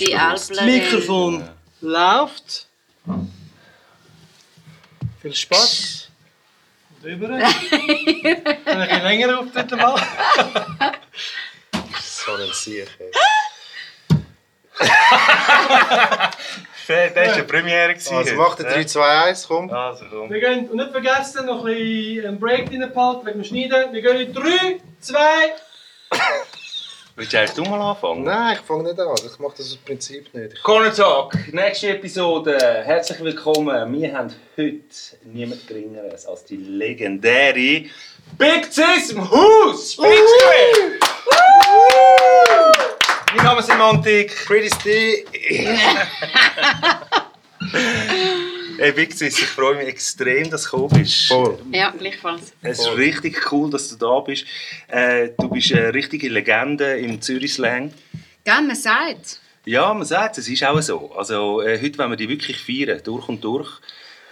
Die Das Alplerin. Mikrofon läuft. Viel Spaß. Drüber. Ein bisschen länger auf dort mal. So ein Sieg. Das war eine Premiere. gewesen Also heute, mach den ne? 3, 2, 1, komm. Also komm. Wir gehen, und nicht vergessen, noch ein bisschen einen Break drin behalten wegen dem Schneiden. Wir gehen in 3, 2, Willst du mal anfangen? Nein, ich fange nicht an. Ich mache das aus Prinzip nicht. Corner Talk, nächste Episode. Herzlich willkommen. Wir haben heute niemand Geringeres als die legendäre Big Sis im Haus! Big! Mein Name ist Semantik. Pretty Steve. Hey Big Sis, ich freue mich extrem, dass du gekommen bist. Voll. Ja, gleichfalls. Es ist richtig cool, dass du da bist. Äh, du bist eine richtige Legende im Zürich-Slang. Gell, man sagt. Ja, man sagt, es ist auch so. Also, äh, heute wollen wir die wirklich feiern, durch und durch.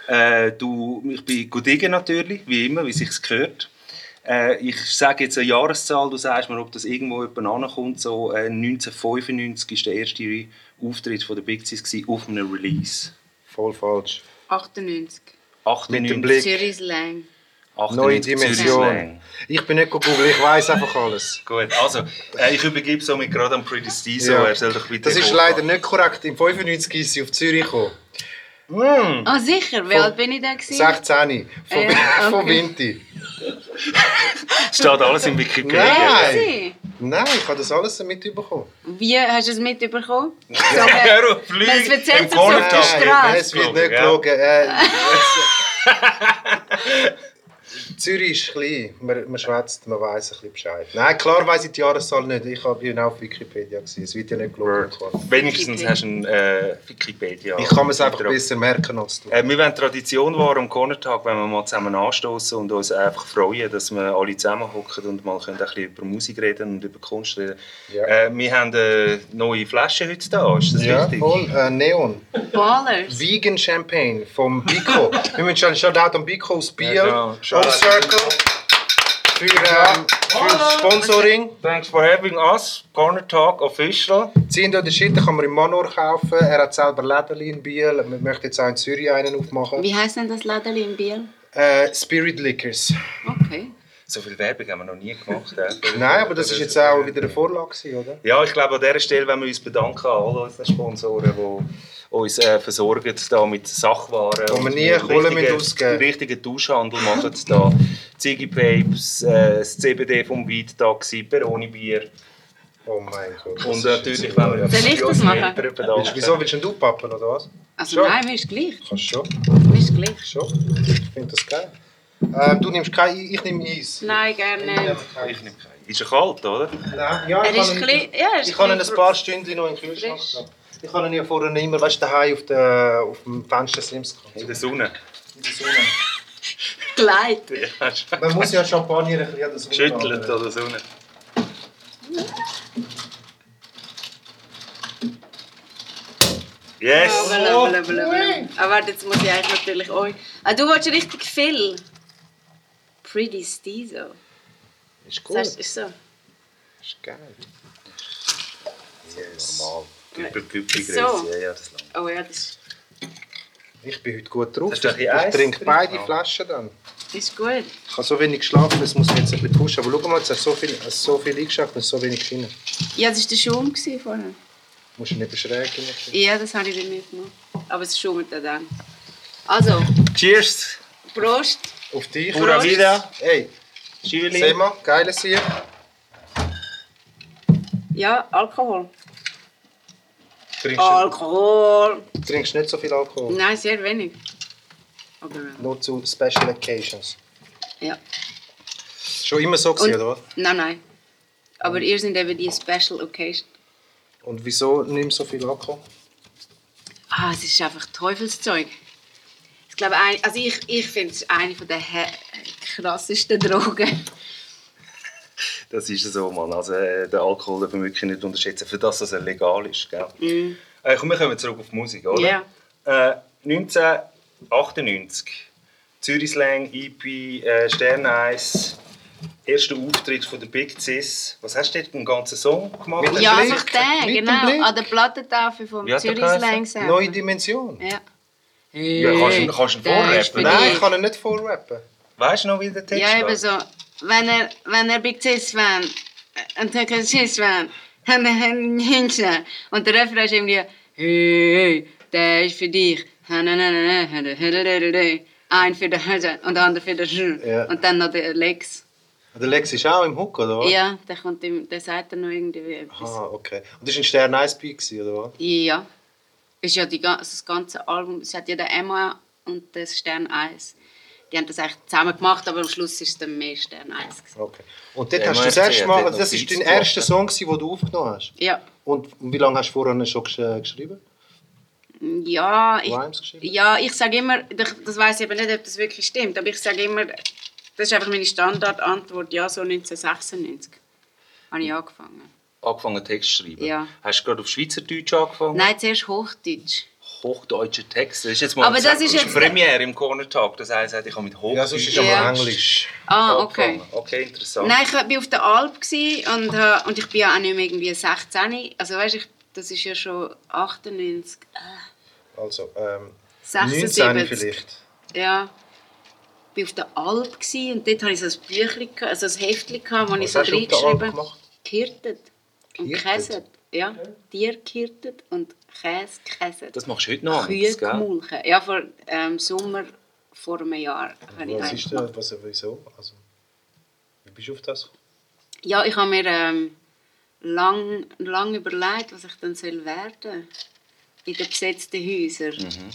Äh, du, ich bin Gudige natürlich, wie immer, wie sich's gehört. Äh, ich sage jetzt eine Jahreszahl, du sagst mir, ob das irgendwo jemand ankommt. So, äh, 1995 war der erste Auftritt von der Big Sis auf einem Release. Voll falsch. 98. 98, Mit dem Blick. Zürich Slang. 98 Neue Dimension. Ich bin nicht gegoogelt, ich weiß einfach alles. Gut, also, äh, ich übergebe somit gerade an Pretty Stizo. Ja. Er soll doch bitte Das ist leider nicht korrekt. Im 95 ist sie auf Zürich gekommen. Mm. Ah, sicher? Wie alt bin ich da? gewesen? 16. Von, Ja, okay. von Vinti. Steht alles in Wikipedia. Nein. Nein, ich habe das alles mitbekommen. Wie hast du es mitbekommen? So, Hör auf, Im sich so auf der. Straße. Nein, es wird nicht Gelogen. Äh, Zürich ist klein. Man, man schwätzt, man weiß ein bisschen Bescheid. Nein, klar weiß ich die Jahreszahl nicht. Ich habe ja auf Wikipedia gesehen. Es wird ja nicht gelogen. Wenigstens hast du einen äh, Wikipedia. Ich kann mir es einfach Drauf. besser merken als du. Äh, wir wollen Tradition wahren am Corner-Tag, wenn wir mal zusammen anstoßen und uns einfach freuen, dass wir alle zusammenhocken und mal können ein bisschen über Musik reden und über Kunst reden. Ja. Äh, wir haben eine neue Flasche heute da, ist das Ja, richtig? voll. Äh, Neon. Ballers. Vegan Champagne vom Bico. Wir müssen schon Shoutout an Bico aus Biel. Ja, genau. Home Circle. Für, ähm, für Sponsoring. Thanks for having us, Corner Talk Official. 10 oder Shit kann man im Manor kaufen. Er hat selber Läden in Biel. Wir möchten jetzt auch in Zürich einen aufmachen. Wie heisst denn das Laden in Biel? Äh, Spirit Liquors. Okay. So viel Werbung haben wir noch nie gemacht. äh. Nein, aber das ist jetzt auch wieder eine Vorlage, oder? Ja, ich glaube, an dieser Stelle wollen wir uns bedanken an alle unsere Sponsoren, die uns äh, versorgen da mit Sachwaren. Wo wir nie mit Kohle richtigen- müssen ausgeben. richtigen Tauschhandel machen. Da Ziggy Papes, äh, das CBD vom Weidtaxi, Peroni Bier. Oh mein Gott. Und natürlich wollen wir Soll ich das machen? Wieso willst denn du pappen, oder was? Also Schon. nein, mir ist gleich. Kannst schon. Mir ist gleich. Schon. Ich finde das geil. Ähm, du nimmst kein ich nehme Eis. Nein, gerne nicht. Ich nehme keinen. Ist er kalt, oder? Nein, ja, Er ich ist kann ihn- klein. Ja, er ist Ich kann ihn ein paar Stunden noch in den Kühlschrank. Ich kann ihn ja vorher immer, weißt du, daheim auf, der, auf dem Fenster Slims In der Sonne. in der Sonne. Geleit. Ja, Man muss ja Champagner ein bisschen an der Sonne Geschüttelt haben. oder Sonne. Yes! Oh. Aber warte, jetzt muss ich eigentlich natürlich euch. Ah, du willst richtig viel. Pretty Stizo. Ist gut. Das ist so. Ist geil. Yes. Normal. So. Ja, ja, das langt. Oh ja, das Ich bin heute gut drauf. Ich, ich trinke beide Ja. Flaschen dann. ist gut. Ich habe so wenig geschlafen, es muss mich jetzt ein bisschen pushen. Aber schau mal, es hat so viel, so viel eingeschafft und so wenig drin. Ja, das war der Schum gewesen vorher. Musst du nicht beschrägen. Ja, das habe ich bei mir gemacht. Aber es schummt ja dann. Also, Cheers! Prost. Auf dich. Pura vida! Hey, Schüli! seh mal, geiles hier. Ja, Alkohol. Trinkst, Alkohol. du trinkst nicht so viel Alkohol. Nein, sehr wenig. Aber Nur zu Special Occasions. ja. Schon immer so gewesen, Und- oder was? Nein, nein. Aber ihr sind eben die Special Occasion. Und wieso nimmst du so viel Alkohol? Ah, es ist einfach Teufelszeug. Ich glaube, ein, also ich, ich finde es eine der hä- krassesten Drogen. Das ist so, Mann. Also, äh, den Alkohol darf man wirklich nicht unterschätzen, für das, dass er legal ist. Gell? Mm. Äh, komm, wir kommen zurück auf die Musik, oder? Ja. Äh, 1998. Zürich Slang, EP, äh, Sterneis. ersten Auftritt von der Big Sis. Was hast du dort den ganzen Song gemacht? Mit Ja, Blick, einfach dem genau. Blick. An der Plattentafel vom Zürich Slang. Neue Dimension. Ja. Ja, kannst du- kannst du ihn vorrappen? ist Nein, ich kann ihn nicht voll rappen. Weißt du noch, wie der Text Ja, eben so. Wenn er, wenn er Big Sis war und er kein Sis war, haben wir ihn hinten. Und der Refrain ist irgendwie, hey, der ist für dich. Ein für den Hase und der andere für den Sch. Ja. Und dann noch der Lex. Der Lex ist auch im Hook, oder was? Ja, der, kommt im, der sagt dann noch irgendwie etwas. Ah, okay. Und das war ein Stern 1 Beat, oder was? Ja. Ist ja die, also das ganze Album, es hat ja der Emma und das Stern 1. Die haben das eigentlich zusammen gemacht, aber am Schluss ist es dann mehr Stern 1. gewesen. Okay. Und dort Ja, hast du das erste Mal, also das ist dein erster. Song, den du aufgenommen hast? Ja. Und wie lange hast du vorher schon gesch- geschrieben? Ja, ich, ja, ich sage immer, das das weiß ich aber nicht, ob das wirklich stimmt, aber ich sage immer, das ist einfach meine Standardantwort, ja, so 1996 habe ich angefangen. Angefangen Text zu schreiben. Ja. Hast du gerade auf Schweizerdeutsch angefangen? Nein, zuerst Hochdeutsch. Hochdeutscher Text. Das ist jetzt mal Aber das ist jetzt- Premiere im Corner Talk. Das heisst, ich habe mit Hochdeutsch Ja, sonst ist Ja. ja Englisch. Ah, okay. Okay, interessant. Nein, ich war auf der Alp gsi und, äh, und ich bin ja auch nicht mehr irgendwie 16. Also weißt ich, das ist ja schon 98. Also, ähm, 76. 19 vielleicht. Ja. Ich war auf der Alp gsi und dort hatte ich so ein Büchlein, also ein Heftchen, gehabt, wo ich so du reingeschrieben gemacht? Gehirtet und Gehirtet? gekäset. Ja, Tier gehirtet und Käse gekäset. Das machst du heute noch. Kühe gemulchen. Ja, vor ähm, Sommer vor einem Jahr habe ich Was ist was, wieso? Also, wie bist du auf das? Ja, ich habe mir ähm, lang, lang überlegt, was ich dann soll werden in den besetzten Häusern. Mhm.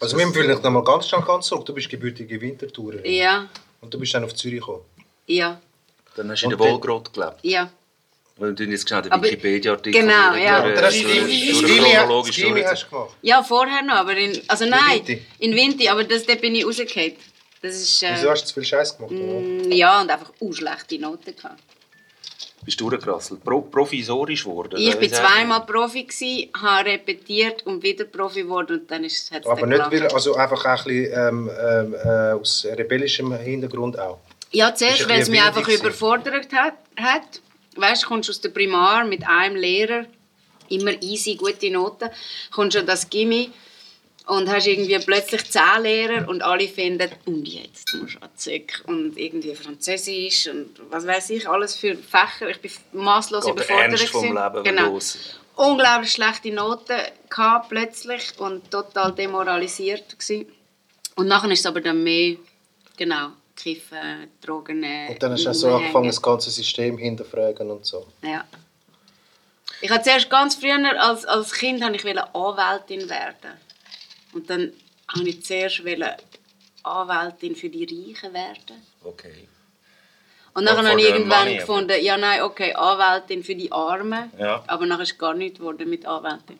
Also, wir haben vielleicht noch mal ganz, schnell ganz zurück. Du bist gebürtige Wintertourer. Ja, Und du bist dann auf Zürich gekommen. ja, Dann hast du in der Wolgrot gelebt. ja. Wir tun jetzt schnell den Wikipedia-Artikel Genau, ja. durch, das chronologisch durch. hast du gemacht. Ja, vorher noch, aber in, also nein, in Vinti, aber das, dort bin ich rausgefallen. Das ist, äh, Wieso hast du zu viel Scheiß gemacht? oder? mm, ja, und einfach auch schlechte Noten gehabt. Bist du durchgerasselt? Pro provisorisch geworden? Ich man? zweimal Profi gsi, habe repetiert und wieder Profi geworden und dann ist hat's Aber nicht, weil, also einfach ein bisschen ähm, ähm, äh, aus rebellischem Hintergrund auch. Ja, zuerst, weil es mich einfach gewesen. überfordert hat. hat. Weißt du, kommst aus der Primar mit einem Lehrer, immer easy, gute Noten, kommst an das Gimmi und hast irgendwie plötzlich zehn Lehrer und alle finden, und jetzt musst du Sek und irgendwie Französisch und was weiß ich, alles für Fächer. Ich bin maßlos Geht der überfordert. Ernst vom. Leben genau. los. Unglaublich schlechte Noten gehabt plötzlich und total demoralisiert gewesen. Und nachher ist es aber dann mehr, genau, Kiffen, Drogen. Und dann hast du auch so angefangen, das ganze System hinterfragen und so. Ja. Ich hatte zuerst ganz früher, als, als Kind, wollte ich Anwältin werden. Und dann wollte ich zuerst Anwältin für die Reichen werden. Okay. Und dann habe ich irgendwann money, gefunden, ja nein, okay, Anwältin für die Armen. Ja. Aber nachher ist gar nichts geworden mit Anwältin.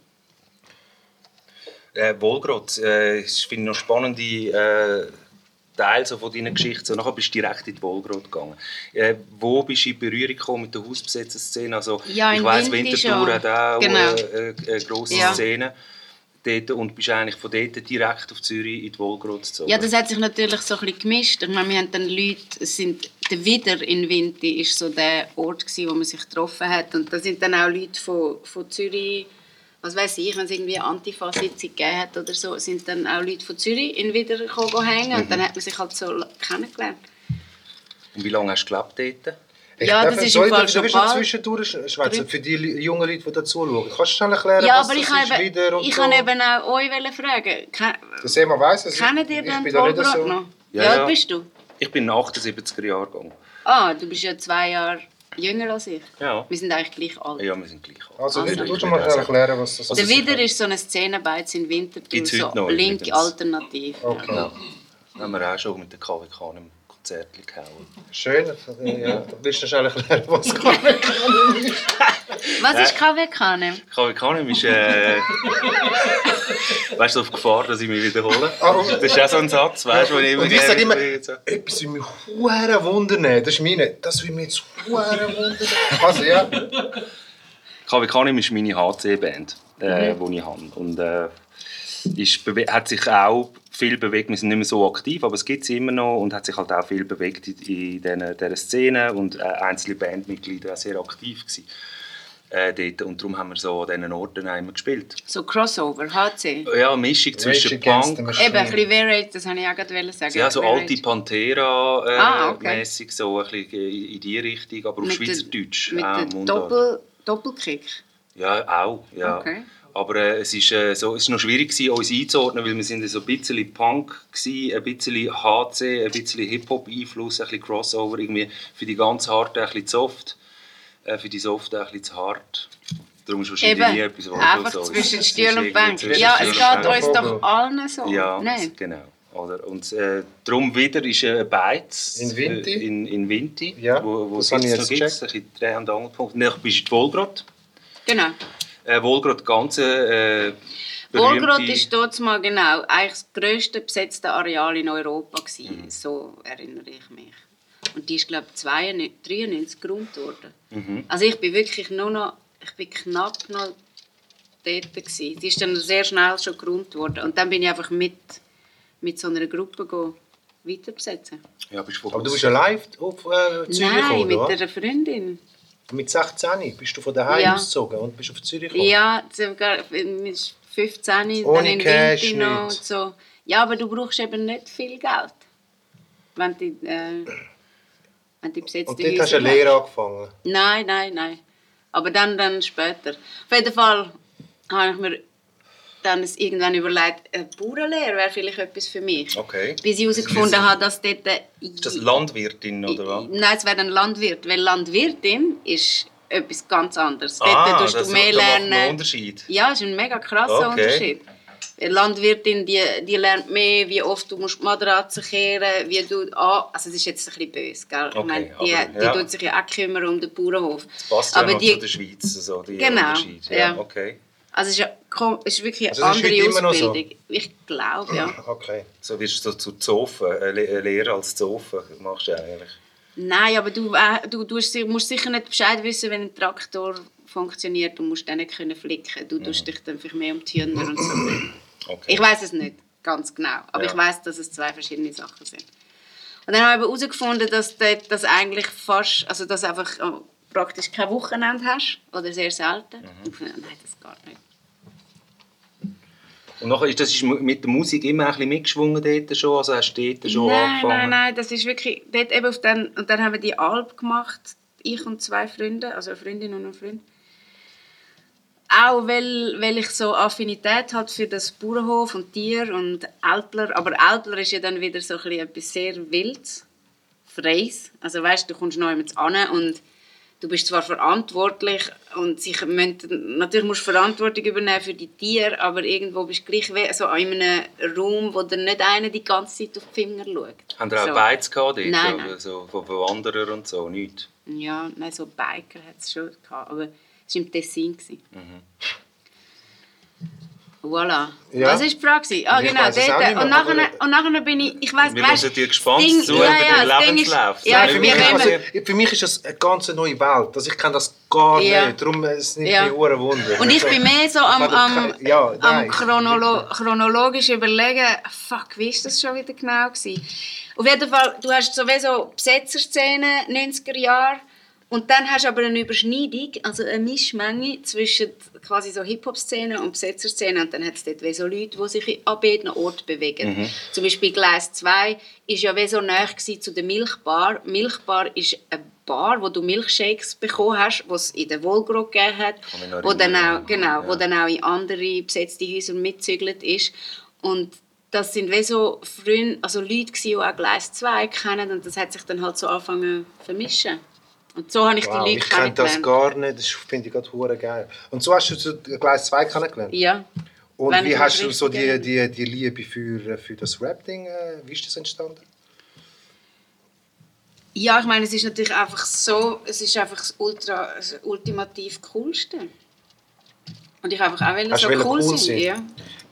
Äh, Wolgrot, äh, ich finde noch spannende äh, Teile so von deiner Geschichte. So, nachher bist du direkt in die Wolgrot gegangen. Äh, wo bist du in Berührung gekommen mit der Hausbesetzer-Szene? Also, Ja, ich weiss, Winterthur hat auch Genau. äh, äh, eine grosse Ja. Szene. Dort, und bist eigentlich von dort direkt auf Zürich in die Wolgrot gezogen. Ja, das hat sich natürlich so ein bisschen gemischt. Ich meine, wir haben dann Leute, sind, der Wider in Winti ist so der Ort gewesen, wo man sich getroffen hat. Und da sind dann auch Leute von, von Zürich, was weiß ich, wenn es irgendwie eine Antifa-Sitzung gegeben hat oder so, sind dann auch Leute von Zürich in Wider gekommen hängen. Und Mhm. dann hat man sich halt so kennengelernt. Und wie lange hast du gelebt dort? Ja, darf- das ist soll im ich- Fall schon bald. zwischendurch schwätzen, für die jungen Leute, die da zuschauen. Kannst du schnell erklären, Ja, was aber das ich ist wieder und ich so? habe eben auch euch wollen fragen. Ken- Das Thema weiss es. Kennt ihr ich nicht Wolbrot so... noch? Ja, alt ja. bist du? Ich bin 78er Jahrgang. Ah, du bist ja zwei Jahre jünger als ich. Ja. Wir sind eigentlich gleich alt. Ja, wir sind gleich alt. Also, Also. du du mal schnell erklären, was das Der ist. Wider ist so eine Szenenbeiz in Winterthur, Gibt's heute so noch linke übrigens. Alternative. Okay. Ja. Haben wir auch schon mit der KWK im Konzert gehauen. Schön. Ja. Willst du schnell erklären, was kann? Was ist KWK? nicht? KWK ist, äh, weißt du, auf Gefahr, dass ich mich wiederhole. Ah, Das ist auch so ein Satz, weißt du, wo ich immer Und ich sage immer, etwas will mich hure wundern. Das ist meine. Das will mich jetzt hure wundern. Also, ja. KWK ist meine HC-Band, äh, Mhm. die ich habe. Und äh, ist, hat sich auch viel bewegt. Wir sind nicht mehr so aktiv, aber es gibt sie immer noch und hat sich halt auch viel bewegt in, in dieser, dieser Szene und äh, einzelne Bandmitglieder auch sehr aktiv gewesen. Äh, dort. Und darum haben wir so an diesen Orten auch immer gespielt. So Crossover, HC. Ja, Mischung zwischen Punk. Eben, ein bisschen Verage, das wollte ich auch gerade sagen. ja, so alte Pantera äh, Ah, okay. so ein bisschen in die Richtung, aber auf Mit der- Schweizerdeutsch. Mit auch dem. Doppel, Doppelkick. Ja, auch. Ja. Okay. Aber äh, es ist, äh, so, es ist noch schwierig gewesen, uns einzuordnen, weil wir sind so ein bisschen Punk gewesen, ein bisschen HC, ein bisschen Hip-Hop-Einfluss, ein bisschen Crossover, irgendwie für die ganz Harten ein bisschen zu soft, äh, für die Soften ein bisschen zu hart. Darum ist wahrscheinlich Eben, nie etwas was einfach so zwischen Stuhl und Bank. Ja, es geht uns doch allen so. Ja, Nein. genau. Oder? Und äh, darum wieder ist äh, Beiz In Vinti? äh, in, in Vinti, Ja, wo, wo das es habe ich jetzt jetzt noch gibt, ein bisschen Dreh- und Angelpunkt. Dann bist du in Wolgrad. Genau. Äh, Wolgrad, ganze äh, Wolgrad berühmte- ist dort mal genau eigentlich das grösste besetzte Areal in Europa gewesen. Mhm. So erinnere ich mich. Und die ist glaube ich 93 geräumt worden. Mhm. Also ich bin wirklich nur noch, ich bin knapp noch dort gewesen. Die ist dann sehr schnell schon geräumt worden. Und dann bin ich einfach mit, mit so einer Gruppe go weiter besetzen. Ja, bist du Aber du bist ja live auf äh, Zürich Nein, gekommen, mit oder? einer Freundin. Mit 16 bist du von daheim Ja. ausgezogen und bist auf Zürich gekommen? Ja, sogar mit 15, Ohne dann in Cash, und so. Ja, aber du brauchst eben nicht viel Geld. Wenn du, äh, wenn du besetzte Und dort hast du eine Häuser Lehre angefangen. Nein, nein, nein. Aber dann, dann später. Auf jeden Fall habe ich mir dann es irgendwann überlegt, eine Bauernlehre wäre vielleicht etwas für mich. Okay. Bis ich herausgefunden habe, dass dort... äh, Ist das Landwirtin oder was? Nein, es wäre ein Landwirt. Weil Landwirtin ist etwas ganz anderes. Ah, dort das- du mehr da macht einen lernen. Unterschied. Ja, es ist ein mega krasser Okay. Unterschied. Eine Landwirtin, die, die lernt mehr, wie oft du musst die Matratze kehren, wie du... Ah, also es ist jetzt ein bisschen böse, gell? Okay, ich meine, die, aber, die ja. tut sich ja auch kümmern um den Bauernhof. Das passt ja aber noch die, zu der Schweiz, so die Genau, Unterschied. ja. Okay. Also es ist, ja, es ist wirklich eine Also andere noch so? Ausbildung. Ich glaube, ja. Okay. So wirst du so zu Zofen, eine Le- eine Lehre als Zofen machst du eigentlich. Nein, aber du, äh, du, du musst si- musst sicher nicht Bescheid wissen, wenn ein Traktor funktioniert. Du musst den nicht können flicken. Du tust dich dann vielleicht mehr um die Hühner und so. Okay. Ich weiß es nicht ganz genau, aber Ja. ich weiß, dass es zwei verschiedene Sachen sind. Und dann habe ich herausgefunden, dass dort das eigentlich fast, also dass du einfach oh, praktisch kein Wochenende hast oder sehr selten. Mhm. Und nein, das geht nicht. Und nachher ist das ist mit der Musik immer ein bisschen mitgeschwungen dort schon, also hast du dort schon nein, angefangen? nein, nein, das ist wirklich dort eben auf den, und dann haben wir die Alp gemacht, ich und zwei Freunde, also eine Freundin und ein Freund. Auch weil, weil ich so Affinität hatte für das Bauernhof und Tier und Alpler, aber Alpler ist ja dann wieder so ein bisschen etwas sehr Wildes, Freies. Also weißt, du kommst noch jemand an und du bist zwar verantwortlich und sich müssen, natürlich musst du Verantwortung übernehmen für die Tiere, aber irgendwo bist du gleich wie so in einem Raum, wo dir nicht einer die ganze Zeit auf die Finger schaut. Haben ihr auch so. Beiz gehabt dort? Nein, nein. So von Wanderern und so? Nicht? Ja, nein, so Biker hat es schon gehabt, aber es war im Tessin. Mhm. Voilà. Ja. Was war die Frage? Ah, Ich genau, weiss es auch dort. nicht mehr, Und nachher, und nachher bin ich, ich weiss, Wir weißt, hören dir gespannt das Ding- zu ja, über ja, das Ding Lebenslauf. Ist, ja, Nein, für mich mich, also, für mich ist das eine ganz neue Welt. Also ich kenne das gar Ja. nicht. Darum ist es nicht Ja. ja. Wunder. Und ich bin mehr so am, am, ja, am chronolo chronologisch überlegen, fuck, wie war das schon wieder genau? Gewesen? Auf jeden Fall, du hast sowieso Besetzerszenen, 90er Jahre, und dann hast du aber eine Überschneidung, also eine Mischmenge zwischen quasi so Hip-Hop-Szene und Besetzerszene. Und dann hat es dort wie so Leute, die sich an beiden Orten bewegen. Zum Beispiel Gleis 2 war ja wie so gewesen zu der Milchbar. Milchbar ist eine Bar, wo du Milchshakes bekommen hast, die es in der Wolgrod gegeben hat, wo dann auch, genau, wo ja. dann auch in andere besetzte Häuser mitgezügelt ist. Und das sind wie so Freunde, also Leute, die auch Gleis 2 kennen und das hat sich dann halt so angefangen zu vermischen. Und so habe ich Wow, die Leute ich kenne das kennengelernt. gar nicht. Das finde ich gerade hure geil. Und so hast du zu Gleis 2 kennengelernt? Ja. Und Wenn wie ich hast du so die, die, die Liebe für, für das Rap-Ding, äh, wie ist das entstanden? ja, ich meine, es ist natürlich einfach so, es ist einfach das, Ultra, das ultimativ Coolste. Und ich einfach auch Hast so cool, cool sein. sein? Ja.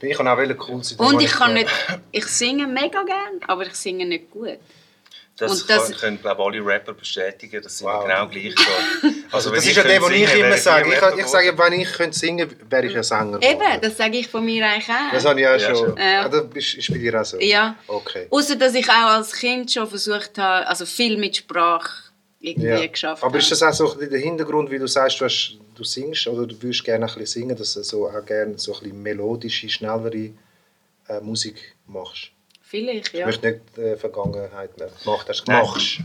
Ich kann auch cool sein. Und ich kann nicht, ich singe mega gern, aber ich singe nicht gut. Das, Und das- können, können glaube alle Rapper bestätigen, das sind Wow. genau gleich so. Also wenn das ich ist ja der, könnte was ich immer sage. Ich, ich sage, wenn ich könnte singen könnte, wäre ich ein Sänger. Eben, das sage ich von mir eigentlich auch. Das habe ich auch Ja, schon. Ja. Ah, das ist, bei dir auch so? Ja. Okay. Außer dass ich auch als Kind schon versucht habe, also viel mit Sprache irgendwie Ja. geschafft Aber ist das auch so ein bisschen der Hintergrund, wie du sagst, du, hast, du singst oder du würdest gerne ein bisschen singen, dass du so auch gerne so ein bisschen melodische, schnellere äh, Musik machst? Vielleicht, Ich ja. möchte nicht äh, Vergangenheit mehr gemacht hast. Nein. Machst.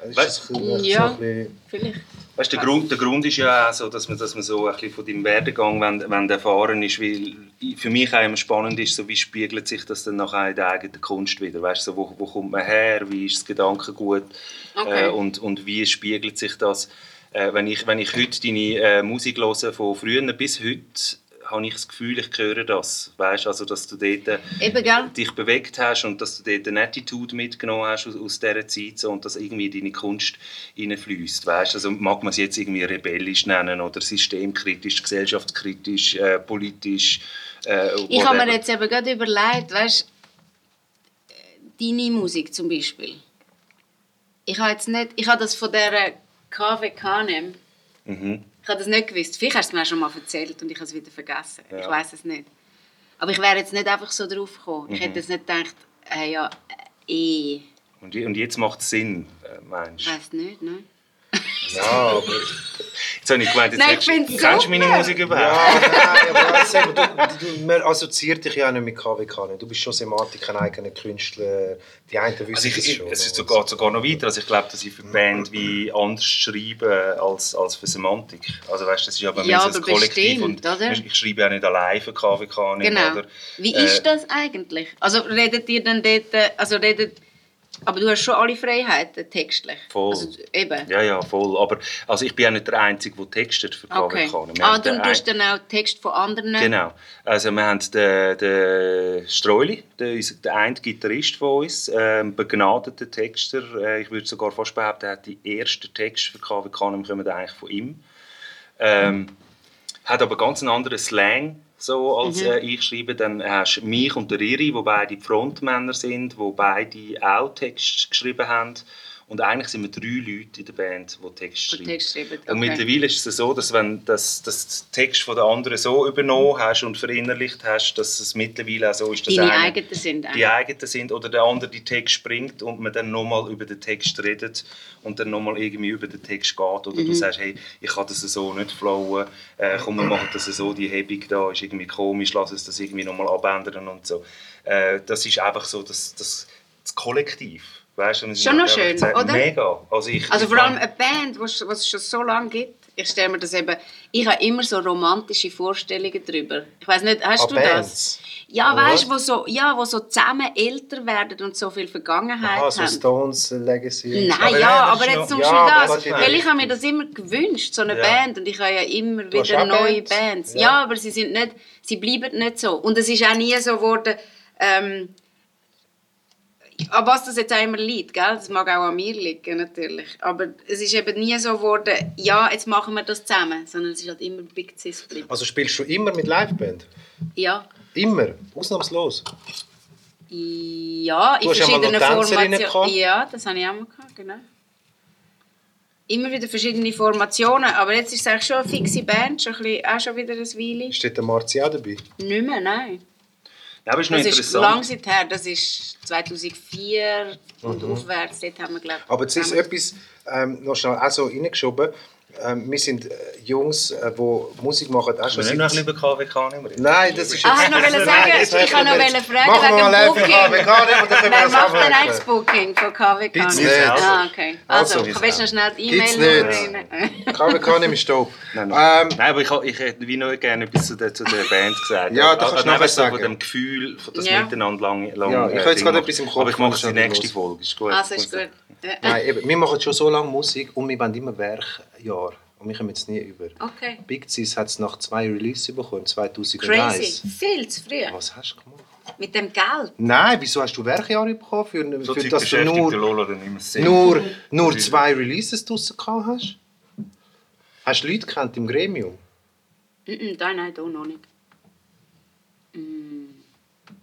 Also ist Weißt- bisschen- Ja. so bisschen, Vielleicht. Weißt, der, Grund, der Grund ist ja auch so, dass man, dass man so ein bisschen von deinem Werdegang wenn, wenn erfahren ist, weil für mich auch immer spannend ist, so wie spiegelt sich das dann nachher in der eigenen Kunst wieder, weißt, so, wo, wo kommt man her, wie ist das Gedankengut Okay. äh, und, und wie spiegelt sich das, äh, wenn, ich, wenn ich heute deine äh, Musik höre, von früher bis heute, habe ich das Gefühl, ich höre das, weißt, also dass du dort äh, Eben, gell? dich bewegt hast und dass du dort eine Attitude mitgenommen hast aus, aus dieser Zeit so, und das irgendwie in deine Kunst hineinfließt. Weißt? Also mag man es jetzt irgendwie rebellisch nennen oder systemkritisch, gesellschaftskritisch, äh, politisch. Äh, Ich habe mir jetzt eben gerade überlegt, weißt deine Musik zum Beispiel. Ich habe jetzt nicht, ich habe das von der KW Kanem, Mhm. Ich habe das nicht gewusst. Vielleicht hast du es mir auch schon mal erzählt und ich habe es wieder vergessen. Ja. Ich weiß es nicht. Aber ich wäre jetzt nicht einfach so drauf gekommen. Ich Mhm. hätte jetzt nicht gedacht, äh, ja, äh, eh, Und, je- und jetzt macht es Sinn, äh, meinst ich du? weiß nicht, ne? ja, aber, Jetzt habe ich gemeint, jetzt Nein, ich find's kennst du meine super. Musik überhaupt? ja, nein, aber du, du, man assoziiert dich ja auch nicht mit KWK. nicht. Du bist schon Semantik, ein eigener Künstler. Die einen wissen Also ich, das ich, schon. es ist sogar, sogar noch weiter. Also ich glaube, dass ich für Band wie anders schreibe als, als für Semantik. Also weißt, das ist ja bei mir Ja, so ein aber Kollektiv bestimmt, und oder? ich schreibe ja nicht allein für KWK. nicht, Genau. Oder? Wie Äh, ist das eigentlich? Also redet ihr dann dort, äh, also redet, aber du hast schon alle Freiheiten textlich. Voll. Also, eben. Ja, ja, voll. Aber also ich bin ja nicht der Einzige, der textet für Okay. KWK. Ah, du den tust dann auch Text von anderen? Genau. Also wir haben den, den Streuli, der, unser- der eine Gitarrist von uns, ähm, begnadeter Texter. Äh, ich würde sogar fast behaupten, er hat die ersten Texte für KWK kommen eigentlich von ihm. Ähm, hat aber ganz einen anderen Slang so als äh, ich schreibe. Dann hast du mich und der Riri, wo beide Frontmänner sind, wo beide auch Text geschrieben haben. Und eigentlich sind wir drei Leute in der Band, die Text schreiben. Text schreiben, Und okay. mittlerweile ist es so, dass wenn das, das den Text von der anderen so übernommen hast und verinnerlicht hast, dass es mittlerweile auch so ist, dass Deine einer- eigenen sind die eigenen sind oder der andere die Text springt und man dann nochmal über den Text redet und dann nochmal irgendwie über den Text geht oder Mhm. du sagst, hey, ich kann das so nicht flowen, äh, komm, wir machen das so, die Hebung da ist irgendwie komisch, lass uns das irgendwie nochmal abändern und so. Äh, das ist einfach so das, das, das Kollektiv. Weißt, du, Schon noch schön, gesagt, oder? Mega. Also, ich, Also ich vor allem eine Band, was was es schon so lange gibt. Ich stelle mir das eben, ich habe immer so romantische Vorstellungen darüber. Ich weiß nicht, hast Ah, du Bands? das? Ja, Oder weißt du, wo so, ja, wo so zusammen älter werden und so viel Vergangenheit Aha, so haben. Stones Legacy. Nein, Aber ja, aber ist jetzt zum Ja, Beispiel aber das. Weil ich habe mir das immer gewünscht, so eine Ja. Band. Und ich habe ja immer Du wieder neue Bands? Bands. Ja. Ja. aber sie sind nicht, sie bleiben nicht so. Und es ist auch nie so geworden, ähm, an was das jetzt auch immer liegt, gell? das mag auch an mir liegen natürlich, aber es ist eben nie so geworden, ja, jetzt machen wir das zusammen, sondern es ist halt immer Big Sis geblieben. Also spielst du immer mit Liveband? Ja, Immer? Ausnahmslos? ja, in verschiedenen Formationen. Ja, das habe ich auch mal gehabt, genau. Immer wieder verschiedene Formationen, aber jetzt ist es eigentlich schon eine fixe Band, schon ein bisschen, auch schon wieder ein Weile. Steht der Marzi auch dabei? Nicht mehr, nein. Ja, aber ist Das ist lang her, das ist 2004 und Mhm. aufwärts, dort haben wir, glaube Aber jetzt ist etwas ähm, noch schnell auch so reingeschoben. Ähm, wir sind äh, Jungs, äh, die Musik machen, auch schon Wir nicht noch ein bisschen über KWK nehmen. reden? Nein, das ist Ah, ich noch wollte sagen, Nein, das ich kann noch jetzt- wollte fragen Machen wir wegen mal Booking. KWK nicht, wir Wer das macht denn eigentlich das Booking von KWK? Gibt's nicht? nicht. Ah, okay. Also, Also, also willst du noch schnell die Gibt's E-Mail nicht. rein? KWK nicht Stopp. Nein, nein. Ähm, nein, aber ich, ich hätte wie noch gerne etwas zu der, zu der Band gesagt. Ja, Aber- da kannst du aber nachher eben so sagen. Von dem Gefühl, von das Ja. Miteinander lang, lang Ja, ich äh, habe jetzt gerade etwas im Kopf, Aber ich mache es das in der ist nächsten los. Folge. Ist gut. Also, ist gut. Nein, eben, wir machen schon so lange Musik und wir wollen immer Werkjahr. Und wir kommen jetzt nie über. Okay. Big Cis hat es nach zwei Releases bekommen, 2001. Crazy. Viel zu früh. Was hast du gemacht? Mit dem Geld. Nein, wieso hast du Werkjahre bekommen, für, So für dass du nur, der Lolo dann immer sehr. nur, nur zwei Releases draussen gehabt hast? Hast du Leute gekannt im Gremium? Nein, nein, da noch nicht. Mm,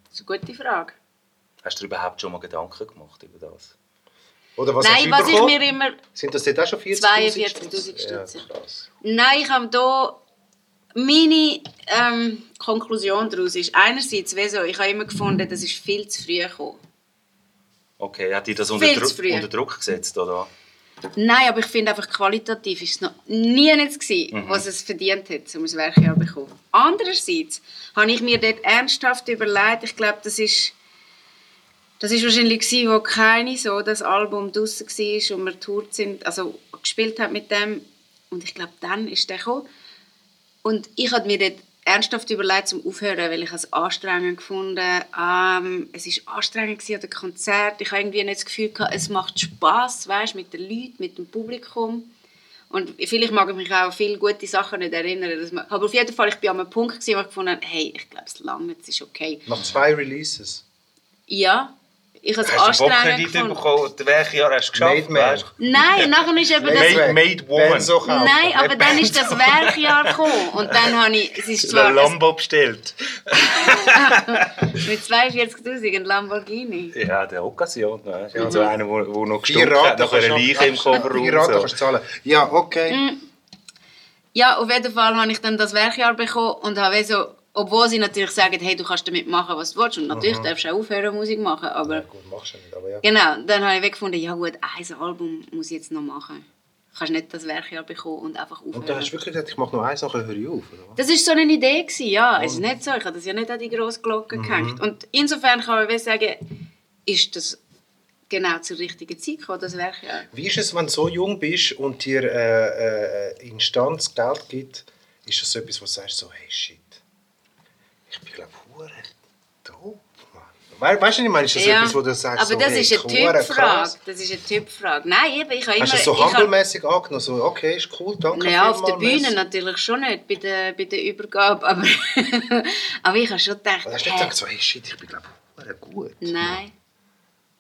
das ist eine gute Frage. Hast du dir überhaupt schon mal Gedanken gemacht über das? Oder was Nein, was ich mir immer... Sind das dort auch schon 40'000 42'000 Ja, Stutz. krass. Nein, ich habe da... Meine ähm, Konklusion daraus ist, einerseits, wieso, ich habe immer gefunden, das ist viel zu früh gekommen. Okay, hat dich das unter, Dru unter Druck gesetzt, oder? Nein, aber ich finde einfach qualitativ ist es noch nie nicht gewesen, was es verdient hat, um ein Werkjahr zu bekommen. Andererseits habe ich mir dort ernsthaft überlegt, ich glaube, das ist das ist wahrscheinlich gewesen, wo keine so das Album draussen war und wir tourt sind, also gespielt hat mit dem und ich glaube, dann ist der gekommen. Und ich habe mir dort ernsthaft überlegt, zum Aufhören, weil ich es anstrengend gefunden ähm, Es war anstrengend an dem Konzert. Ich habe irgendwie nicht das Gefühl, gehabt, es macht Spass, weißt, mit den Leuten, mit dem Publikum. Und vielleicht mag ich mich auch an viele gute Sachen nicht erinnern. Man, aber auf jeden Fall, ich war an einem Punkt, gewesen, wo ich gefunden habe, hey, ich glaube, es lange, es ist okay. Nach zwei Releases. Ja, ich habe es Hast du anstrengend gefunden. bekommen? Welches Jahr hast du geschafft? Weißt du? Nein, nachher ist eben das... Made- Made Woman. Kaufen. Nein, aber dann ist das Werkjahr gekommen. Und dann habe ich... Es ist zwar Lambo bestellt. mit 42'000 ein Lamborghini. Ja, der Occasion. Ne? Ja, so einer, der wo noch gestunken hat, nach einer kannst du Leiche im Kofferraum. Vier Raten so. kannst du zahlen. Ja, okay. Mm. Ja, auf jeden Fall habe ich dann das Werkjahr bekommen und habe so, obwohl sie natürlich sagen, hey, du kannst damit machen, was du willst und natürlich darfst du auch aufhören, Musik machen, aber Gut, machst du nicht, aber ja. genau, dann habe ich weggefunden, ja gut, ein Album muss ich jetzt noch machen. Du kannst nicht das Werkjahr bekommen und einfach aufhören. Und dann hast du wirklich gesagt, ich mache noch eins, nachher höre ich auf, oder? Das war so eine Idee, gewesen, ja. Es ist nicht so, ich habe das ja nicht an die grosse Glocke gehängt. Und insofern kann ich sagen, ist das genau zur richtigen Zeit gekommen, das Werkjahr. Wie ist es, wenn du so jung bist und dir äh, äh, Instanz Geld gibt, ist das so etwas, wo du sagst, so, hey, shit, ich bin, glaube ich, doof, Mann. We weißt du, ich meine? Ist das etwas, wo du sagst, aber so, das hey, ist eine hure Typfrage. krass? Das ist eine Typfrage. Nein, eben, ich habe immer... Hast du das so ich habe- handelmäßig angenommen? So, okay, ist cool, danke Naja, auf der Bühne merci. natürlich schon nicht, bei der, bei der Übergabe, aber, aber ich habe schon gedacht, hast du nicht gesagt, so, hey, shit, ich bin, glaube ich, gut? nein.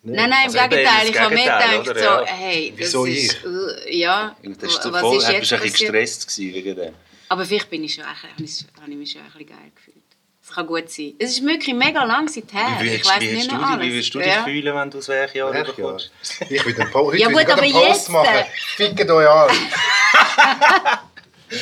Nicht? Nein, nein, im Also eben Gegenteil. das Ich habe mir gedacht, oder? so, Ja. hey, das Wieso ist... Äh, ja, Das ist was voll, ist du jetzt bist ein bisschen passiert? gestresst gewesen wegen dem. Aber vielleicht bin ich schon, ein bisschen- habe ich mich schon ein bisschen geil gefühlt. Das kann gut sein. Es ist wirklich mega lang seither. Wie, ich wie, nicht du, noch dich- alles. wie willst du dich ja. fühlen, wenn du das Werkjahr Werkjahr. bekommst? Ich will den Po- Ja, gut, aber einen Post jetzt, machen. Fickt euch an.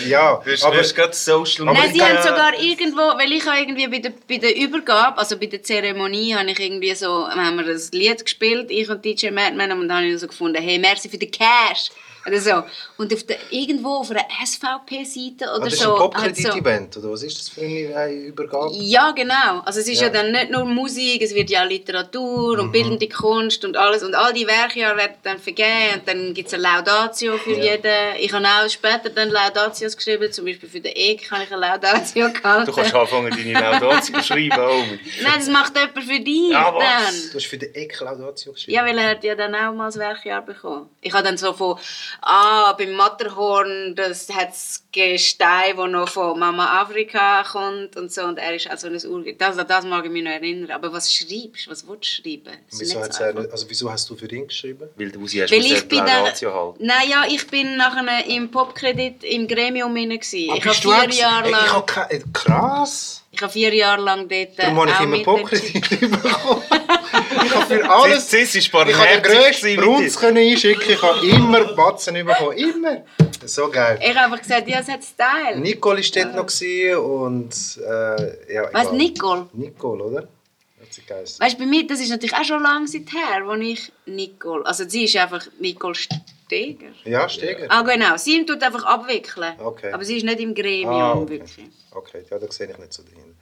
ja, Du hast, aber du hast gerade Social Aber Nein, ich sie haben sogar irgendwo, weil ich habe irgendwie bei der, bei der Übergabe, also bei der Zeremonie, habe ich irgendwie so, haben wir ein Lied gespielt, ich und DJ Madman, und dann habe ich so gefunden, hey, merci für den Cash. Oder so. Und auf der, irgendwo auf einer SVP-Seite oder Ah, das ist so. ein hat so Popkredit-Event, oder was ist das für eine äh, Übergabe? ja, genau. Also es ist ja. Ja. dann nicht nur Musik, es wird ja Literatur Mhm. und bildende Kunst und alles. Und all die Werke ja werden dann vergeben und dann gibt es eine Laudatio für jeden. Ich habe auch später dann Laudatios geschrieben, zum Beispiel für den EK habe ich eine Laudatio gehalten. Du kannst anfangen, deine Laudatio zu schreiben, Homie. Nein, das macht jemand für dich Ja, was? dann. Du hast für den Eck Laudatio geschrieben. Ja, weil er hat ja dann auch mal das Werkjahr bekommen. Ich habe dann so von, ah, beim Matterhorn, das hat das Gestein, das noch von Mama Afrika kommt und so. Und er ist also ein Ur... Das, das mag ich mich noch erinnern. Aber was schreibst du? Was willst du schreiben? Wieso, er also wieso hast du für ihn geschrieben? Weil du sie hast Weil ich bin dann... Halten. Nein, ja, ich bin nachher im Popkredit im Gremium gsi. Ah, Ich habe du vier gewesen? Jahre Hey, ich lang... hab krass! Ich habe vier Jahre lang dort Darum habe ich immer. Popkredit bekommen. ich habe für alles... Ist Ich habe den grössten Brunz einschicken, ich habe immer Batzen bekommen. Immer! So geil. Ich habe einfach gesagt, ja, es hat Style. Nicole war dort noch gewesen und... Äh, ja, Was, egal. Nicole? Nicole, oder? Hat sie geheißen. Weißt du, bei mir, das ist natürlich auch schon lange seither, wo ich Nicole. Also sie ist einfach Nicole Steger. Ja, Steger. Ah, genau. Sie tut einfach abwickeln. Okay. Aber sie ist nicht im Gremium, Ah, okay. wirklich. Okay, ja, da sehe ich nicht so drin.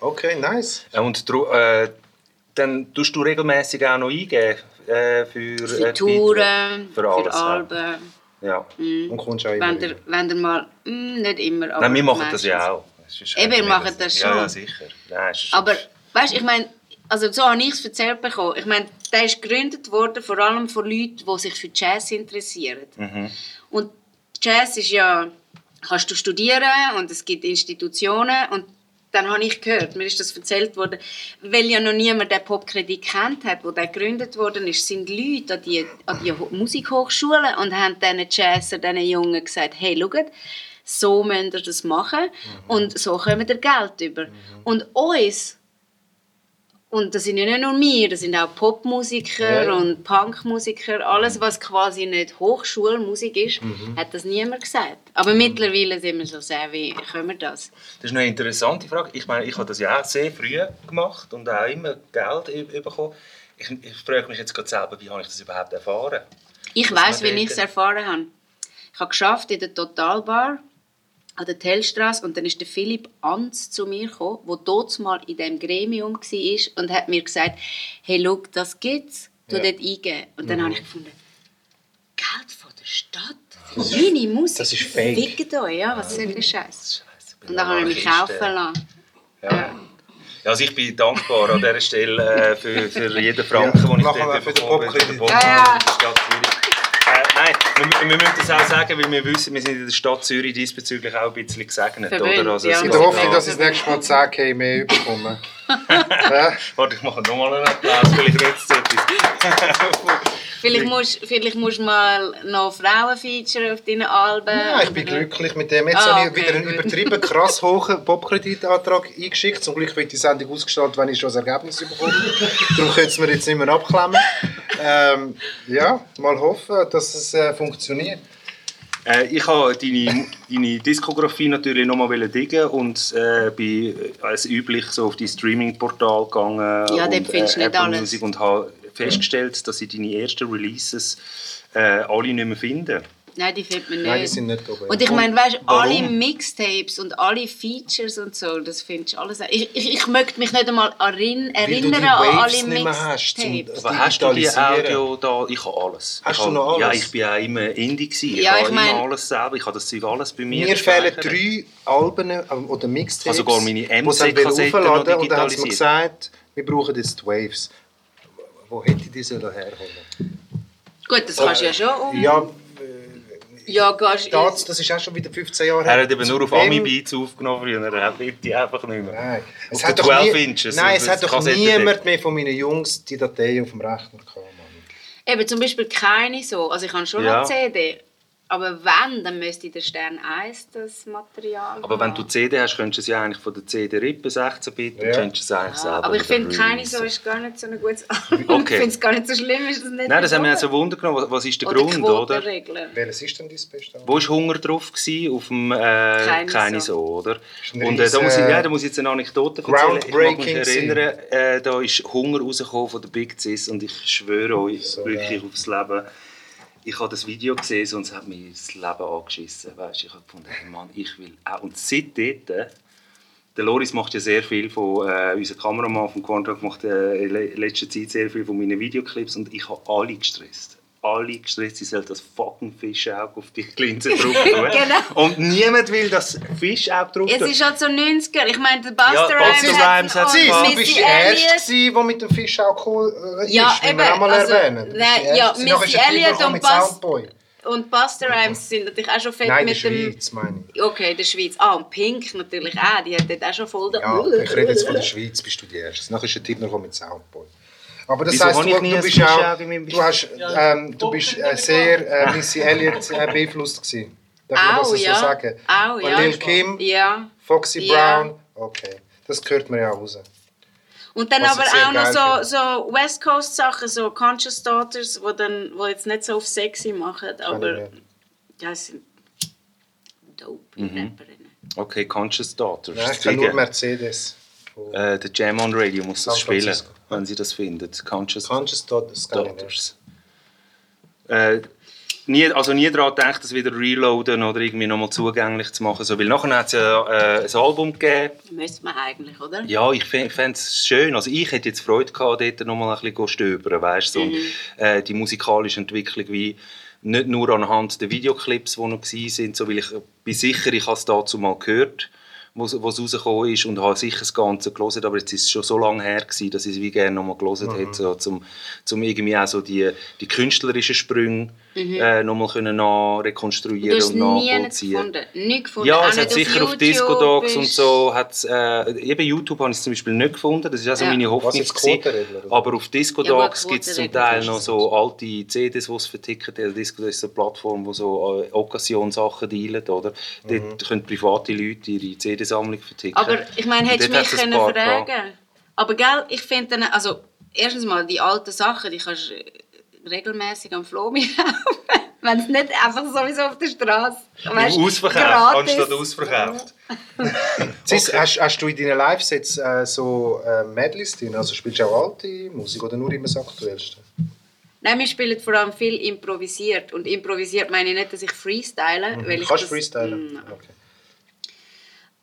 Okay, nice. Ja, Und äh, dann tust du regelmäßig auch noch eingeben äh, für, Für äh, Touren, für für, alles. ja. Ja. Und kommst auch immer Wenn ihr, wenn ihr mal... mm, nicht immer, aber Nein, wir machen das meistens. ja auch. Ist Eben, wir machen das Ja, schon. ja, sicher. Nein, Aber weißt du, ich meine, also so habe ich es erzählt bekommen. Ich meine, der ist gegründet worden vor allem von Leuten, die sich für Jazz interessieren. Mhm. Und Jazz ist ja, kannst du studieren und es gibt Institutionen und dann habe ich gehört, mir ist das erzählt worden, weil ja noch niemand den Popkredit kennt hat, wo der gegründet worden ist, sind Leute an die, an die Ho- Musikhochschulen und haben diesen Jazzer, diesen Jungen gesagt, hey, schaut, so müsst ihr das machen und so kommt ihr Geld über. Und uns Und das sind ja nicht nur wir, das sind auch Popmusiker Ja. und Punkmusiker. Alles, was quasi nicht Hochschulmusik ist, Mhm. hat das niemand gesagt. Aber mittlerweile sind wir so sehr, wie können wir das? Das ist eine interessante Frage. Ich meine, ich habe das ja auch sehr früh gemacht und auch immer Geld bekommen. Ich, ich frage mich jetzt gerade selber, wie habe ich das überhaupt erfahren? Ich weiß, wie ich es erfahren habe. Ich habe geschafft in der Totalbar an der Tellstrasse und dann ist der Philipp Anz zu mir gekommen, der dort mal in dem Gremium war und hat mir gesagt, hey, schau, das gibt's, du Ja. dort eingeben. Und Mhm. dann habe ich gefunden, Geld von der Stadt für meine Musik? das ist fake. Fickt euch, ja, was soll der Scheiß? Und dann habe ich mich kaufen lassen. Ja. Ja, Also ich bin dankbar an dieser Stelle äh, für, für jeden Franken, Ja, den ich machen wir dort für den bekommen habe, Ja, ja. Nein, wir, wir müssen das auch sagen, weil wir wissen, wir sind in der Stadt Zürich diesbezüglich auch ein bisschen gesegnet. Verwöhnt, oder? Also, ja. In der Hoffnung, dass ich das nächste Mal 10k mehr bekomme. Warte, ich mache nochmal einen Applaus, vielleicht nützt es etwas. Vielleicht musst, vielleicht musst du mal noch Frauen featuren auf deinen Alben. Ja, ich bin glücklich mit dem. Jetzt Ah, habe ich okay, wieder einen gut. übertrieben krass hohen Popkreditantrag eingeschickt. Zum Glück wird die Sendung ausgestrahlt, wenn ich schon das Ergebnis bekomme. Darum können wir jetzt nicht mehr abklemmen. Ähm, ja, mal hoffen, dass es äh, funktioniert. Äh, ich habe deine, deine Diskografie natürlich nochmal diggen und äh, bin äh, als üblich so auf die Streaming-Portal gegangen Ja, dort und, findest du nicht Apple alles. Music und habe festgestellt, dass ich deine ersten Releases äh, alle nicht mehr finde. Nein, die findet man nicht. Nein, die sind nicht oben. Und ich meine, weißt, warum? alle Mixtapes und alle Features und so, das findest du alles. Ich, ich, ich möchte mich nicht einmal erinn, du erinnern an alle Mixtapes. Aber hast du die. Audio da? Ich habe alles. Hast ich du noch Ja, alles? ich bin ja immer Indie gewesen. Ja, ich ich habe mein- immer alles selber. Ich habe das Zeug alles bei mir. Mir fehlen drei Alben ähm, oder Mixtapes. habe sogar meine MC-Kassetten noch Und dann haben sie mir gesagt, wir brauchen jetzt die Waves. Wo hätte ich die herholen Gut, das kannst du ja schon um. Ja, ja gehst, das, das ist auch schon wieder 15 Jahre Er hat eben nur auf Wem- Ami-Beats aufgenommen früher. Er will die einfach nicht mehr. Nein, es Auf hat doch 12 nie, Inches, Nein, es hat doch niemand mehr von meinen Jungs die Datei auf dem Rechner gehabt. Eben zum Beispiel keine so. Also ich habe schon Ja. noch CD. Aber wenn, dann müsste der Stern 1 das Material Aber wenn haben. du CD hast, könntest du es ja eigentlich von der CD rippen, 16-Bit, und Ja. könntest du es eigentlich Ja, selber aber ich finde, keine so ist gar nicht so ein gutes Album. Okay. Ich finde es gar nicht so schlimm, ist das nicht Nein, das haben wir jetzt so Wunder genommen. Was- ist der Oder Grund, oder? Welches ist denn dein beste Album? Wo war Hunger drauf? Gewesen? Auf dem äh, Keine Keine, so. so. oder? Und äh, da, muss ich, ja, da muss ich jetzt eine Anekdote erzählen. Ich mag mich erinnern, äh, da ist Hunger rausgekommen von der Big Cis und ich schwöre euch So, wirklich ja. aufs Leben. Ich habe das Video gesehen es hat mir das Leben angeschissen. Weißt? Ich habe gefunden, hey Mann, ich will auch. Und seitdem, der Loris macht ja sehr viel von, äh, unser Kameramann vom Quantum macht äh, in le- letzter Zeit sehr viel von meinen Videoclips und ich habe alle gestresst. Alle gestresst, sie sollen das fucking Fischauge auf die Linse drauf tun. Genau. Und niemand will das Fischauge drauf Es tun. ist halt so 90er. Ich meine, der Buster Ja, Rhymes hat Rhymes hat Sie, du bist der Erste, gewesen, der mit dem Fisch auch cool äh, Ja, ist, müssen wir eben, auch mal also, erwähnen. Nein, der ja, Missy der Elliott und Soundboy. Und Buster Rhymes sind natürlich auch schon fett Nein, in der mit dem... Schweiz, meine ich. Okay, in der Schweiz. Ah, und Pink natürlich auch. Die hat dort auch schon voll... den- Ja, ich rede jetzt von der Schweiz, bist du die Erste. Nachher ist der Tipp noch mit Soundboy. Aber das Wieso heisst, du, du bist auch, du hast, ähm, du bist äh, sehr äh, Missy Elliott äh, beeinflusst gewesen. Darf man das Auch, so ja. sagen? Auch, Und ja. Lil Kim, Ja. Foxy Ja. Brown, okay. Das gehört mir ja auch raus. Und dann Was aber auch noch so, so West Coast Sachen, so Conscious Daughters, die dann, wo jetzt nicht so auf sexy machen, aber ja, es sind dope Mhm. Rapperinnen. Okay, Conscious Daughters. Nein, ich kenne nur Mercedes. äh, der Jam on Radio muss das San spielen, Francisco. Wenn sie das findet. Conscious Conscious Daughters. Daughters. Äh, nie, also nie daran gedacht, das wieder reloaden oder irgendwie nochmal zugänglich zu machen. So, weil nachher hat es ja äh, ein Album gegeben. Müsste man eigentlich, oder? Ja, ich fände es schön. Also ich hätte jetzt Freude gehabt, dort nochmal ein bisschen stöbern, weißt du. So, Mhm. äh, die musikalische Entwicklung wie nicht nur anhand der Videoclips, die noch waren, so, weil ich bin sicher, ich habe es dazu mal gehört, wo es rausgekommen ist und habe sicher das Ganze gelesen, aber jetzt ist es schon so lange her gewesen, dass ich es wie gerne nochmal gelesen Mhm. hätte, so, zum, zum irgendwie auch so die, die künstlerischen Sprünge Mhm. äh, nochmal können rekonstruieren und nie nicht nachvollziehen. gefunden. Nie gefunden. Ja, Auch es hat sicher auf YouTube Discodogs und so, hat's, äh, eben YouTube habe ich es zum Beispiel nicht gefunden, das ist auch so Ja. meine Hoffnung. Was gewesen. Aber auf Discodogs Ja, gibt es zum Teil noch so alte CDs, die es verticken. Also Discodogs ist eine Plattform, die so äh, Occasion-Sachen dealt, oder? Dort können private Leute ihre CD-Sammlung verticken. Aber ich meine, hättest du mich können fragen Aber gell, ich finde dann, also erstens mal die alten Sachen, die kannst du regelmäßig am Flomi kaufen. Wenn es nicht einfach sowieso auf der Straße weißt, Ausverkauft, gratis. anstatt ausverkauft. Sis, hast, hast du in deinen Live-Sets äh, so äh, Medleys drin? Also spielst du auch alte Musik oder nur immer das Aktuellste? Nein, wir spielen vor allem viel improvisiert. Und improvisiert meine ich nicht, dass ich freestyle. Weil ich Kannst du das, freestylen? Mm, Okay.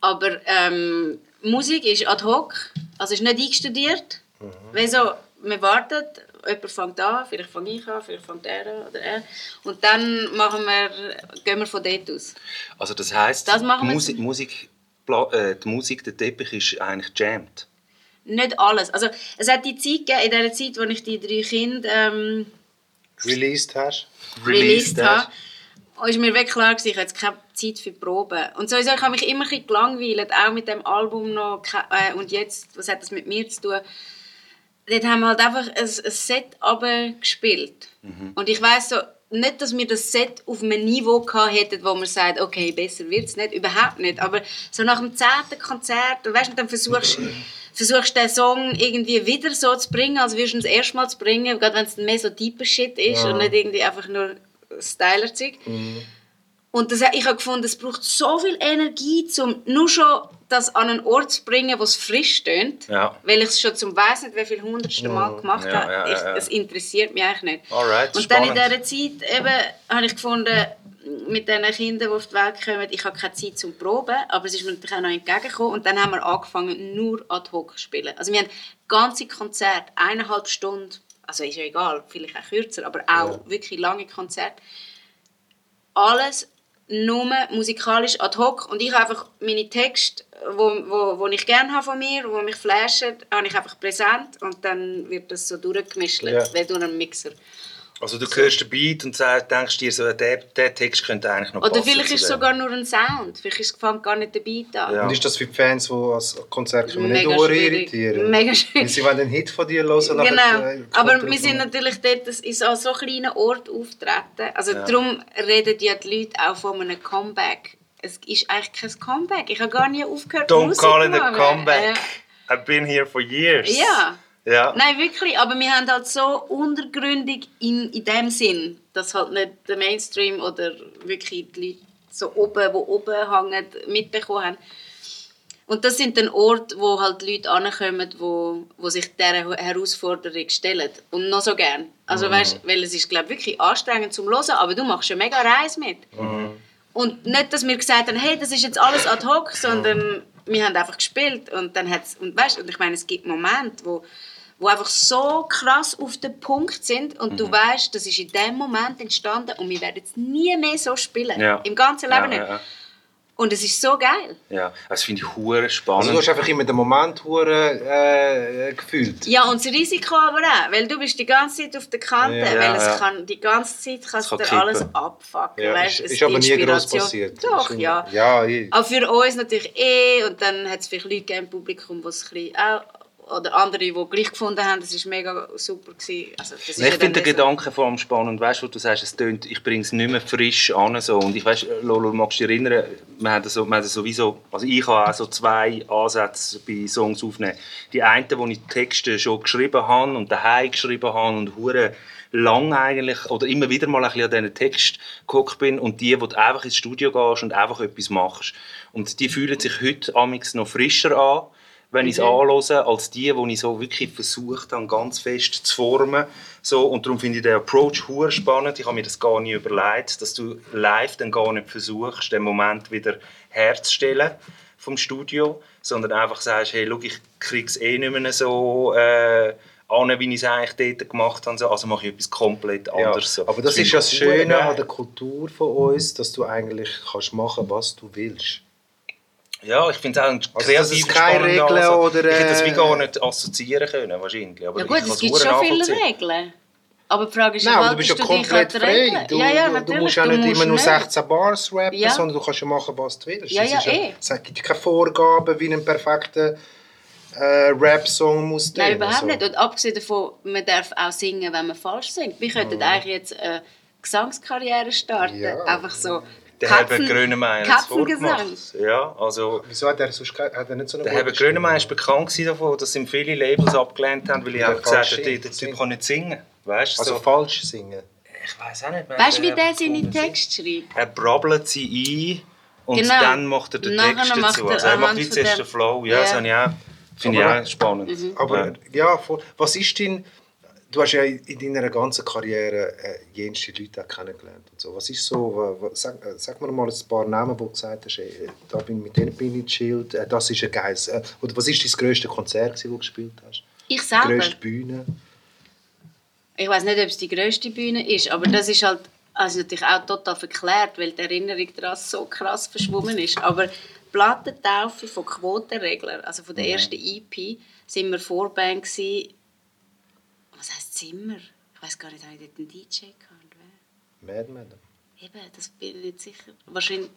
Aber ähm, Musik ist ad hoc, also ist nicht eingestudiert. Mhm. Weil so, man wartet, jemand fängt an, vielleicht fange ich an, vielleicht fängt er an oder er. Und dann machen wir, gehen wir von dort aus. Also das heisst, Das die, wir Musik. Musik, äh, die Musik, der Teppich ist eigentlich jammed. Nicht alles. Also, es hat die Zeit gegeben, in der Zeit, als ich die drei Kinder ähm, Released hast? released hast. habe, ist mir wirklich klar, gewesen, ich habe jetzt keine Zeit für Proben. Und sowieso, ich habe mich immer ein bisschen gelangweilt, auch mit dem Album noch. Äh, und jetzt, was hat das mit mir zu tun? Dort haben wir halt einfach ein, ein Set gespielt. Und ich weiß so, nicht, dass wir das Set auf einem Niveau hätten, wo man sagt, okay, besser wird es nicht, überhaupt nicht. Aber so nach dem zehnten Konzert, und weißt, du, dann versuchst versuchst den Song irgendwie wieder so zu bringen, als würdest du ihn das erste Mal zu bringen, gerade wenn es mehr so deeper Shit ist und nicht irgendwie einfach nur Styler-Zeug. Und das, ich habe gefunden, es braucht so viel Energie, um nur schon das an einen Ort zu bringen, wo es frisch tönt. Ja. Weil ich es schon zum weiß nicht wie viel hundertste Mal gemacht Ja, habe. ja, ich. Es interessiert mich eigentlich nicht. Alright, und dann in spannend. dieser Zeit eben, habe ich gefunden, mit diesen Kindern, die auf die Welt kommen, ich habe keine Zeit zum Proben, aber es ist mir natürlich auch noch entgegengekommen. Und dann haben wir angefangen, nur ad hoc zu spielen. Also wir haben ganze Konzerte, eineinhalb Stunden, also ist ja egal, vielleicht auch kürzer, aber auch wirklich lange Konzerte alles nur musikalisch ad hoc und ich habe einfach meine Texte, wo, wo, wo ich gerne habe von mir, wo mich flashen, habe ich einfach präsent und dann wird das so durchgemischt, Ja. wie durch einen Mixer. Also du hörst den Beat und denkst dir so, der, der Text könnte eigentlich noch Oder passen vielleicht ist es sogar nur ein Sound, vielleicht ist, fängt gar nicht der Beat an. Ja. Und ist das für die Fans, die als Konzert kommen, nicht irritieren? Mega schwierig. Sie wollen den Hit von dir hören nachher, Genau, äh, aber wir sind natürlich dort das ist an so kleinen Ort auftreten. Also darum reden ja die Leute auch von einem Comeback. Es ist eigentlich kein Comeback. Ich habe gar nie aufgehört Don't Musik call it a comeback. Ja. I've been here for years. Ja. Ja. Nein, wirklich. Aber wir haben halt so untergründig in, in dem Sinn, dass halt nicht der Mainstream oder wirklich die Leute so oben, wo oben hängen, mitbekommen haben. Und das sind dann Orte, wo halt Leute ankommen, wo, wo sich dieser Herausforderung stellen. Und noch so gern. Also weißt, weil es ist glaube wirklich anstrengend zum Hören, aber du machst eine mega Reise mit. Und nicht, dass wir gesagt haben, hey, das ist jetzt alles ad hoc, sondern wir haben einfach gespielt und dann hat's, und weißt, und ich meine, es gibt Momente, wo, wo einfach so krass auf den Punkt sind und Mhm. du weißt, das ist in dem Moment entstanden und wir werden es nie mehr so spielen, Ja. im ganzen Leben ja, nicht. Ja, ja. Und es ist so geil. ja. Das finde ich hure spannend. Also du hast einfach immer den Moment hure, äh, gefühlt. Ja, und das Risiko aber auch, weil du bist die ganze Zeit auf der Kante, Ja, weil es ja. kann, die ganze Zeit kannst kann du dir kippen. alles abfucken. Ja, weißt, ist, es- ist aber nie groß Inspiration- passiert. Doch, ja. Ja, ich, Auch für uns natürlich eh. Und dann hat es vielleicht Leute im Publikum, die es ein bisschen auch, oder andere, die gleich gefunden haben, das war mega super. Gewesen. Also, das Ich finde den Gedanken vor allem spannend, weißt du, wo du sagst, es tönt, ich bringe es nicht mehr frisch an. So. Und ich weiß, Lolo, magst du dich erinnern, wir haben, so, wir haben sowieso, also ich habe auch so zwei Ansätze bei Songs aufnehmen. Die einen, wo ich die Texte schon geschrieben habe und daheim geschrieben habe und hure lang eigentlich, oder immer wieder mal ein bisschen an diesen Text geguckt bin und die, wo du einfach ins Studio gehst und einfach etwas machst. Und die fühlen sich heute amix noch frischer an, wenn ich es anhöre, als die, die ich so wirklich versucht habe, ganz fest zu formen. So, und darum finde ich den Approach hure spannend. Ich habe mir das gar nicht überlegt, dass du live dann gar nicht versuchst, den Moment wieder herzustellen vom Studio, sondern einfach sagst, hey, schau, ich kriege es eh nicht mehr so äh, an, wie ich es eigentlich dort gemacht habe. So, Also mache ich etwas komplett ja. anderes. So. Aber das finde ist ja das Schöne an der Kultur von uns, dass du eigentlich kannst machen was du willst. Ja, ich finde es auch ein Also, kreativ dass es keine Regeln oder, Ich hätte das wie äh, gar nicht assoziieren können, wahrscheinlich. Aber Ja gut, es gibt schon viele. Regeln. Aber die Frage ist, Nein, aber du bist ja komplett frei. Du, ja, ja, du, musst ja nicht immer nur nicht. 16 Bars rappen, Ja. sondern du kannst ja machen, was du willst. Ja, ja, ist eh. Es gibt keine Vorgaben, wie ein perfekter äh, Rap-Song muss Nein, überhaupt so. nicht. Und abgesehen davon, man darf auch singen, wenn man falsch singt. Wir könnten eigentlich jetzt eine Gesangskarriere starten. Ja. Einfach so Der Katzen- Herbert Grönemeyer Katzengesang. Ja, also Wieso hat er sonst hat er nicht so eine der Herbert? Grönemeyer ist bekannt davon, dass ihm viele Labels abgelehnt haben, weil ich Ja, einfach gesagt habe, der, Typ kann nicht singen. Weißt du? Also so. falsch singen. Ich weiß auch nicht. Weißt du, wie der seine. Texte schreibt? Er brabbelt sie ein und Genau. dann macht er den Nachher Text macht dazu. er Also er macht zuerst dem- den Flow. Ja, Ja. das habe ich auch, finde ich Aber- auch spannend. Aber ja. ja, voll. was ist denn... Du hast ja in deiner ganzen Karriere äh, jenste Leute auch kennengelernt und so. Was ist so, wa- wa- sag, äh, sag mir mal ein paar Namen, wo du gesagt hast, ey, da bin, mit denen bin ich chillt, äh, das ist ein geiles... Äh, oder was ist dein grösstes Konzert, das du gespielt hast? Ich Die selber. grösste Bühne? Ich weiß nicht, ob es die grösste Bühne ist, aber das ist halt also natürlich auch total verklärt, weil die Erinnerung daran so krass verschwommen ist. Aber die Plattentaufe von Quotenregler, also von der ersten EP, sind wir Vorband gewesen. Zimmer? Ich weiß gar nicht, habe ich dort einen DJ gehabt? Mad Madam. Eben, das bin ich nicht sicher. Wahrscheinlich.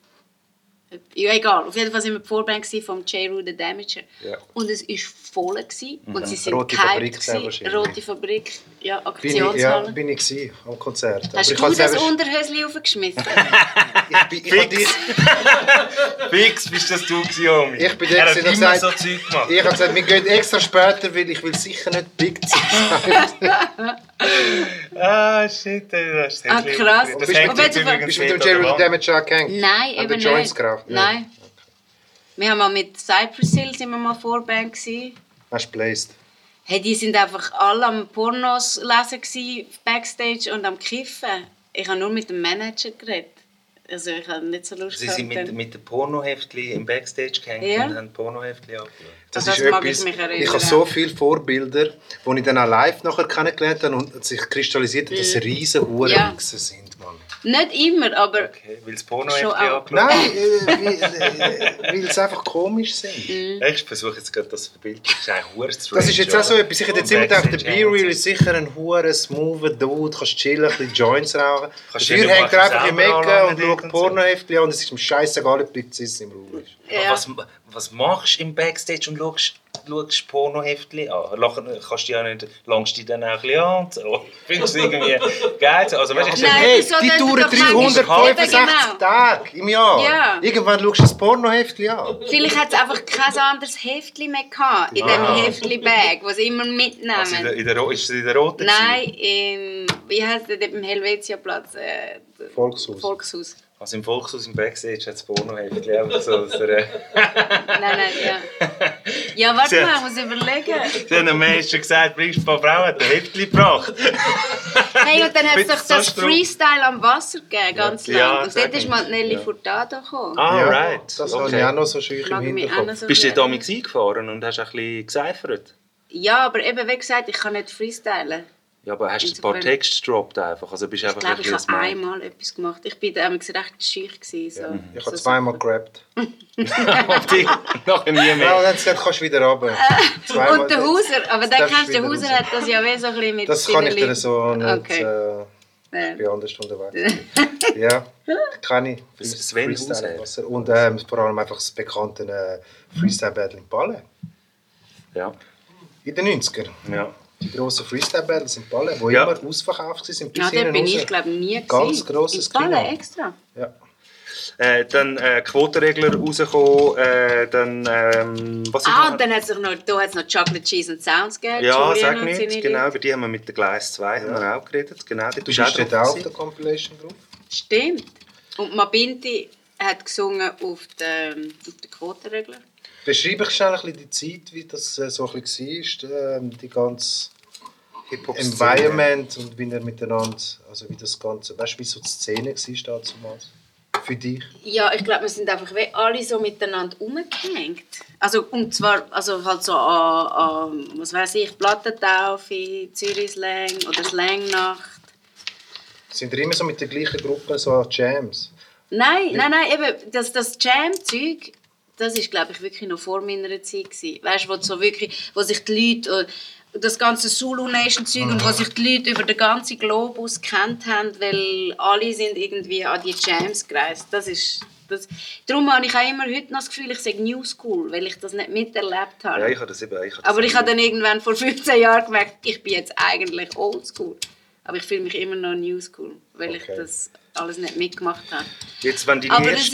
Ja, egal. Auf jeden Fall waren wir die Vorband vom J. Rue the Damager. Ja. Und es war voll. Gewesen. Und sie sind Rote Fabrik gewesen. Rote Fabrik, ja, Bin ich, ja, Aktionshalle. bin ich gewesen, am Konzert. Hast ich du das selber- Unterhöschen aufgeschmissen? ich, bin- ich, Fix. Fix bist das du gewesen, Omi. Ich bin er der hat immer der so gesagt- Zeug gemacht. ich habe gesagt, wir gehen extra später, weil ich will sicher nicht Big sein. Ah, shit, ey, das ist Ah, krass. Das Bist du hängt Bist du übrigens Bist du mit dem Jerry. Damage angehängt? Nein, An eben Joints nicht. geraucht? Nein. Wir haben mal mit Cypress Hill sind wir mal Vorband gewesen. Hast du placed? Hey, die sind einfach alle am Pornos lesen gewesen, backstage und am kiffen. Ich habe nur mit dem Manager geredet. Also ich habe nicht so Lust Sie sind mit, dann- mit den Pornoheftchen im Backstage gehängt Ja. und haben Pornoheftchen abgeschaut. Das, ist das ich etwas, mich erinnern. ich habe so viele Vorbilder, die ich dann auch live nachher kennengelernt habe und sich kristallisiert hat, dass sie riesen Mhm. Ja. Hurenwichser sind, Mann. Nicht immer, aber Okay, weil das Schon Pornoheftchen auch. Nein, äh, weil, äh, weil sie einfach komisch sind. Mhm. Ich versuche jetzt gerade das Bild. Das ist eigentlich hure strange, Das ist jetzt auch so etwas. Ich hätte jetzt immer gedacht, der hängen ist sicher ein hure smoother Dude, kannst chillen, ein bisschen Joints rauchen. Dafür dir hängt er noch einfach im selber Ecke anlangen und schaut Pornoheftchen an und es ist ihm scheißegal, ob die Polizist im Raum ist. Ja. Was, was machst du im Backstage und schaust, schaust Pornoheftchen an? Lachen, kannst du ja nicht, langst dich dann auch ein bisschen an und so. Findest du es irgendwie geil? Also, weißt, ich Nein, sag, Hey, wieso die dauern doch manchmal- 365 Eben genau. Tage im Jahr. Ja. Irgendwann schaust du das Pornoheftchen an. vielleicht hat es einfach kein anderes Heftchen mehr gehabt, in dem Heftchen-Bag, das sie immer mitnehmen. also in der, in der, ist es in der roten? Nein, im, wie heißt der, im Helvetiaplatz? Äh, Volkshaus. Volkshaus. Also im Volkshaus im Backstage hat es Pornoheftchen. einfach so, dass er, äh, Nein, nein, ja. Ja, warte mal, ich muss überlegen. Sie haben am meisten gesagt, bringst du ein paar Frauen, hat ein Heftchen gebracht. Hey, und dann hat es doch so das Freestyle am Wasser gegeben, ganz Ja, lang. Und dort ist mal Nelly Ja. Furtado gekommen. Ah, ja, right. Das okay. habe ich auch noch so schön Mag im Hinterkopf. so Bist du erinnern. damit eingefahren und hast ein bisschen geseifert? Ja, aber eben, wie gesagt, ich kann nicht freestylen. Ja, aber hast du ein paar Texte gedroppt einfach? Also bist du Ich einfach glaube, ein ich habe smart. einmal etwas gemacht. Ich bin damals recht schüch. gewesen, So. Ich habe so zweimal gerappt. Auf dich nachher nie Ja, mehr. und dann gesagt, kannst du wieder runter. Zweimal- Und der Hauser, aber dann kannst du, Hauser hat das ja wie so ein bisschen mit Das kann ich dir so nicht. Okay. Äh, Ja. ich bin anders unterwegs. ja, kann ich. Sven Hauser. Und ähm, vor allem einfach das bekannte äh, Freestyle Battle in Balle. Ja, In den 90ern. ja. Die grossen Freestyle Battles in Balle, die Ja. immer ausverkauft waren. Ja, hinten bin raus. ich, glaube ich, nie Ganz grosses In Kino. extra. Ja. Äh, dann äh, Quotenregler rausgekommen, äh, dann ähm, was ist Ah, und dann hat es noch, da hat's noch Chocolate Cheese and Sounds gegeben. Ja, Julian sag nicht, seine genau, über die haben wir mit der Gleis 2 haben wir auch geredet. Genau, Du bist auch auch auf drauf. der Compilation drauf. Stimmt. Und Mabinti hat gesungen auf den, auf den Quotenregler. Beschreib ich schnell ein bisschen die Zeit, wie das äh, so ein bisschen war, ähm, die ganze. Environment und wie er miteinander, also wie das Ganze, weißt du, wie so die Szene war damals? Für dich? Ja, ich glaube, wir sind einfach wie alle so miteinander umgehängt. Also, und zwar also halt so an, an was weiß ich, Plattentaufe, Zürich-Slang oder Slangnacht. Sind ihr immer so mit der gleichen Gruppe so an Jams? Nein, nein, nein, eben, das, das Jam-Zeug, das ist, glaube ich, wirklich noch vor meiner Zeit gewesen. Weißt du, wo so wirklich, wo sich die Leute, das ganze Zulu Nation Zeug und wo sich die Leute über den ganzen Globus kennt haben, weil alle sind irgendwie an die Jams gereist. Das ist, das, darum habe ich auch immer heute noch das Gefühl, ich sage New School, weil ich das nicht miterlebt habe. Ja, ich habe das eben. Ich habe Aber ich habe dann irgendwann vor 15 Jahren gemerkt, ich bin jetzt eigentlich Old School. Aber ich fühle mich immer noch New School, weil ich Okay. das alles nicht mitgemacht habe. Jetzt, wenn deine Aber ist,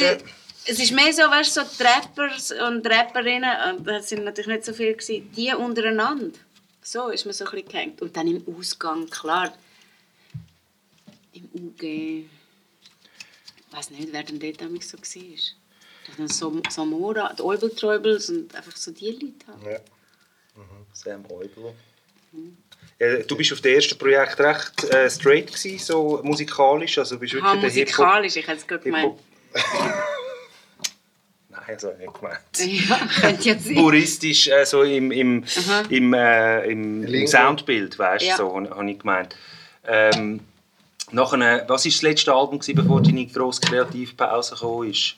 es ist mehr so, weißt du, so die Rappers und Rapperinnen, und das sind natürlich nicht so viele, gewesen, die untereinander. So ist man so ein bisschen gehängt. Und dann im Ausgang, klar, im UG, ich weiß nicht, wer denn dort damals so war. Das waren so Samora, die Eubelträubels und einfach so die Leute. Halt. Ja. Sam Eubel. Äh, du bist auf dem ersten Projekt recht äh, straight gewesen, so musikalisch, also bist wirklich Ah, musikalisch, ich hätte es gerade gemeint. Also nicht gemeint. Ja, könnte ja sein. Puristisch, äh, so im, im, Aha. im, äh, im, im. Soundbild, weißt du, Ja. so habe hab ich gemeint. Ähm, nachher, was war das letzte Album, gewesen, bevor deine grosse Kreativpause gekommen ist?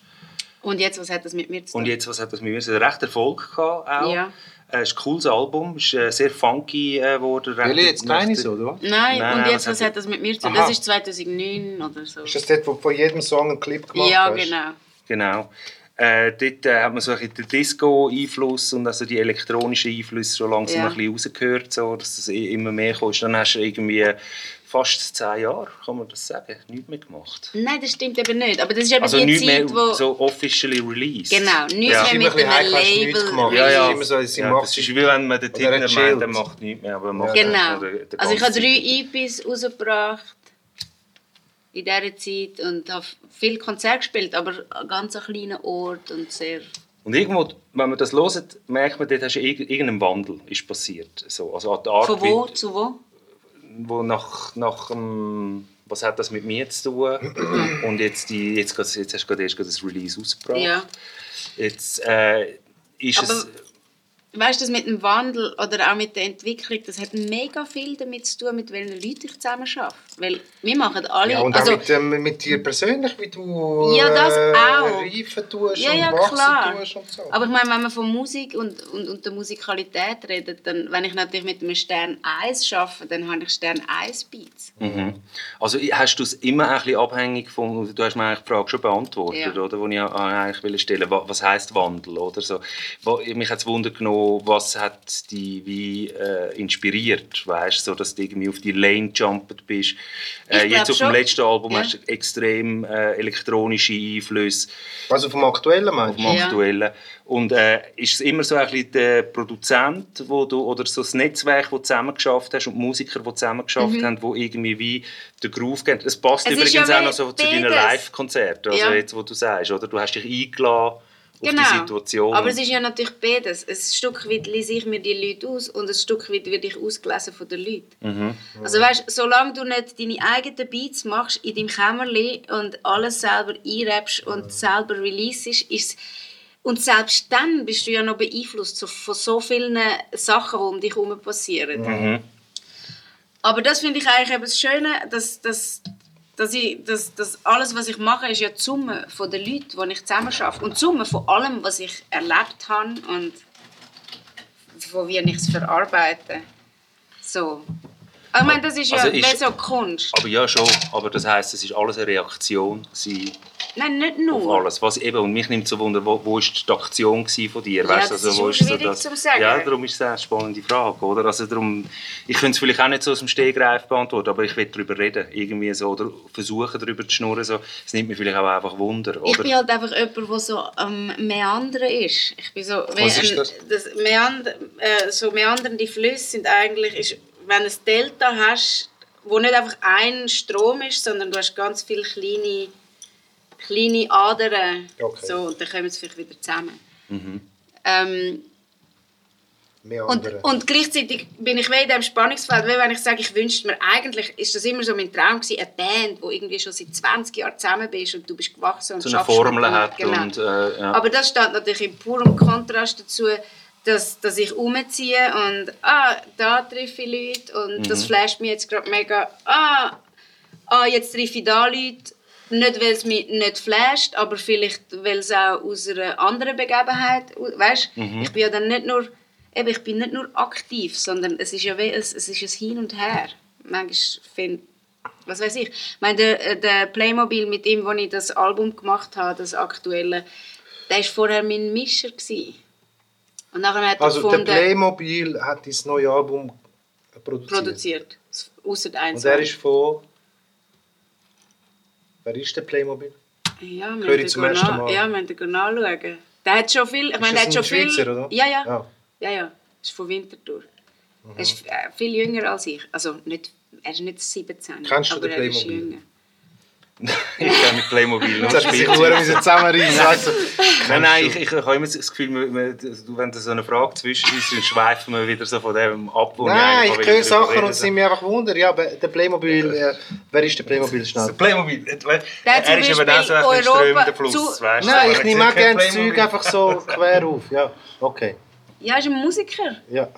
Und jetzt, was hat das mit mir zu tun? Und jetzt, was hat das mit mir? Es hat recht Erfolg gehabt auch. Ja. Äh, Es ist ein cooles Album, es ist äh, sehr funky äh, geworden. Will ich jetzt so, oder was? Nein, Nein, und jetzt, was hat- das mit mir zu tun? Das ist 2009 oder so. Ist das dort, wo du von jedem Song einen Clip gemacht Ja, hast? genau. Genau. Äh, dort äh, hat man so ein bisschen den Disco-Einfluss und also die elektronischen Einflüsse schon langsam Ja. ein bisschen rausgehört, so, dass es immer mehr kommt. Dann hast du irgendwie fast zehn Jahre, kann man das sagen, nichts mehr gemacht. Nein, das stimmt eben nicht. Aber das ist eben Also die Zeit, mehr wo... so officially released. Genau, nichts Ja. mehr mit ein einem nichts Label. gemacht. Ja, ja. ist immer so, ja, das ist wie wenn man den er meint, der macht nichts mehr, aber er macht Genau. einfach den- den Also ich habe drei. EPs rausgebracht in dieser Zeit und habe viel Konzert gespielt, aber an ganz kleinen Ort und sehr... Und irgendwo, wenn man das hört, merkt man, dort hast du Wandel ist passiert. So, also an der Art, Von wo wie- zu wo? wo nach, nach ähm, was hat das mit mir zu tun? Und jetzt, die, jetzt, jetzt hast du gerade erst das Release ausgebracht. Ja. Jetzt äh, ist Aber es... weißt du, das mit dem Wandel oder auch mit der Entwicklung, das hat mega viel damit zu tun, mit welchen Leuten ich zusammen arbeite. Weil wir machen alle... Ja, und also, auch mit, ähm, mit dir persönlich, wie du Ja, das äh, auch. reifen tust Ja, und ja, wachsen klar. tust und so. Aber ich meine, wenn man von Musik und, und, und der Musikalität redet, dann, wenn ich natürlich mit einem Stern 1 arbeite, dann habe ich Stern 1 Beats. Mhm. Also hast du es immer ein bisschen abhängig von... Du hast mir eigentlich die Frage schon beantwortet, Ja. oder? Die ich eigentlich will stellen Wa- Was heisst Wandel, oder? So, mich hat es Wunder genommen, was hat dich wie äh, inspiriert, weißt? So, dass du irgendwie auf die Lane gejumpt bist. Äh, jetzt auf schon. dem letzten Album Ja. hast du extrem äh, elektronische Einflüsse. Also vom Aktuellen meinst du? vom Ja. aktuellen. Und äh, ist es immer so ein bisschen der Produzent wo du, oder so das Netzwerk, das du zusammen geschafft hast und die Musiker, die zusammen geschafft haben, wo irgendwie wie den Groove geben? Es passt Mhm. Es übrigens ja auch noch so zu deinen. Live-Konzerten, also Ja. jetzt, wo du sagst, oder? Du hast dich eingeladen Genau. die Situation. Aber es ist ja natürlich beides. Ein Stück weit lese ich mir die Leute aus und ein Stück weit werde ich ausgelesen von den Leuten. Mhm. Also weißt, solange du nicht deine eigenen Beats machst in deinem Kämmerli und alles selber einrapst und selber releasest, ist und selbst dann bist du ja noch beeinflusst von so vielen Sachen, die um dich herum passieren. Mhm. Aber das finde ich eigentlich eben das Schöne, dass, dass, dass, ich, dass, dass alles, was ich mache, ist ja die Summe von den Leuten, die ich zusammen arbeite. Und die Summe von allem, was ich erlebt habe und von wie ich es verarbeite. So. Ich meine, das ist ja Also ist- so Kunst. Aber ja, schon. Aber das heisst, es ist alles eine Reaktion gewesen Nein, nicht auf nur. alles. Was eben, und mich nimmt so Wunder, wo, wo ist die Aktion von dir? Ja, Weißt, das also, ist wo so schwierig das- zum sagen. Ja, darum ist es eine spannende Frage, oder? Also darum, ich könnte es vielleicht auch nicht so aus dem Stegreif beantworten, aber ich will darüber reden, irgendwie so, oder versuchen darüber zu schnurren, so. Es nimmt mich vielleicht auch einfach Wunder, Ich oder? bin halt einfach jemand, der so am Meandern ist. Ich bin so, Was ist das? das Meander, äh, so meandernde Flüsse sind eigentlich, ist, wenn du ein Delta hast, wo nicht einfach ein Strom ist, sondern du hast ganz viele kleine, kleine Adern. Okay. So, und dann kommen sie vielleicht wieder zusammen. Mhm. Ähm, und, und gleichzeitig bin ich in diesem Spannungsfeld, wie wenn ich sage, ich wünschte mir, eigentlich ist das immer so mein Traum gewesen, eine Band, die irgendwie schon seit 20 Jahren zusammen bist und du bist gewachsen und so eine Formel mit- hat genau. und äh, ja. Aber das steht natürlich im purem Kontrast dazu, dass, dass ich umziehe und ah, da treffe ich Leute und Mhm. das flasht mich jetzt gerade mega. Ah, ah, jetzt treffe ich da Leute. Nicht, weil es mich nicht flasht, aber vielleicht, weil es auch aus einer anderen Begebenheit, weißt, Mhm. ich bin ja dann nicht nur, eben, ich bin nicht nur aktiv, sondern es ist ja wie, es, es ist ein Hin und Her. Manchmal finde was weiß ich. Ich meine, der, der Playmobil, mit dem, wo ich das Album gemacht habe, das aktuelle, der war vorher mein Mischer. Gewesen. Und nachher hat er Also der gefunden, Playmobil hat das neue Album produziert. produziert. Außer eins. Und er ist von... Wer ist der Playmobil? Ja, wir Höre ich zum gehen ersten Mal. Ja, wir müssen gehen nachschauen. Der hat schon viel... Ich meine, der hat schon viel... Oder? Ja, ja. Ja. Ja, ja. Ist von Winterthur. Mhm. Er ist äh, viel jünger als ich. Also, nicht, er ist nicht 17. Kennst du den er ist Playmobil? ich kann mit Playmobil noch spielen. du. Nein, nein, ich, ich habe immer das Gefühl, du- wenn da so eine Frage zwischen ist, dann schweifen wir wieder so von dem ab, wo Nein, ich höre Sachen reden. und es sind mir einfach Wunder. Ja, aber der Playmobil... Äh, wer ist der Playmobil Der schnell? Playmobil, äh, Der er ist aber auch so ein strömender Europa Fluss, zu- weißt du? Nein, ich nehme auch gerne das Zeug einfach so quer auf. Ja, okay. Ja, er ist ein Musiker. Ja.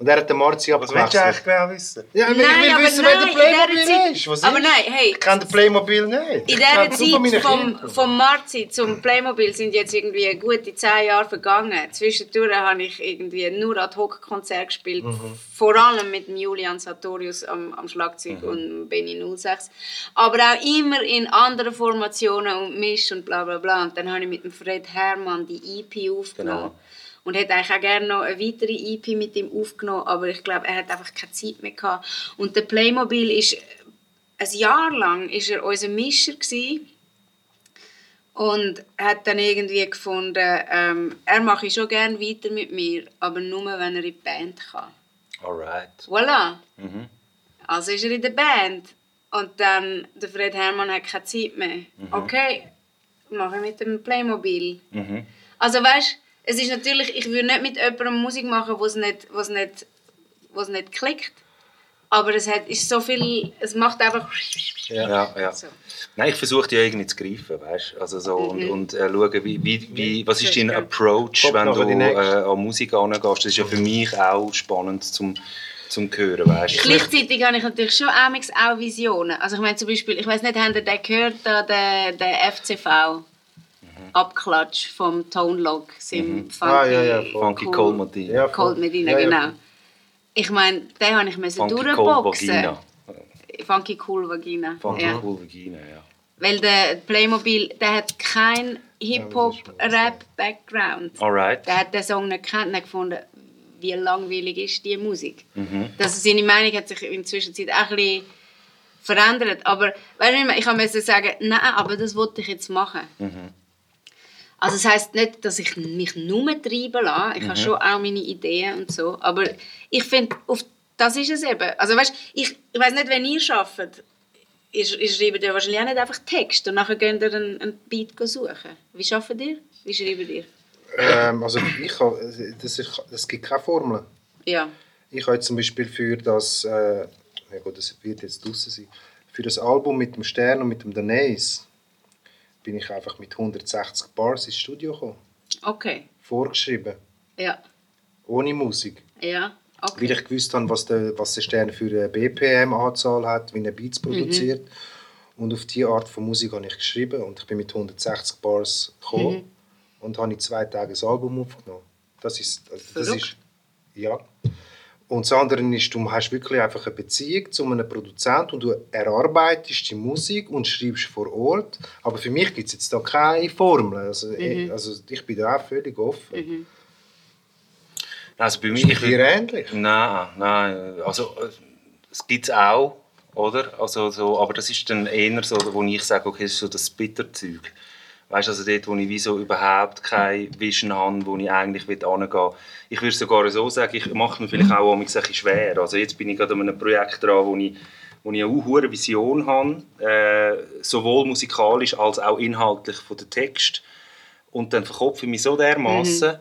Und er hat den Marzi Was willst du eigentlich abgewechselt. genau wissen? Ja, ich Nein, will aber wissen, nein, wer der Playmobil Zeit- ist. Was aber ist? nein, hey. Ich kenne den Playmobil nicht. In Ich dieser Zeit vom, vom Marzi zum Playmobil sind jetzt irgendwie gute zehn Jahre vergangen. Zwischendurch habe ich irgendwie nur Ad-Hoc-Konzerte gespielt. Mhm. Vor allem mit Julian Sartorius am, am Schlagzeug Mhm. und Benny 06. Aber auch immer in anderen Formationen und Misch und bla bla bla. Und dann habe ich mit dem Fred Hermann die EP aufgenommen. Genau. Und hätte eigentlich auch gerne noch eine weitere EP mit ihm aufgenommen, aber ich glaube, er hat einfach keine Zeit mehr gehabt. Und der Playmobil ist ein Jahr lang ist er unser Mischer gewesen. und hat dann irgendwie gefunden, ähm, er mache schon gerne weiter mit mir, aber nur wenn er in die Band kann. Alright. Voilà. Mhm. Also ist er in der Band und dann der Fred Hermann hat keine Zeit mehr. Okay, mache ich mit dem Playmobil. Mhm. Also weißt, es ist natürlich, ich würde nicht mit jemandem Musik machen, wo es nicht, wo es nicht, wo es nicht klickt. Aber es hat, ist so viel, es macht einfach. Ja, ja. So. Nein, ich versuche die irgendwie zu greifen, weißt also so und, Mhm. und äh, schauen, wie, wie, wie, was ist dein. Approach, Kommt wenn du äh, an Musik angehst. Das ist ja für mich auch spannend zum, zum hören, weißt. Gleichzeitig habe ich natürlich schon auch Visionen. Also ich meine zum Beispiel, ich weiß nicht, habt ihr den gehört, da, den, den FCV? Abklatsch vom Tone Log, seinem Funky, Ah, ja, ja. Funky Cold Medina. Ja, Cold Medina, Ja, ja. genau. Ich meine, den habe ich müssen Funky Cold durchboxen. Vagina. Funky Cool Vagina. Funky ja. Cool Vagina, ja. Weil der Playmobil, der hat kein Hip-Hop-Rap-Background. Alright. Der hat den Song nicht gekannt und gefunden, wie langweilig ist die Musik. Mhm. Das, seine Meinung hat sich in der Zwischenzeit auch ein bisschen verändert. Aber weißt du, ich musste sagen, nein, aber das wollte ich jetzt machen. Mhm. Also das heisst nicht, dass ich mich nur treiben lasse. Ich habe schon auch meine Ideen und so. Aber ich finde, das ist es eben. Also weißt, ich, ich weiß nicht, wenn ihr arbeitet, ihr, ihr schreibt ja wahrscheinlich auch nicht einfach Text und nachher geht ihr einen, einen Beat suchen. Wie arbeitet ihr? Wie schreibt ihr? Ähm, also ich habe, das, ist, das gibt keine Formel. Ja. Ich habe jetzt zum Beispiel für das, äh, ja gut, das wird jetzt draußen sein, für das Album mit dem Stern und mit dem Danais bin ich einfach mit 160 Bars ins Studio gekommen. Okay. Vorgeschrieben, Ja. ohne Musik. Ja. Okay. Weil ich gewusst habe, was der, was der Stern für eine BPM-Anzahl hat, wie er Beats produziert. Und auf diese Art von Musik habe ich geschrieben und ich bin mit 160 Bars gekommen und habe in zwei Tagen ein Album aufgenommen. Das ist, also das Verrückt. ist ja. Und das andere ist, du hast wirklich einfach eine Beziehung zu einem Produzenten und du erarbeitest die Musik und schreibst vor Ort. Aber für mich gibt es jetzt da keine Formel. Also, ich, also ich bin da auch völlig offen. Also bei mir, Ist dir ähnlich? Nein, nein. Also, äh, es gibt es auch, oder? Also, so, aber das ist dann eher so, wo ich sage, okay, das ist so das Bitterzeug. Weißt du, also dort, wo ich wie so überhaupt keine Vision habe, wo ich eigentlich will hingehen will. Ich würde sogar so sagen, ich mache mir vielleicht auch ein bisschen schwer. Also jetzt bin ich gerade an einem Projekt dran, wo ich, wo ich eine hohe Vision habe, äh, sowohl musikalisch als auch inhaltlich von den Text. Und dann verkopfe ich mich so dermaßen,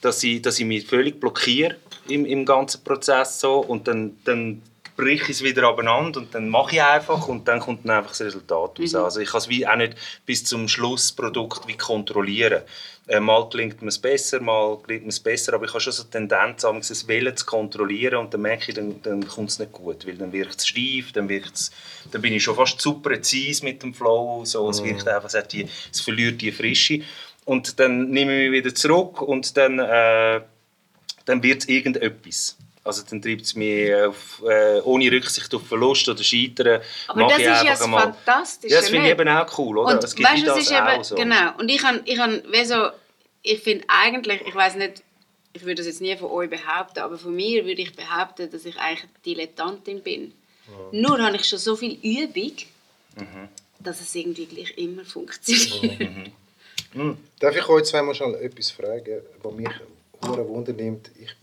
dass ich, dass ich mich völlig blockiere im, im ganzen Prozess so und dann, dann breche ich es wieder abeinander und dann mache ich einfach und dann kommt dann einfach das Resultat raus. Also ich kann es wie auch nicht bis zum Schlussprodukt wie kontrollieren. Äh, mal gelingt mir es besser, mal gelingt mir es besser, aber ich habe schon so eine Tendenz, es Willen zu kontrollieren und dann merke ich, dann, dann kommt es nicht gut, weil dann wirkt es steif, dann, wirkt's, dann bin ich schon fast zu präzise mit dem Flow, so, es wirkt einfach, es, die, es verliert die Frische und dann nehme ich mich wieder zurück und dann, äh, dann wird es irgendetwas. Also dann treibt es mich auf, äh, ohne Rücksicht auf Verlust oder Scheitern. Aber das ist ja einfach das Fantastische. Ja, das finde ich eben auch cool, oder? Und es gibt weißt das ist eben, auch so. genau. Und ich han, ich wie so, ich finde eigentlich, ich weiß nicht, ich würde das jetzt nie von euch behaupten, aber von mir würde ich behaupten, dass ich eigentlich Dilettantin bin. Nur habe ich schon so viel Übung, dass es irgendwie gleich immer funktioniert. Hm. Darf ich euch zweimal schon etwas fragen, was mich hure Wunder nimmt? Ich,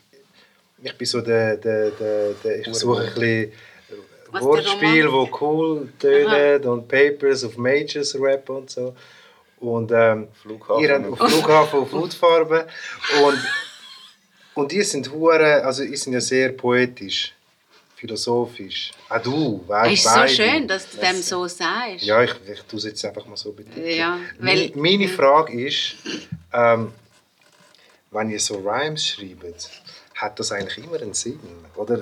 ich bin so der, der, der, der ich suche ein bisschen Wortspiel, wo cool tönen und Papers of Majors Rap und so. Und ähm, Flughafen. ihr habt auf Flughafen auf Hautfarben und und die sind hure, also die sind ja sehr poetisch, philosophisch. Auch du, Es weißt ist so schön, dass du dem so sagst. ja, ich, ich tue es jetzt einfach mal so betiteln. Ja, weil- Meine Frage ist, ähm, wenn ihr so Rhymes schreibt, hat das eigentlich immer einen Sinn? Oder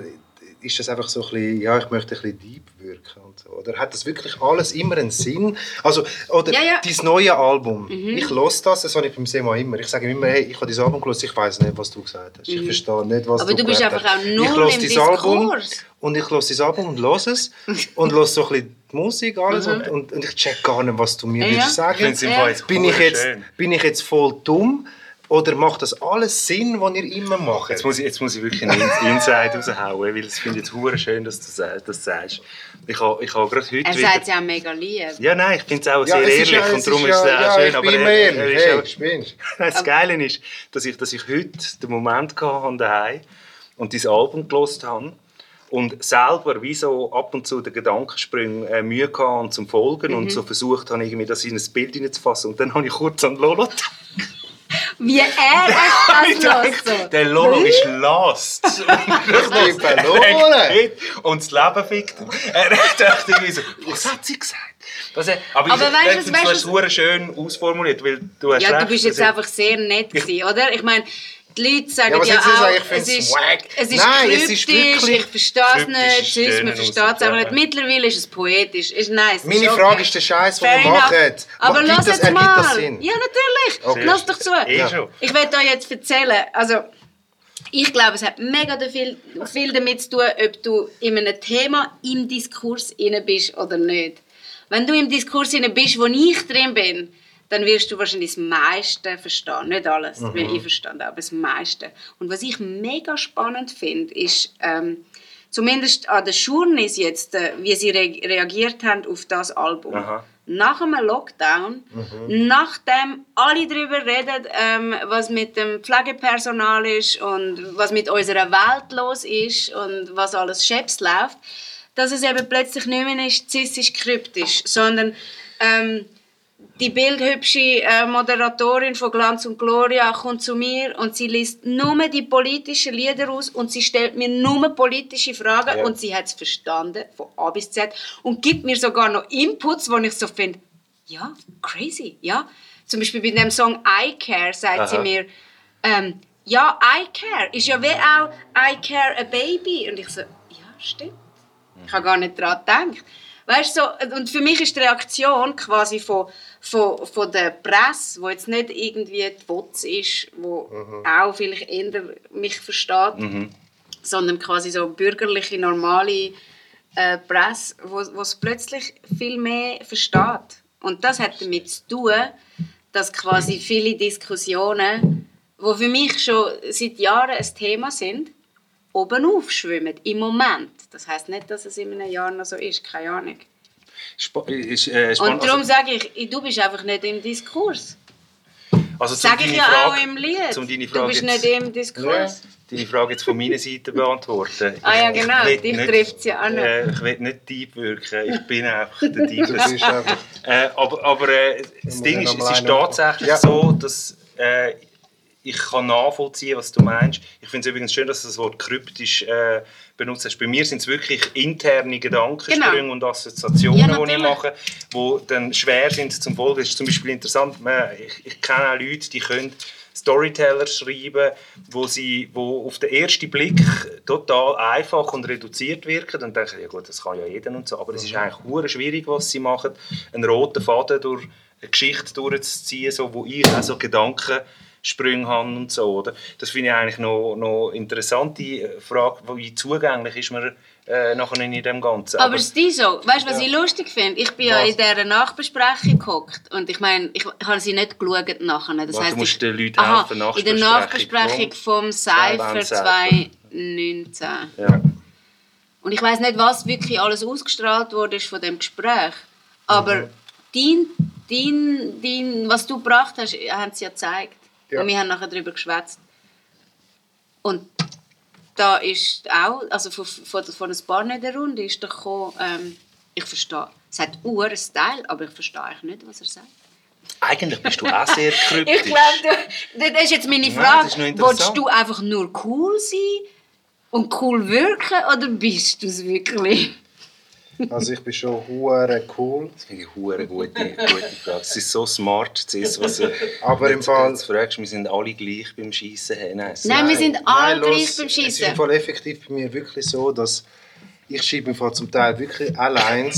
ist das einfach so ein bisschen, ja, ich möchte ein bisschen deep wirken und so? Oder hat das wirklich alles immer einen Sinn? Also, oder Ja, ja. dein neue Album, ich höre das, das habe ich beim Sema immer. Ich sage ihm immer, hey, ich habe dein Album gehört, ich weiß nicht, was du gesagt hast. Ich verstehe nicht, was Mhm. Aber du bist einfach hast. auch null ich höre im dein Album Diskurs. und ich höre dein Album und höre es und höre so ein bisschen die Musik alles Mhm. und, und, und ich check gar nicht, was du mir Ja, willst ja. sagen. Jetzt Bin ich, jetzt, bin ich jetzt voll dumm oder macht das alles Sinn, was ihr immer macht? Jetzt muss ich, jetzt muss ich wirklich einen In- Inside raushauen, weil es finde ich jetzt hure schön, dass du das sagst. Ich habe ich habe gerade heute Er sagt es ja mega lieb. Ja, nein, ich finde es auch Ja, sehr es ehrlich ja- es und darum ist, ja- es auch ja, schön. ich aber bin er- immer er ehrlich. ist Hey, auch- Das Geile ist, dass ich, dass ich heute den Moment hatte daheim und dein Album gelost habe und selber wie so ab und zu den Gedankensprüngen äh, Mühe hatte und zum Folgen Mhm. und so versucht habe, irgendwie das in ein Bild hineinzufassen. Und dann habe ich kurz an Lolo gedacht. Wie er das denke, lässt. So. Der Lolo ist lost. Ich bin verloren. und das Leben fickt ihn. Er dachte irgendwie so, was hat sie gesagt? Er- aber, Aber ich, weißt du, du hast du- es hure schön ausformuliert, weil du hast Ja, du recht, bist jetzt einfach sehr nett gewesen, oder? Ich meine, die Leute sagen Ja, ja, auch, es ist, wack. es ist Nein, es kryptisch, ist wirklich- ich verstehe es nicht, ist tschüss, man versteht es einfach Ausdruck, nicht. Mittlerweile ist es poetisch, ist nice. Meine ist Frage okay. ist der Scheiß, den Fair wir machen. Aber lass ergibt mal. das Sinn? Ja, natürlich. Okay. Lass doch zu. Eh Ja. Ich werde euch jetzt erzählen, also ich glaube, es hat mega viel, viel damit zu tun, ob du in einem Thema im Diskurs inne bist oder nicht. Wenn du im Diskurs inne bist, wo ich drin bin, dann wirst du wahrscheinlich das meiste verstehen. Nicht alles, Mhm. weil ich verstanden aber das meiste. Und was ich mega spannend finde, ist, ähm, zumindest an der Journeys jetzt, äh, wie sie re reagiert haben auf das Album. Aha. Nach einem Lockdown, nachdem alle darüber reden, ähm, was mit dem Pflegepersonal ist und was mit unserer Welt los ist und was alles scheps läuft, dass es eben plötzlich nicht mehr ist, cis kryptisch, sondern ähm, die bildhübsche äh, Moderatorin von Glanz und Gloria kommt zu mir und sie liest nur die politischen Lieder aus und sie stellt mir nur politische Fragen Ja. und sie hat es verstanden, von A bis Z und gibt mir sogar noch Inputs, wo ich so finde, ja, crazy, ja. Zum Beispiel bei dem Song I Care sagt sie Aha. mir, ähm, ja, I Care ist ja wie auch I Care a Baby und ich so, ja, stimmt. Ich habe gar nicht daran gedacht. Weißt, so, und für mich ist die Reaktion quasi von, von, von der Presse, wo jetzt nicht irgendwie die WOTS ist, wo auch vielleicht eher mich versteht, sondern quasi so bürgerliche, normale äh, Presse, wo wo es plötzlich viel mehr versteht. Und das hat damit zu tun, dass quasi viele Diskussionen, die für mich schon seit Jahren ein Thema sind, oben aufschwimmen, im Moment. Das heißt nicht, dass es in einem Jahr noch so ist, keine Ahnung. Spa ist, äh, spannend. Und darum Also- sage ich, du bist einfach nicht im Diskurs. Also Sage ich ja Frage- auch im Lied. zum deine Du Frage bist jetzt- nicht im Diskurs. deine Frage jetzt von meiner Seite beantworten. Ah ja, genau, ich will dich nicht- trifft's ja auch nicht. Äh, ich will nicht deep wirken, ich bin einfach der Deep. Äh, aber aber äh, das Ding ja ist, noch es ist tatsächlich Ja. so, dass äh, ich kann nachvollziehen, was du meinst. Ich finde es übrigens schön, dass du das Wort kryptisch äh, benutzt hast. Bei mir sind es wirklich interne Gedankensprünge Genau. und Assoziationen, Ja, die ich mache, die dann schwer sind zum Folgen. Das ist zum Beispiel interessant, man- ich, ich kenne auch Leute, die können Storyteller schreiben, wo sie wo auf den ersten Blick total einfach und reduziert wirken und denken, ja gut, das kann ja jeder und so, aber es ist eigentlich hure schwierig, was sie machen, einen roten Faden durch eine Geschichte durchzuziehen, so, wo ich auch so Gedanken Sprünge habe und so, oder? Das finde ich eigentlich noch, noch interessante äh, Frage, wie zugänglich ist man äh, nachher in dem Ganzen. Aber ist die so? Weißt du, was ich lustig finde? Ich bin ja Was? in dieser Nachbesprechung gehockt und ich meine, ich, habe sie nicht geschaut nachher. Das Was, du heisst, musst ich, den Leuten aha, helfen, in der Nachbesprechung Nachbesprechung vom Cypher Cypher. 2019. ja. Und ich weiß nicht, was wirklich alles ausgestrahlt wurde von dem Gespräch. Aber Mhm. dein, dein, dein, was du gebracht hast, haben sie ja gezeigt. Ja. Und wir haben nachher darüber geschwätzt. Und da ist auch, also von, von, von ein paar nicht der Runde ist doch gekommen, ähm, ich verstehe, es hat Uhr Style, aber ich verstehe eigentlich nicht, was er sagt. Eigentlich bist du auch sehr kryptisch. Ich glaube, das ist jetzt meine Nein, Frage. interessant. Willst du einfach nur cool sein und cool wirken oder bist du es wirklich? Also ich bin schon hure cool. Das finde ich eine gute, gute Frage. Es ist so smart, das ist, was du Aber im Fall- jetzt fragst, wir sind alle gleich beim Schießen. Hey, nein, Nein, wir sind alle los, gleich beim Es ist Schießen. im Fall effektiv bei mir wirklich so, dass ich schreibe im Fall zum Teil wirklich allein,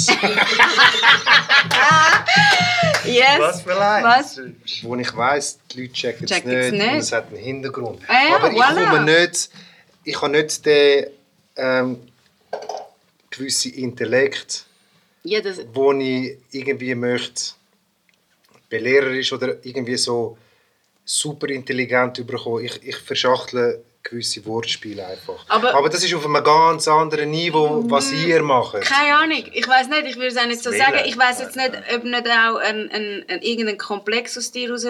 Yes. Was für eins? Was? wo ich weiss, die Leute checken es nicht, nicht. und es hat einen Hintergrund. Ah ja, Aber ich voilà. komme nicht, ich habe nicht den ähm, gewissen Intellekt, Ja, das, wo ich irgendwie möchte belehrerisch oder irgendwie so super intelligent überkommen. Ich, ich verschachtle gewisse Wortspiele einfach. Aber- Aber das ist auf einem ganz anderen Niveau, was ihr macht. keine Ahnung. Ich weiß nicht, ich würde es auch nicht so sagen. Ich weiß jetzt nicht, ob nicht auch ein, ein, ein, irgendein Komplex aus dir raus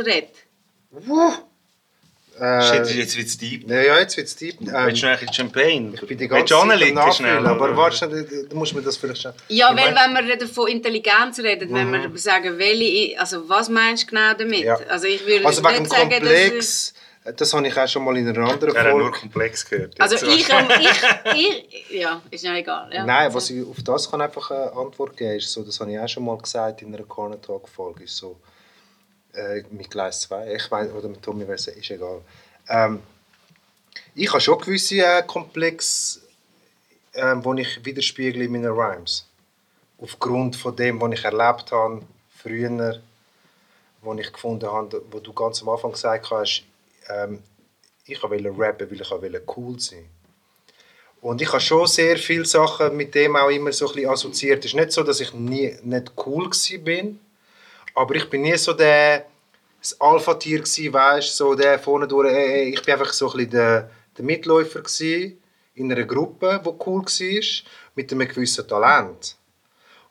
redet. Shit, Äh, jetzt wird es deep. ja, ja, jetzt wird es deep. Ähm, Willst du eigentlich Champagne? ich bin die Willst ganze du Zeit schnell? aber warte, du musst mir das vielleicht schon... Ja, Ich weil mein- wenn wir von Intelligenz reden, wenn wir sagen, welche, also was meinst du genau damit? Ja. Also ich würde Also wegen nicht sagen, dass... Komplex, das habe ich auch schon mal in einer anderen Er hat nur Folge... komplex gehört. Also ich, ich, ich, ja, ist ja egal. Ja. Nein, was ich auf das kann einfach eine Antwort geben ist so, das habe ich auch schon mal gesagt in einer Corner Talk Folge, ist so äh, mit Gleis 2, ich weiß oder mit Tommy Wesse, ist egal. Ähm, ich habe schon gewisse äh, ähm, wo ich widerspiegle in meinen Rhymes. Aufgrund von dem, was ich erlebt habe früher, wo ich gefunden habe, wo du ganz am Anfang gesagt hast, ähm, ich wollte rappen, weil ich wollte cool sein. Und ich habe schon sehr viele Sachen mit dem auch immer so ein bisschen assoziiert. Es ist nicht so, dass ich nie nicht cool war, aber ich bin nie so der das Alpha-Tier gsi, weißt so der vorne durch. Äh, ich bin einfach so ein bisschen der, der Mitläufer gsi in einer Gruppe, wo cool war, mit einem gewissen Talent.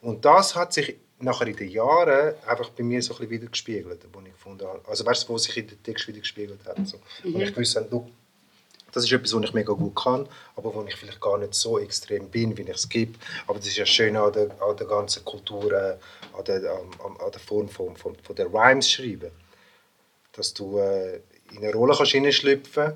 Und das hat sich nachher in den Jahren einfach bei mir so ein bisschen wieder gespiegelt, wo ich gefunden habe. Also weißt du, wo sich in den Text wieder gespiegelt hat. So. Und ich gewusst habe, du, das ist etwas, was ich mega gut kann, aber wo ich vielleicht gar nicht so extrem bin, wie ich es gibt. Aber das ist ja schön an der, an der ganzen Kultur, äh, an, der, an, an der Form von, von, von der Rhymes schreiben. Dass du äh, in eine Rolle kannst hineinschlüpfen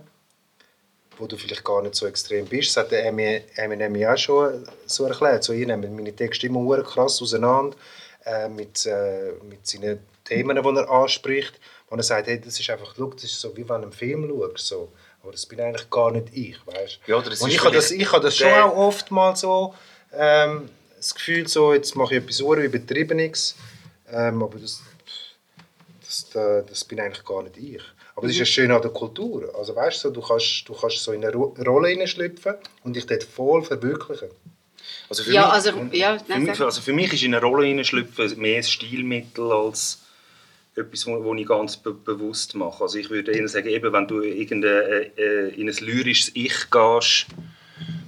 wo du vielleicht gar nicht so extrem bist. Das hat der Emi- Eminem ja auch schon so erklärt. So, ich nehme meine Texte immer krass auseinander äh, mit, äh, mit seinen Themen, die er anspricht. Wo er sagt, hey, das ist einfach, schau, das ist so, wie wenn du einen Film schaust. So. Aber das bin eigentlich gar nicht ich, weißt Ja, Und ich habe das, ich habe das schon auch oft mal so ähm, das Gefühl, so, jetzt mache ich etwas hure Übertriebenes. Ähm, aber das, das, das, das bin eigentlich gar nicht ich. Aber das ist ja schön an der Kultur. Also weißt du, du kannst, du kannst so in eine Ro Rolle hineinschlüpfen und dich dort voll verwirklichen. Also für Ja, mich, also, ja, für, mich, also für mich ist in eine Rolle hineinschlüpfen mehr ein Stilmittel als etwas, wo ich ganz be bewusst mache. Also ich würde eher sagen, eben, wenn du irgendein, äh, in ein lyrisches Ich gehst,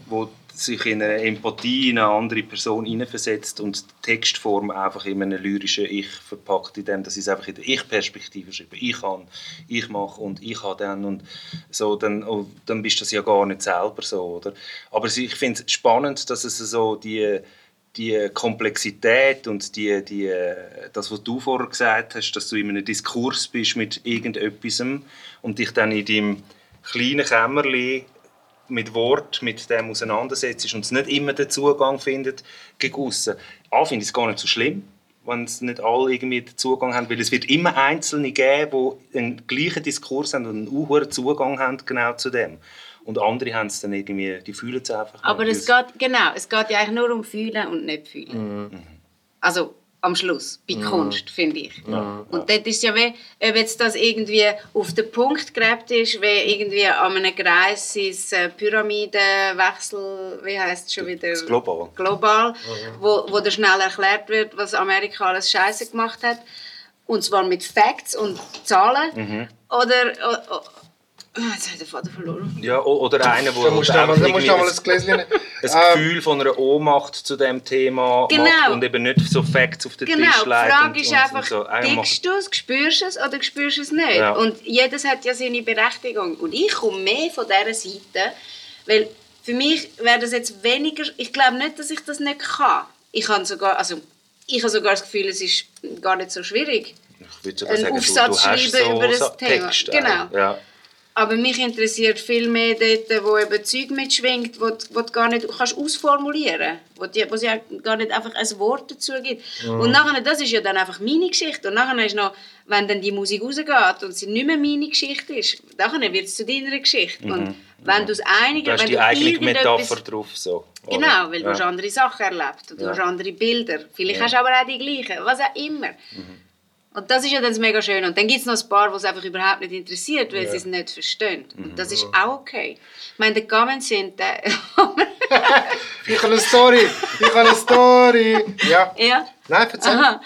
wo sich in eine Empathie in eine andere Person hineinversetzt und die Textform einfach in einem lyrischen Ich verpackt, in dem, dass ich es einfach in der Ich-Perspektive schreibe. Ich kann, ich mache und ich habe dann und so, dann, oh, dann bist du das ja gar nicht selber so, oder? Aber ich finde es spannend, dass es so die die Komplexität und die, die, das, was du vorher gesagt hast, dass du in einem Diskurs bist mit irgendetwas und dich dann in deinem kleinen Kämmerlein mit Wort mit dem auseinandersetzt und es nicht immer den Zugang findet gegen aussen. A, finde ich es gar nicht so schlimm, wenn es nicht alle irgendwie den Zugang haben, weil es wird immer Einzelne geben, die einen gleichen Diskurs haben und einen hohen Zugang haben genau zu dem. Und andere haben es dann irgendwie, die fühlen es einfach Aber es geht, genau, es geht ja eigentlich nur um Fühlen und nicht Fühlen. Also am Schluss, bei Kunst, finde ich. Und dort ist ja wie, ob jetzt das irgendwie auf den Punkt gerabt ist, wie irgendwie an einem Kreis sein äh, Pyramidenwechsel, wie heißt es schon wieder? Das Global. Global, wo, wo dir schnell erklärt wird, was Amerika alles Scheiße gemacht hat. Und zwar mit Facts und Zahlen. Mhm. Oder, jetzt habe ich den Faden verloren. Ja, oder einer, der Da musst du noch mal, da musst du noch mal ein Gläschen nehmen. ein Ähm, Gefühl von einer Ohnmacht zu dem Thema Genau. macht und eben nicht so Facts auf den Genau, Tisch die legt. Frage und, ist und, einfach, so. Denkst du es, spürst du es oder spürst du es nicht? Ja. Und jedes hat ja seine Berechtigung. Und ich komme mehr von dieser Seite, weil für mich wäre das jetzt weniger, ich glaube nicht, dass ich das nicht kann. Ich habe sogar, also ich habe sogar das Gefühl, es ist gar nicht so schwierig. Ich würde sogar einen sagen, Aufsatz du, du hast schreiben so über das Thema. Genau. Ja. Aber mich interessiert viel mehr dort, wo eben Zeug mitschwingt, wo, du- wo du gar nicht kannst ausformulieren wo, die, wo es ja gar nicht einfach ein Wort dazu gibt. Und nachher, das ist ja dann einfach meine Geschichte. Und nachher ist noch, wenn dann die Musik rausgeht und sie nicht mehr meine Geschichte ist, dann wird es zu deiner Geschichte. Und wenn du es einigen, Du hast wenn die du eigene Metapher drauf. So, oder? Genau, weil du ja. hast andere Sachen erlebt und du Ja. hast andere Bilder. Vielleicht hast du aber auch die gleichen, was auch immer. Mhm. Und das ist ja dann mega schön. Und dann gibt es noch ein paar, die es einfach überhaupt nicht interessiert, weil sie es nicht verstehen. Mhm. Und das ist auch okay. Ich meine, der Gamen sind, der... Ich habe eine Story. Ich habe eine Story. Ja. ja, Nein, erzähl. aha.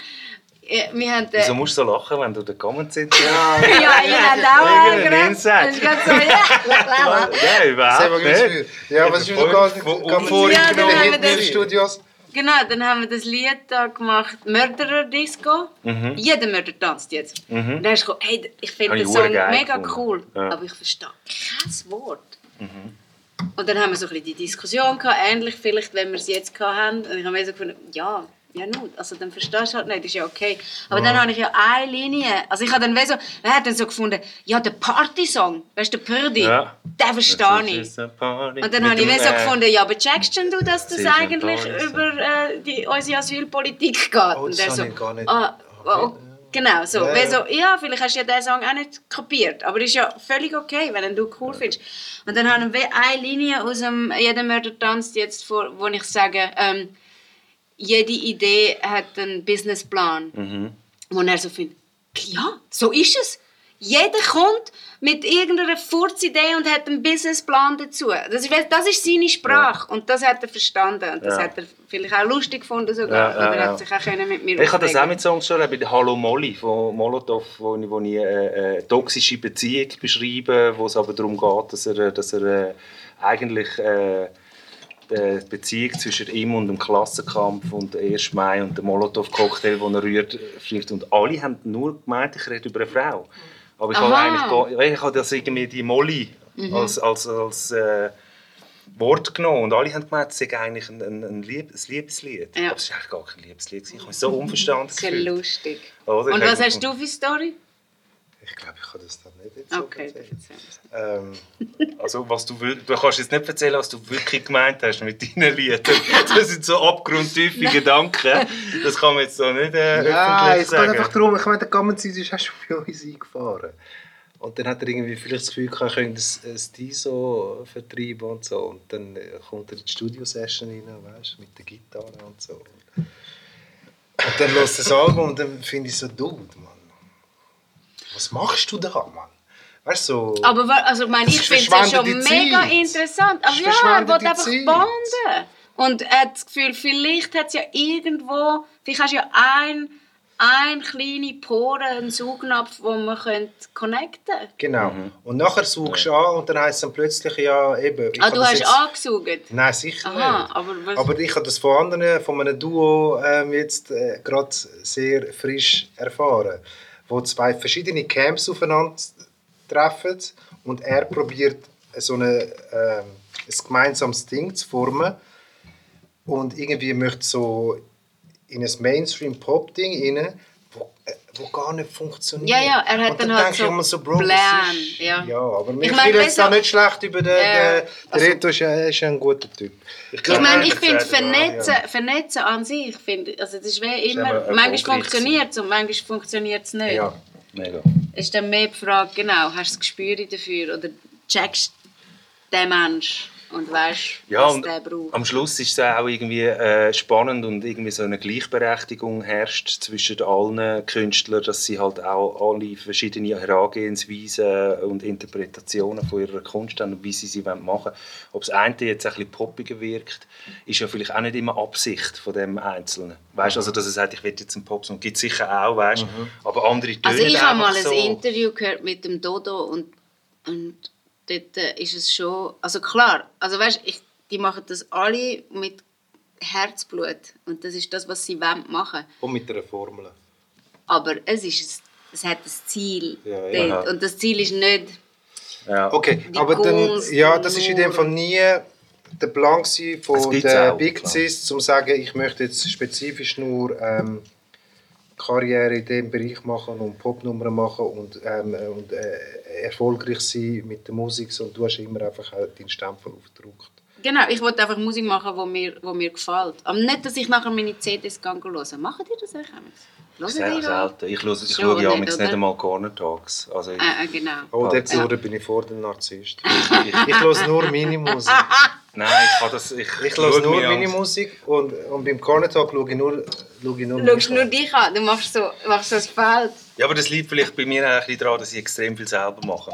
Ja, Wir haben... Äh, Wieso musst du so lachen, wenn du den Comment sind? Ja. ja, ihr habt auch einen Inside. Das ist ganz so, ja. Nein, überhaupt nicht. Ja, was ist Voll- wieder voll- gar nicht? voll- Ja, dann haben wir hinten in das- den Studios. Genau, dann haben wir das Lied da gemacht, Mörderer-Disco. Jeder Mörder tanzt jetzt. Und dann hast du gesagt, hey, ich finde den Song mega gefunden. cool, Ja. aber ich verstehe kein Wort. Und dann haben wir so ein bisschen die Diskussion gehabt, ähnlich vielleicht, wenn wir es jetzt gehabt haben. Und ich habe mir so gefunden, ja, ja nur, also dann verstehst du halt nicht, ist ja okay. Aber dann habe ich ja eine Linie, also ich habe dann so, er hat dann so gefunden, ja, der Party-Song, weißt du, der Pürdi, Ja. den verstehe ich. Und dann habe ich so gefunden, ja, aber checkst denn du, dass das eigentlich über äh, die, unsere Asylpolitik geht? Oh, und das er habe so, ich gar nicht- ah, oh, genau, so, Ja, ja. so, ja, vielleicht hast du ja diesen Song auch nicht kapiert, aber ist ja völlig okay, wenn du cool findest. Und dann haben wir eine Linie aus dem «Jeder Mörder tanzt» jetzt, vor, wo ich sage, ähm, jede Idee hat einen Businessplan. Mhm. Wo er so findet, ja, so ist es. Jeder kommt mit irgendeiner Furzidee und hat einen Businessplan dazu. Das ist, das ist seine Sprache und das hat er verstanden. Und das Ja. hat er vielleicht auch lustig gefunden sogar. Ja, ja, Oder er ja. hat sich auch können mit mir Ich habe das auch mit Songs schon, bei Hallo Molly von Molotov, wo ich, wo ich äh, äh, toxische Beziehung beschreibe, wo es aber darum geht, dass er, äh, dass er eigentlich äh, die Beziehung zwischen ihm und dem Klassenkampf und der 1. Mai und dem Molotow-Cocktail, den er rührt, schreibt. Und alle haben nur gemeint, ich rede über eine Frau. Aber ich habe Aha. eigentlich gar- ich habe das irgendwie die Molly als, als, als äh, Wort genommen und alle haben gemeint, es sei eigentlich ein, ein, ein, Lieb, ein Liebeslied. Ja. Aber es war eigentlich gar kein Liebeslied. Ich habe mich so unverstanden Sehr gefühlt. lustig. Oder? Und was habe- hast du für Story? Ich glaube, ich kann das dann nicht jetzt so Okay, erzählen. erzähl. Ähm, Also, was du, du kannst jetzt nicht erzählen, was du wirklich gemeint hast mit deinen Liedern. Das sind so abgrundtiefe Gedanken. Das kann man jetzt so nicht äh, Nein, öffentlich es geht sagen. einfach darum, ich meine, der Gamenzeit ist auch schon bei uns eingefahren. Und dann hat er irgendwie vielleicht das Gefühl gehabt, er könnte ein, ein Tiso vertreiben und so. Und dann äh, kommt er in die Studio-Session rein, weißt, mit der Gitarre und so. Und dann hört das Album und dann finde ich so, Dude, Mann. Was machst du da, Mann? Weißt du, so... Aber also, ich meine, Das ich finde es ja schon mega Zeit. interessant. Aber ja, er will einfach Zeit. banden. Und er hat das Gefühl, vielleicht hat es ja irgendwo, vielleicht hast du ja ein, ein kleine Pore, einen Saugnapf, wo man könnte connecten könnte. Genau. Und nachher suchst du an und dann heisst es dann plötzlich, ja, eben... ich Ah, du hast jetzt- angesaugt? Nein, sicher Aha, nicht. aber was- aber ich habe das von anderen, von einem Duo ähm, jetzt äh, gerade sehr frisch erfahren, wo zwei verschiedene Camps aufeinander treffen und er probiert so eine, ähm, ein gemeinsames Ding zu formen und irgendwie möchte so in ein Mainstream-Pop-Ding rein, wo, gar nicht funktioniert. Ja, ja, er hat und dann dann halt denke so ich immer so, Bro, Plan, ist? ja. ja, aber Ich ich, meine, will jetzt da du- nicht schlecht über den, Ja, den, also- der Reto ist, ja- ist ja ein guter Typ. Ich Ja, meine, ich finde er auch, vernetzen, vernetzen an sich, finde, also das ist wie immer, erfolgreich manchmal funktioniert es und manchmal funktioniert es nicht. Ja. Mega. Es ist dann mehr die Frage, genau, hast du das Gespür dafür oder checkst den Mensch? Und weißt, Ja, was und der braucht. am Schluss ist es auch irgendwie äh, spannend und irgendwie so eine Gleichberechtigung herrscht zwischen allen Künstlern, dass sie halt auch alle verschiedene Herangehensweisen und Interpretationen von ihrer Kunst haben und wie sie sie machen wollen. Ob das eine jetzt ein bisschen poppiger wirkt, ist ja vielleicht auch nicht immer Absicht von dem Einzelnen. Weißt Mhm. also, dass er sagt, ich will jetzt einen Popsong, gibt es sicher auch, weißt aber andere tönen Also ich habe mal ein so. Interview gehört mit dem Dodo und, und dort äh, ist es schon, also klar, also weißt, ich, die machen das alle mit Herzblut und das ist das, was sie wollen machen. Und mit einer Formel. Aber es ist, es hat ein Ziel Ja, ja. und das Ziel ist nicht Ja. Okay, Die aber dann, ja, das ist in dem Fall nie der Plan von der Big. Cis, um zu sagen, ich möchte jetzt spezifisch nur ähm, Karriere in dem Bereich machen und Popnummern machen und, ähm, äh, und äh, erfolgreich sein mit der Musik. Und du hast immer einfach deinen Stempel aufgedruckt. Genau, ich wollte einfach Musik machen, die mir, wo mir gefällt. Aber nicht, dass ich nachher meine CDs hören. Machen die das eigentlich? Sehr selten. Ich, höre, ich schaue ja nicht, einmal Corner Talks. Also ich, Ah, ah, genau. Oh, dort ja. oder bin ich vor dem Narzisst. ich höre nur meine Musik. nein, ich kann das... Ich, Ich schaue höre nur meine an. Musik und, und beim Corner Talk schaue ich nur, schaue ich nur Du schaust nur dich an, du machst so, machst so das Feld. Ja, aber das liegt vielleicht bei mir auch ein bisschen daran, dass ich extrem viel selber mache.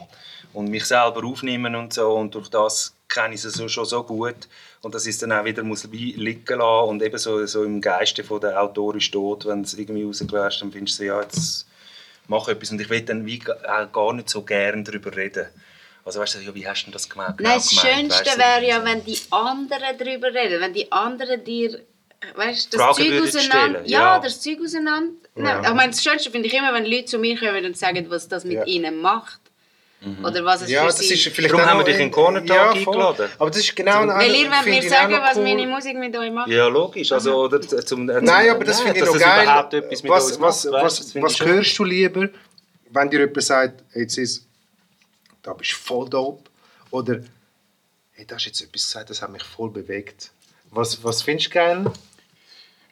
Und mich selber aufnehmen und so. Und durch das kenne ich es so, schon so gut. Und ich es dann auch wieder muss li- liegen lassen und eben so, so im Geiste von der Autorin steht, wenn es irgendwie rausgewärst, dann findest du so, ja, jetzt mach etwas. Und ich will dann wie auch gar nicht so gern darüber reden. Also weißt du, ja, wie hast du denn das gemeint? Nein, das gemeint? Schönste Weißt du, wäre ja, wenn die anderen darüber reden. Wenn die anderen dir weißt, das Fragen Zeug auseinander... Ja, ja. das Zeug auseinander... Ja. Ich meine, das Schönste finde ich immer, wenn Leute zu mir kommen und sagen, was das mit Ja. ihnen macht. Oder was es Ja, für das sie... ist vielleicht Darum haben wir dich in den Corner Talk voll. eingeladen. Aber das ist genau... Weil ihr wollt mir sagen, was cool. meine Musik mit euch macht. Ja, logisch. Also, oder zum, äh, Nein, zum- aber das finde ich noch geil. überhaupt etwas mit Was, was, macht, was, was hörst du lieber, wenn dir jemand sagt, jetzt ist, da bist du voll dope, oder hey, da hast jetzt etwas gesagt, das hat mich voll bewegt. Was, was findest du geil?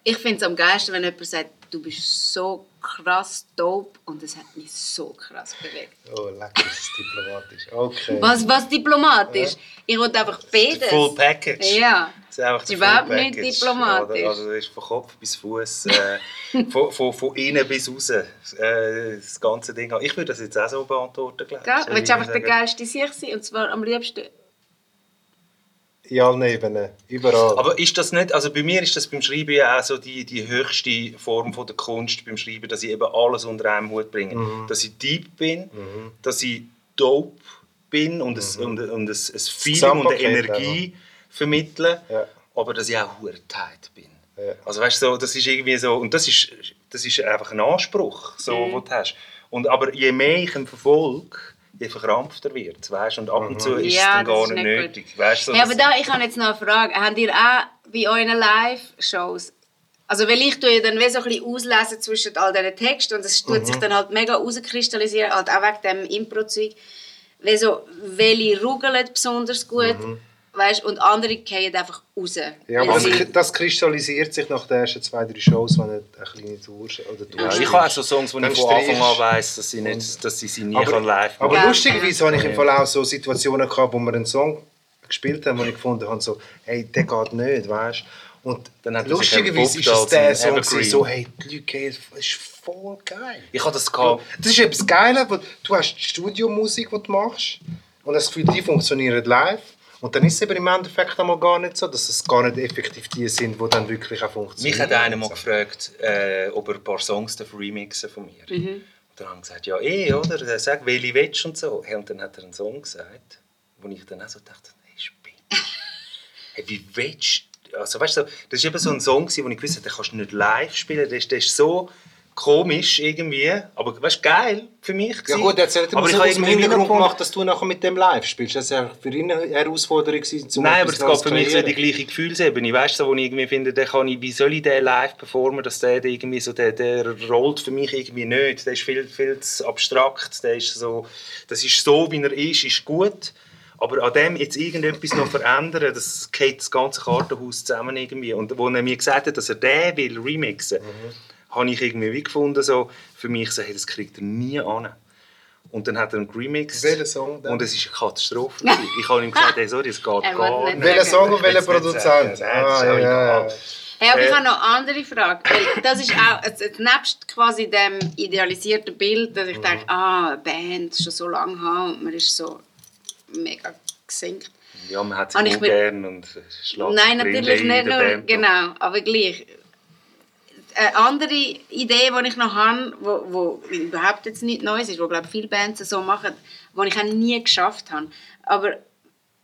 Ich finde es am geilsten, wenn jemand sagt, du bist so krass dope und es hat mich so krass bewegt. Oh, lecker, das ist diplomatisch. Okay. Was, was diplomatisch? Ich wollte einfach beides. Full Package. Ja. Das ist einfach Das ist überhaupt Full nicht Package. diplomatisch. Oder? Also das ist von Kopf bis Fuß, äh, von, von, von innen bis raus, äh, das ganze Ding. Ich würde das jetzt auch so beantworten, glaube ich. Willst du einfach der geilste sich sein? Und zwar am liebsten... In allen Ebenen, überall. Aber ist das nicht, also bei mir ist das beim Schreiben ja auch so die, die höchste Form von der Kunst beim Schreiben, dass ich eben alles unter einem Hut bringe. Mhm. Dass ich deep bin, dass ich dope bin und, es, und, und es, ein Feeling und eine Energie vermittle, Ja. aber dass ich auch hure tight bin. Ja. Also weißt du, so, das ist irgendwie so, und das ist, das ist einfach ein Anspruch, so, Mhm. den du hast. Und, aber je mehr ich ihn verfolge, je verkrampfter wird weißt? Und ab und zu ist Ja, es dann das gar ist nicht gut. nötig. Weißt, so, Ja, aber da, ich habe jetzt noch eine Frage. Habt ihr auch bei euren Live-Shows... Also weil ich tue ja dann wie so ein bisschen auslesen zwischen all diesen Texten und es tut Mhm. sich dann halt mega rauskristallisieren, halt auch wegen dem Impro-Zeug. Wie so, welche rugeln besonders gut, weißt, und andere fallen einfach raus. Ja, aber das, das kristallisiert sich nach den ersten zwei, drei Shows, wenn du eine kleine Tour oder Tour Ja, ich habe auch so Songs, wo ich von Anfang an weiss, dass, sie nicht, dass ich sie nie aber, kann live aber Ja. lustigerweise habe ich im Fall auch so Situationen gehabt, wo wir einen Song gespielt haben, wo ich gefunden habe, so, hey, der geht nicht, weißt Und Dann hat er sich lustigerweise ist es der Song, Evergreen. so, hey, die Leute gehen, das ist voll geil. Ich habe das gehabt. Das ist etwas Geiles, du hast die Studiomusik, die du machst und das Gefühl, die funktionieren live. Und dann ist es eben im Endeffekt einmal gar nicht so, dass es gar nicht effektiv die sind, die dann wirklich auch funktionieren. Mich hat einer mal gefragt, äh, ob er ein paar Songs remixen von mir. Und dann haben wir gesagt, ja eh, oder? Er sagt, welche willst und so. Hey, und dann hat er einen Song gesagt, wo ich dann auch so dachte, hey, spinnst hey, wie willst du? Also weißt du, das war eben so ein Song, wo ich gewusst habe, den kannst du nicht live spielen, der ist, der ist so komisch irgendwie, aber weißt geil für mich. Ja gewesen. gut, jetzt hat er aber ich habe irgendwie Hintergrund gemacht, dass du nachher mit dem live spielst. Das war für ihn eine Herausforderung. gewesen, Nein, aber es Neues für mich so die gleiche Gefühlsebene. Weißt du, so, wo ich irgendwie finde, der kann ich, wie soll ich den live performen, dass der irgendwie so, der, der rollt für mich irgendwie nicht. Der ist viel, viel zu abstrakt. Der ist so, das ist so, wie er ist, ist gut. Aber an dem jetzt irgendetwas noch verändern, das geht das ganze Kartenhaus zusammen irgendwie. Und wo er mir gesagt hat, dass er den will remixen, habe ich irgendwie wie gefunden, so, für mich so, hey, das kriegt er nie an. Und dann hat er einen Remix. Welcher Song denn? Und es ist eine Katastrophe. ich habe ihm gesagt, hey, sorry, es geht gar nicht. Welcher Song und welcher Produzent? sagen. Ah, ja, ja. Hey, aber ich Äh, habe noch eine andere Frage. Weil das ist auch, also, nebst quasi dem idealisierten Bild, dass ich denke, ah, eine Band schon so lange haben und man ist so mega gesinkt. Ja, man hat sich ich auch gern und schlägt Nein, natürlich nicht nur, Band. genau, aber gleich. Eine andere Idee, die ich noch habe, wo, wo überhaupt jetzt nicht Neues ist, wo glaube viele Bands so machen, die ich auch nie geschafft habe. Aber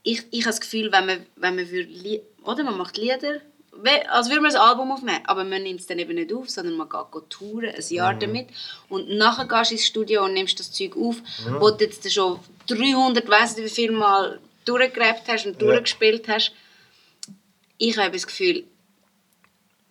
ich, ich habe das Gefühl, wenn man, wenn man würde, Lie- oder? Man macht Lieder, als würde man ein Album aufnehmen, aber man nimmt es dann eben nicht auf, sondern man geht go touren, ein Jahr damit. Und nachher gehst du ins Studio und nimmst das Zeug auf, wo du jetzt schon 300, weiss nicht wie viel Mal durchgerebt hast und durchgespielt hast. Ich habe das Gefühl,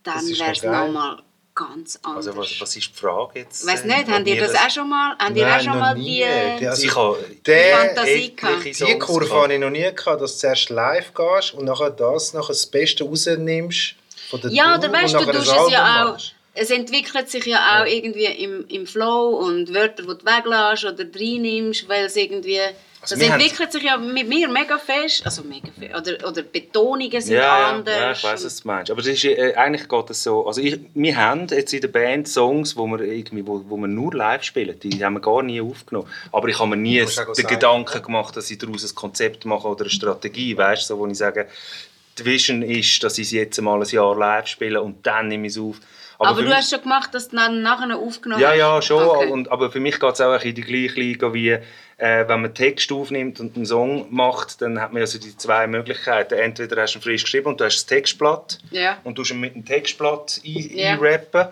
dann wäre es nochmal ganz anders. Also was, was ist die Frage jetzt? Weiß äh, nicht, habt ihr wir das auch schon mal? Habt ihr auch schon mal nie. die... Die- also ich habe Der, Fantasie gehabt. die Kurve habe ich noch nie gehabt, dass du zuerst live gehst und nachher das, nachher das Beste rausnimmst von der Ja, Tour oder weißt und du, nachher du tust es ja auch. machst. Es entwickelt sich ja auch irgendwie im, im Flow und Wörter, die du weglässt oder reinnimmst, weil es irgendwie. Also das wir haben- entwickelt sich ja mit mir mega fest. Also mega fest. Oder, oder Betonungen sind ja, ja, anders. ja, ich weiß, was du meinst. Aber das ist, äh, eigentlich geht es so. Also ich, wir haben jetzt in der Band Songs, wo wir, irgendwie, wo, wo wir nur live spielen. Die haben wir gar nie aufgenommen. Aber ich habe mir nie den sagen, Gedanken gemacht, dass ich daraus ein Konzept mache oder eine Strategie. Weißt du, so, wo ich sage, die Vision ist, dass ich es jetzt mal ein Jahr live spiele und dann nehme ich es auf. Aber, für du mich- hast schon gemacht, dass du dann nachher aufgenommen Ja, hast? ja, schon. Okay. Und, aber für mich geht es auch in die gleiche Liga wie, äh, wenn man Text aufnimmt und einen Song macht, dann hat man also die zwei Möglichkeiten. Entweder hast du ihn frisch geschrieben und du hast das Textblatt Ja. und du ihn mit dem Textblatt ein, Ja. einrappen.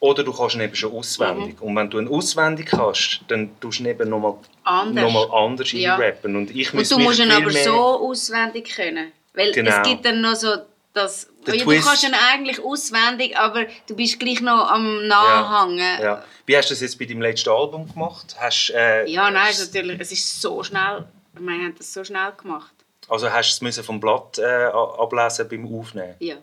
Oder du kannst ihn eben schon auswendig. Und wenn du ihn auswendig kannst, dann tust du ihn eben nochmal Anders. noch mal anders Ja. einrappen. Und, ich Und du musst ihn aber so auswendig können. Weil Genau. es gibt dann noch so das. Ja, du kannst ihn eigentlich auswendig, aber du bist gleich noch am Nachhängen. Ja, Ja. Wie hast du das jetzt bei deinem letzten Album gemacht? Hast, äh, nein, es ist natürlich. Es ist so schnell. Wir haben das so schnell gemacht. also hast du es müssen vom Blatt äh, ablesen beim Aufnehmen? Ja.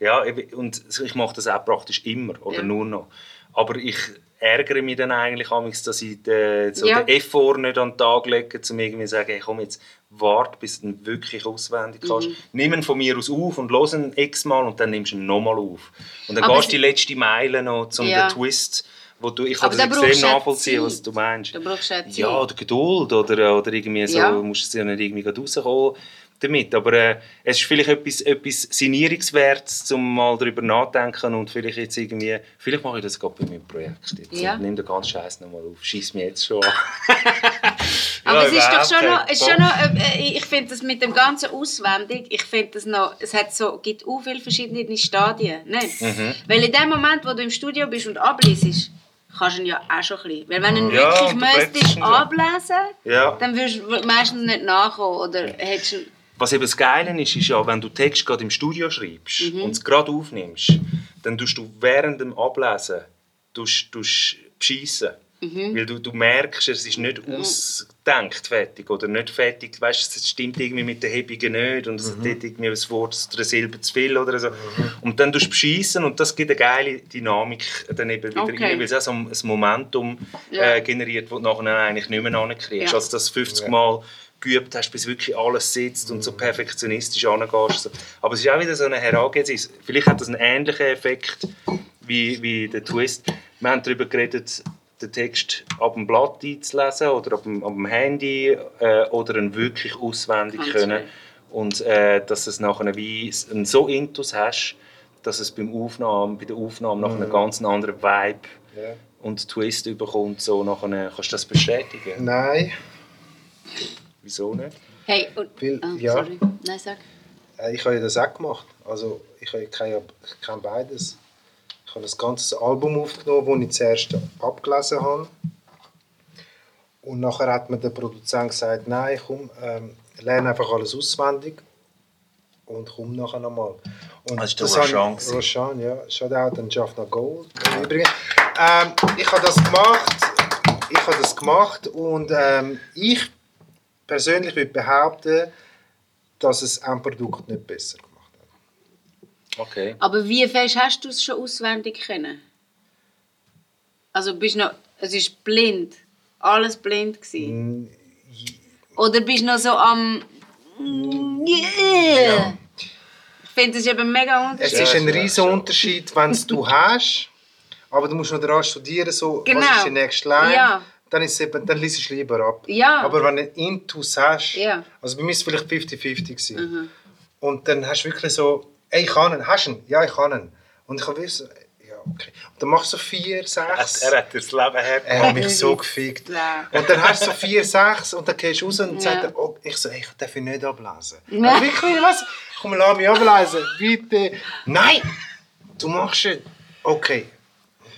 Ja, und ich mache das auch praktisch immer oder Ja. nur noch. Aber ich ärgere mich dann eigentlich, amigs, dass ich den, so Ja. den Effort nicht an den Tag lege, um irgendwie zu sagen, hey, komm jetzt, warte, bis du ihn wirklich auswendig kannst. Mhm. Nimm ihn von mir aus auf und los ihn x-mal und dann nimmst du ihn nochmal auf. Und dann Aber gehst du die letzte Meile noch zum Ja. den Twist, wo du, ich kann Aber das da extrem du nachvollziehen, Zeit. was du meinst. Da brauchst du auch Zeit. Ja, oder Geduld oder, oder irgendwie so, Ja. du musst ja nicht irgendwie rauskommen damit. Aber äh, es ist vielleicht etwas, etwas Sanierungswertes, um mal darüber nachzudenken und vielleicht jetzt irgendwie, vielleicht mache ich das gerade bei meinem Projekt jetzt Ja. nehme den ganzen Scheiß nochmal auf, schieß mich jetzt schon an. Aber Ja, es ist doch schon noch, ist schon noch äh, ich finde das mit dem ganzen auswendig, ich finde das noch, es hat so, gibt auch viele verschiedene Stadien, nicht? Mhm. Weil in dem Moment, wo du im Studio bist und abliest, kannst du ihn ja auch schon ein bisschen. Weil wenn du ihn Ja, wirklich müsstest ablesen, Ja. dann wirst du meistens nicht nachkommen oder hättest Was eben das Geile ist, ist ja, wenn du Text gerade im Studio schreibst Mhm. und es gerade aufnimmst, dann tust du während dem Ablesen tust, tust beschissen. Mhm. Weil du, du merkst, es ist nicht ausgedacht fertig oder nicht fertig. Weißt, es stimmt irgendwie mit den Hebungen nicht und es hat dort irgendwie ein Wort oder eine Silbe zu viel oder so. Und dann tust du beschissen und das gibt eine geile Dynamik dann eben wieder Okay. rein, weil es auch so ein Momentum Ja. äh, generiert, das du nachher eigentlich nicht mehr hinkriegst. Ja. Also das 50 Mal geübt hast, bis wirklich alles sitzt und so perfektionistisch angehst. Aber es ist auch wieder so eine Herangehensweise. Vielleicht hat das einen ähnlichen Effekt wie, wie der Twist. Wir haben darüber geredet, den Text ab dem Blatt einzulesen oder ab dem, ab dem Handy äh, oder ihn wirklich auswendig Ganz können. Und äh, dass es nachher wie einen so Intus hast, dass es beim Aufnahmen, bei der Aufnahme nach einem ganz anderen Vibe Ja. und Twist überkommt. So nachher, kannst du das bestätigen? Nein, Wieso nicht? Hey, und, Weil- Ah, ja. sorry. Nein, sag. äh, ich habe ja das auch gemacht. Also ich, habe- ich kenne beides. Ich habe das ganze Album aufgenommen, das ich zuerst abgelesen habe. Und nachher hat mir der Produzent gesagt, nein, komm, ähm, lerne einfach alles auswendig und komm nachher nochmal. Und Das ist der das habe Roshan ich- gewesen. Roshan, ja. Shoutout an Jaffna Gold. Übrigens. Ähm, ich habe das gemacht. Ich habe das gemacht und ähm, ich persönlich würde behaupten, dass es ein Produkt nicht besser gemacht hat. Okay. Aber wie fest hast du es schon auswendig können? Also bist noch, es ist blind, alles blind gewesen? Oder bist du noch so am... Yeah. Ich finde, ist eben mega Es unterschiedlich. ist ein Ja, riesen schon. Unterschied, wenn es du hast, aber du musst noch daran studieren, so, Genau. was ist die nächste Line, Ja. Dann, ist es eben, dann liest du lieber ab. Ja. Aber wenn du Intus hast, Ja. Mhm. also bei mir war es vielleicht 50-50. gewesen. Und dann hast du wirklich so, ey, ich kann ihn, hast du ihn? Ja, ich kann ihn. Und ich habe wissen, ja, okay. Und dann machst du so vier, sechs. Er hat das Leben her. Er hat mich so gefickt. Ja. Und dann hast du so vier, sechs und dann gehst du raus und Ja. sagt er, oh, ich so, ey, ich darf ihn nicht ablesen. Nein. Ja. Wirklich, was? Komm, lass mich ablesen, bitte. Nein, du machst es. Okay.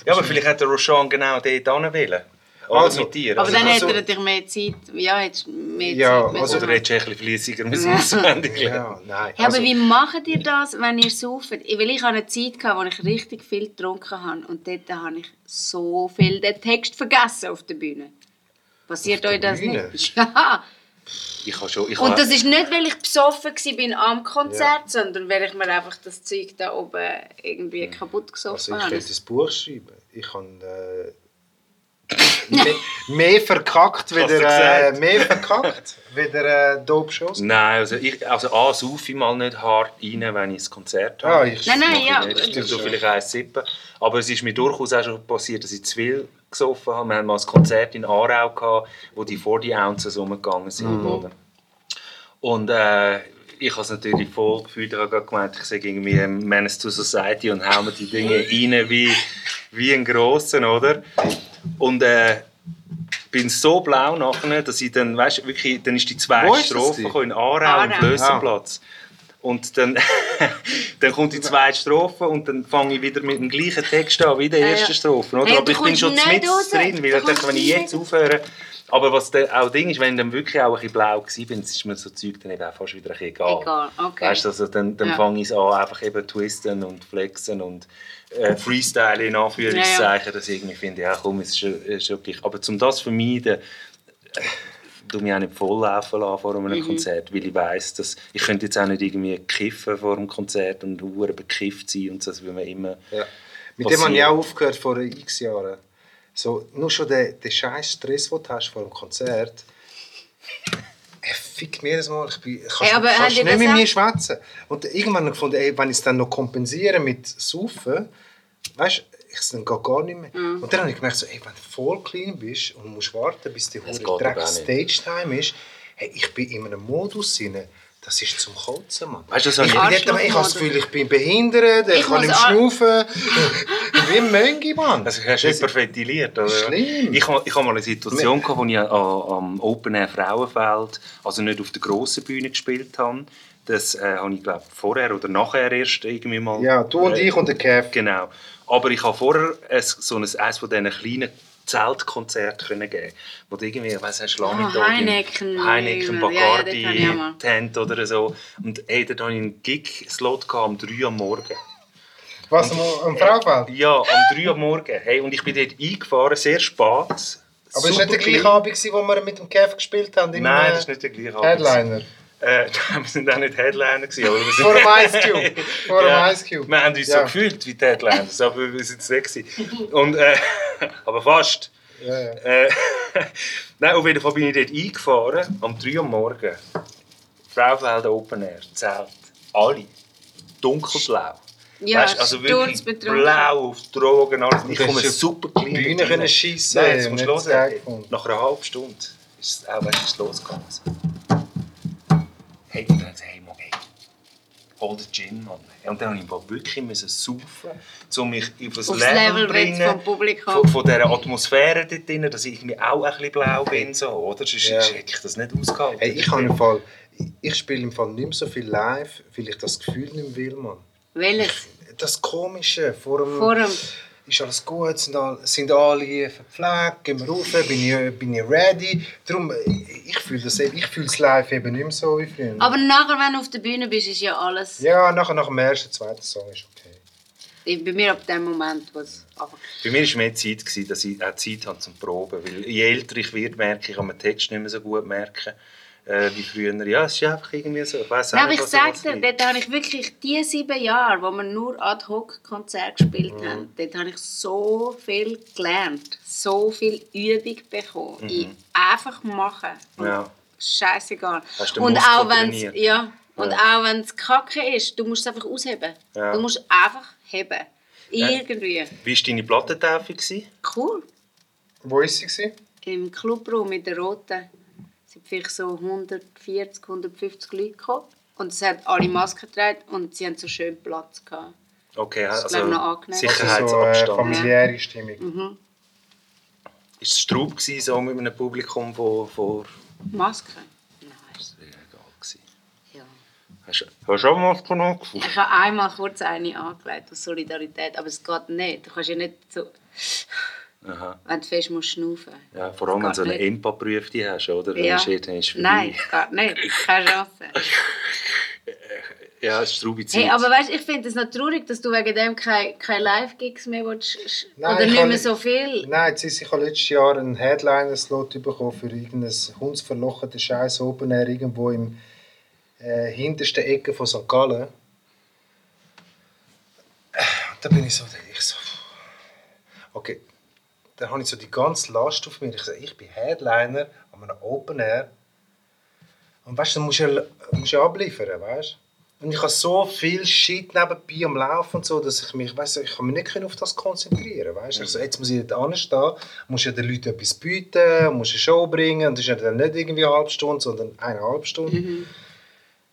Ja, aber vielleicht hat der Roshan genau dort hin wollen. Oder Also, mit dir. Aber Also, dann also- hätte er natürlich mehr Zeit. Ja, hättest mehr Ja, Zeit. also- Oder hättest du ein bisschen fließiger müssen auswendig lernen. Ja, nein. Ja, aber wie macht ihr das, wenn ihr sauft? Ich- Weil ich hatte eine Zeit, gehabt, wo ich richtig viel getrunken habe und dort habe ich so viel den Text vergessen auf der Bühne. Passiert euch das Bühne? nicht? Ja. Ich habe schon... Ich Und habe- das ist nicht, weil ich besoffen war am Konzert, sondern weil ich mir einfach das Zeug da oben irgendwie kaputt gesoffen Also ich habe. könnte ein Buch schreiben. Ich kann äh, mehr, mehr verkackt wieder äh, mehr verkackt wieder äh, Dope Shows. Nein, also, ich, also A, saufe ich mal nicht hart rein, wenn ich ein Konzert habe. Ah, ich- Nein, nein, ich ja. nicht. Ich so vielleicht eins sippen. Aber es ist mir durchaus auch schon passiert, dass ich zu viel gesoffen habe. Wir hatten mal ein Konzert in Aarau, gehabt, wo die 40 Ounces umgegangen sind. Mhm. Oder? Und äh, ich habe es natürlich voll gefühlt. Ich habe gemeint, ich sage irgendwie ähm, Menace to Society und hau mir die Dinge rein wie, wie ein Grossen, oder? Und äh, bin so blau nachher, dass ich dann, weißt du, wirklich, dann ist die zweite Strophe in Aarau, Aarau. am Flössenplatz. Und dann, dann kommt die zweite Strophe und dann fange ich wieder mit dem gleichen Text an wie die Ja, ja. erste Strophe. Oder? Hey, Aber ich bin schon mit drin, weil ich dachte, wenn ich jetzt aufhöre... Aber was dann auch Ding ist, wenn ich dann wirklich auch ein bisschen blau war, ist mir so Zeug dann eben auch fast wieder ein bisschen egal. Egal, okay. Weißt du, also dann, dann Ja. fange ich es an, einfach eben twisten und flexen und äh, freestylen in Anführungszeichen, dass ich irgendwie finde, ja komm, es ist, schon- ist gleich. Aber um das zu vermeiden, äh, du mich auch nicht volllaufen lassen vor einem Mhm. Konzert, weil ich weiss, dass ich könnte jetzt auch nicht irgendwie kiffen vor dem Konzert und hure bekifft sein und so, will man immer... Ja. Mit dem habe ich auch aufgehört vor x Jahren. So, nur schon der, der scheiß Stress, den du hast vor dem Konzert, er fickt mir jedes Mal. Ich bin, kannst, Hey, aber kannst nicht das mit mir schwätzen. Und irgendwann habe ich gefunden, ey, wenn ich es dann noch kompensiere mit Saufen, weißt du, ich es dann geht gar nicht mehr. Mhm. Und dann habe ich gemerkt, so, ey, wenn du voll clean bist und musst warten, bis die Das hure Dreck auch nicht. Stage-Time ist, hey, ich bin in einem Modus drin, das ist zum Kotzen, Mann. Weißt du, das habe ich, ich- bin dort, ich habe das. Gefühl, ich bin behindert, ich, Ich kann nicht schnaufen. Wie ein Möngi, Mann. Also hast du Das- hyperventiliert, oder? Schlimm. Ich hatte ich hatte mal eine Situation, gehabt, wo ich am Open Air Frauenfeld, also nicht auf der grossen Bühne gespielt habe. Das äh, habe ich, glaube vorher oder nachher erst irgendwie mal... Ja, du und äh, ich und der Kev. Genau. Aber ich habe vorher ein, so ein, eines von diesen kleinen Zeltkonzerten können geben wo du irgendwie, weiss hast, Langenthal, Ah, Heineken, Heineken, ja, ja, Bacardi, auch mal. Tent oder so. Und hey, dort hatte ich einen Gig-Slot um 3 Uhr am Morgen. Was, am, am Frauenfeld? Ja, um 3 Uhr morgen. Hey, und ich bin dort eingefahren, sehr spät. Aber es war nicht der gleiche Abend, wo wir mit dem Kev gespielt haben? Nein, das ist nicht der gleiche Abend. Headliner. Äh, wir sind auch nicht Headliner gewesen, aber wir sind... Vor dem Ice Cube. Vor dem Ja, Ice Cube. Wir haben uns so Ja. gefühlt wie die Headliners, aber wir sind es nicht gewesen. Und, äh, aber fast. Ja, ja. Äh, Nein, auf jeden Fall bin ich dort eingefahren, am 3 Uhr morgen. Frauenfeld Open Air, Zelt. Alle. Dunkelblau. Ja, Weisst, also wirklich blau auf Drogen, alles. Ich komme super die clean. Bühne dort können schiessen, Nein, jetzt musst du hören. Nach einer halben Stunde ist es auch weißt, ist es losgegangen. Hey, und dann gesagt, hey, Mann, hey, hol den Gin, Und dann musste ich wirklich müssen saufen, um mich auf das Aufs Level, Level bringen vom Publikum. Von, von dieser Atmosphäre dort drin, dass ich irgendwie auch ein bisschen blau bin. So, oder? Sonst Ja. hätte ich das nicht ausgehalten. Hey, ich, habe im Fall, ich spiele im Fall nicht mehr so viel live, weil ich das Gefühl nicht mehr will, Mann. Welches? Das Komische, vor dem... Vor dem... ist alles gut, sind alle, sind alle verpflegt, gehen wir rauf, bin ich, bin ich ready. Darum, ich fühle das, eben- ich fühle das live eben nicht mehr so wie früher. Aber nachher, wenn du auf der Bühne bist, ist ja alles... ja, nachher, nach dem ersten, zweiten Song ist okay. Bei mir ab dem Moment, wo es einfach... Bei mir war mehr Zeit, gewesen, dass ich auch Zeit hatte zum Proben. Weil je älter ich werde, merke ich, kann den Text nicht mehr so gut merken. Äh, wie früher. Ja, es ist einfach irgendwie so. Ich auch Nein, aber ich sage dir, dort habe ich wirklich die sieben Jahre, wo wir nur Ad-Hoc-Konzerte gespielt Mhm. haben, dort habe ich so viel gelernt, so viel Übung bekommen. In einfach machen. Mhm. Ja. Scheißegal. Und auch wenn trainiert. ja, und Ja. auch wenn es kacke ist, du musst es einfach ausheben. Ja. Du musst einfach heben. Irgendwie. Wie war deine Plattentaufe? gewesen? Cool. Wo war sie? Im Clubraum mit der Roten vielleicht so 140, 150 Leute gekommen. Und es hat alle Masken getragen und sie haben so schön Platz gehabt. Okay, Das also noch angenehm. Also so äh, Sicherheitsabstand. familiäre Stimmung. Mhm. Ist es Straub gewesen, so mit einem Publikum, wo vor... Masken? Nein. Das wäre egal gewesen. Ja. Hast du hast du auch Masken angefangen? Ich habe einmal kurz eine angelegt aus Solidarität, aber es geht nicht. Du kannst ja nicht so, Aha. wenn du fest musst schnaufen. Ja, vor allem, wenn du so eine. Impa-Prüfung hast, oder? Ja. ist dann ist. Nein, geht nicht. Keine Chance. Ja, es ist traube Zeit. Hey, aber weißt, ich finde es noch traurig, dass du wegen dem keine, keine Live-Gigs mehr willst, Nein, oder ich nicht mehr so viel. Nein, jetzt ist ich habe letztes Jahr einen Headliner-Slot bekommen für irgendein hundsverlocherte Scheiß Open Air irgendwo im äh, hintersten Ecke von St. Gallen. Und da bin ich so, ich so, okay, dann habe ich so die ganze Last auf mir. Ich so, ich bin Headliner an einem Open Air. Und weißt du, dann musst du musst du abliefern, weißt? Und ich habe so viel Shit nebenbei am Laufen und so, dass ich mich, weißt ich kann mich nicht auf das konzentrieren, weißt? Also jetzt muss ich dort anstehen, muss ja den Leuten etwas bieten, muss eine Show bringen und das ist ja dann nicht irgendwie eine halbe Stunde, sondern eineinhalb Stunden.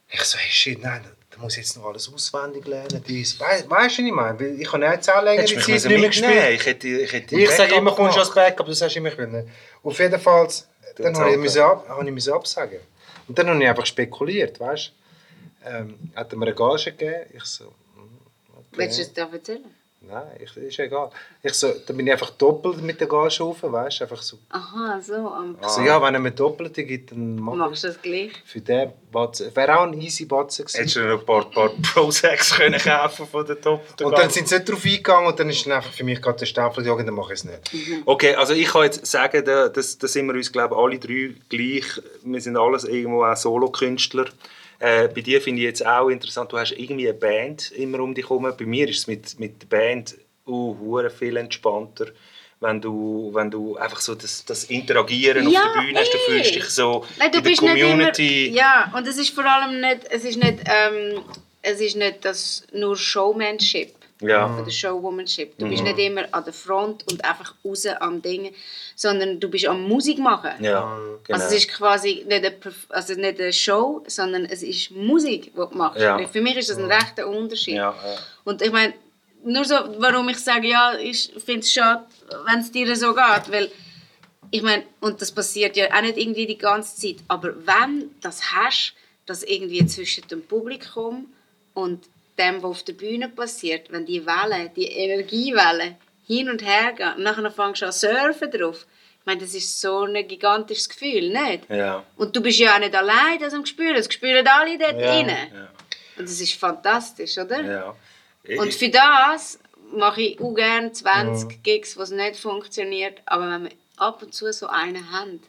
Ich so, hey shit, nein, da muss jetzt noch alles auswendig lernen, dies. Weißt du, was ich meine? Weil Ich habe jetzt auch längere Zeit nicht mehr gespielt. Ich hätte, ich hätte Ich sage immer, kommst du als. Backup, du sagst immer, ich will nicht. Auf jeden Fall, dann Dann habe ich, müssen ab, habe ich müssen absagen. Und dann habe ich einfach spekuliert, weißt du. Ähm, hat er mir eine Gage gegeben? Ich so, hm, okay. Willst du es da erzählen? Nein, ich, ist egal. Ich so, dann bin ich einfach doppelt mit der Gage rauf, weißt du. Einfach so. Aha, so. am- Ich so, ja, wenn er mir doppelte gibt, dann mach Machst du das gleich? Für den Batzen. Wäre auch ein easy Batzen gewesen. Hättest du noch ein paar, paar Prosex können kaufen von der Top. Und dann sind sie nicht darauf eingegangen und dann ist dann einfach für mich gerade der Stempel, ja, dann mache ich es nicht. Okay, also ich kann jetzt sagen, da, das, da sind wir uns glaube ich, alle drei gleich. Wir sind alles irgendwo auch Solokünstler. Äh, bei dir finde ich jetzt auch interessant, du hast irgendwie eine Band immer um dich herum. Bei mir ist es mit, mit der Band uh, viel entspannter. Wenn du, wenn du einfach so das, das Interagieren Ja, auf der Bühne hast, du fühlst dich so Nein, du in der Community. immer... Ja, und es ist vor allem nicht... Es ist nicht, ähm, es ist nicht das nur Showmanship. Ja. Oder Showwomanship. Du bist nicht immer an der Front und einfach raus am Ding, sondern du bist am Musik machen. Ja, genau. Also es ist quasi nicht eine, also nicht eine Show, sondern es ist Musik, die du machst. Ja. Für mich ist das ein rechter Unterschied. ja, ja. Und ich meine, nur so, warum ich sage, ja, ich finde es schade, wenn es dir so geht, weil ich meine, und das passiert ja auch nicht irgendwie die ganze Zeit, aber wenn du das hast, dass irgendwie zwischen dem Publikum und dem, was auf der Bühne passiert, wenn die Wellen, die Energiewellen hin und her gehen, und nachher fängst du an surfen drauf, ich meine, das ist so ein gigantisches Gefühl, nicht? ja. Und du bist ja auch nicht allein das am Spüren, das spüren alle dort Ja, rein. ja. Und das ist fantastisch, oder? ja. Und für das mache ich auch gerne 20 Gigs, was nicht funktioniert. Aber wenn wir ab und zu so einen haben.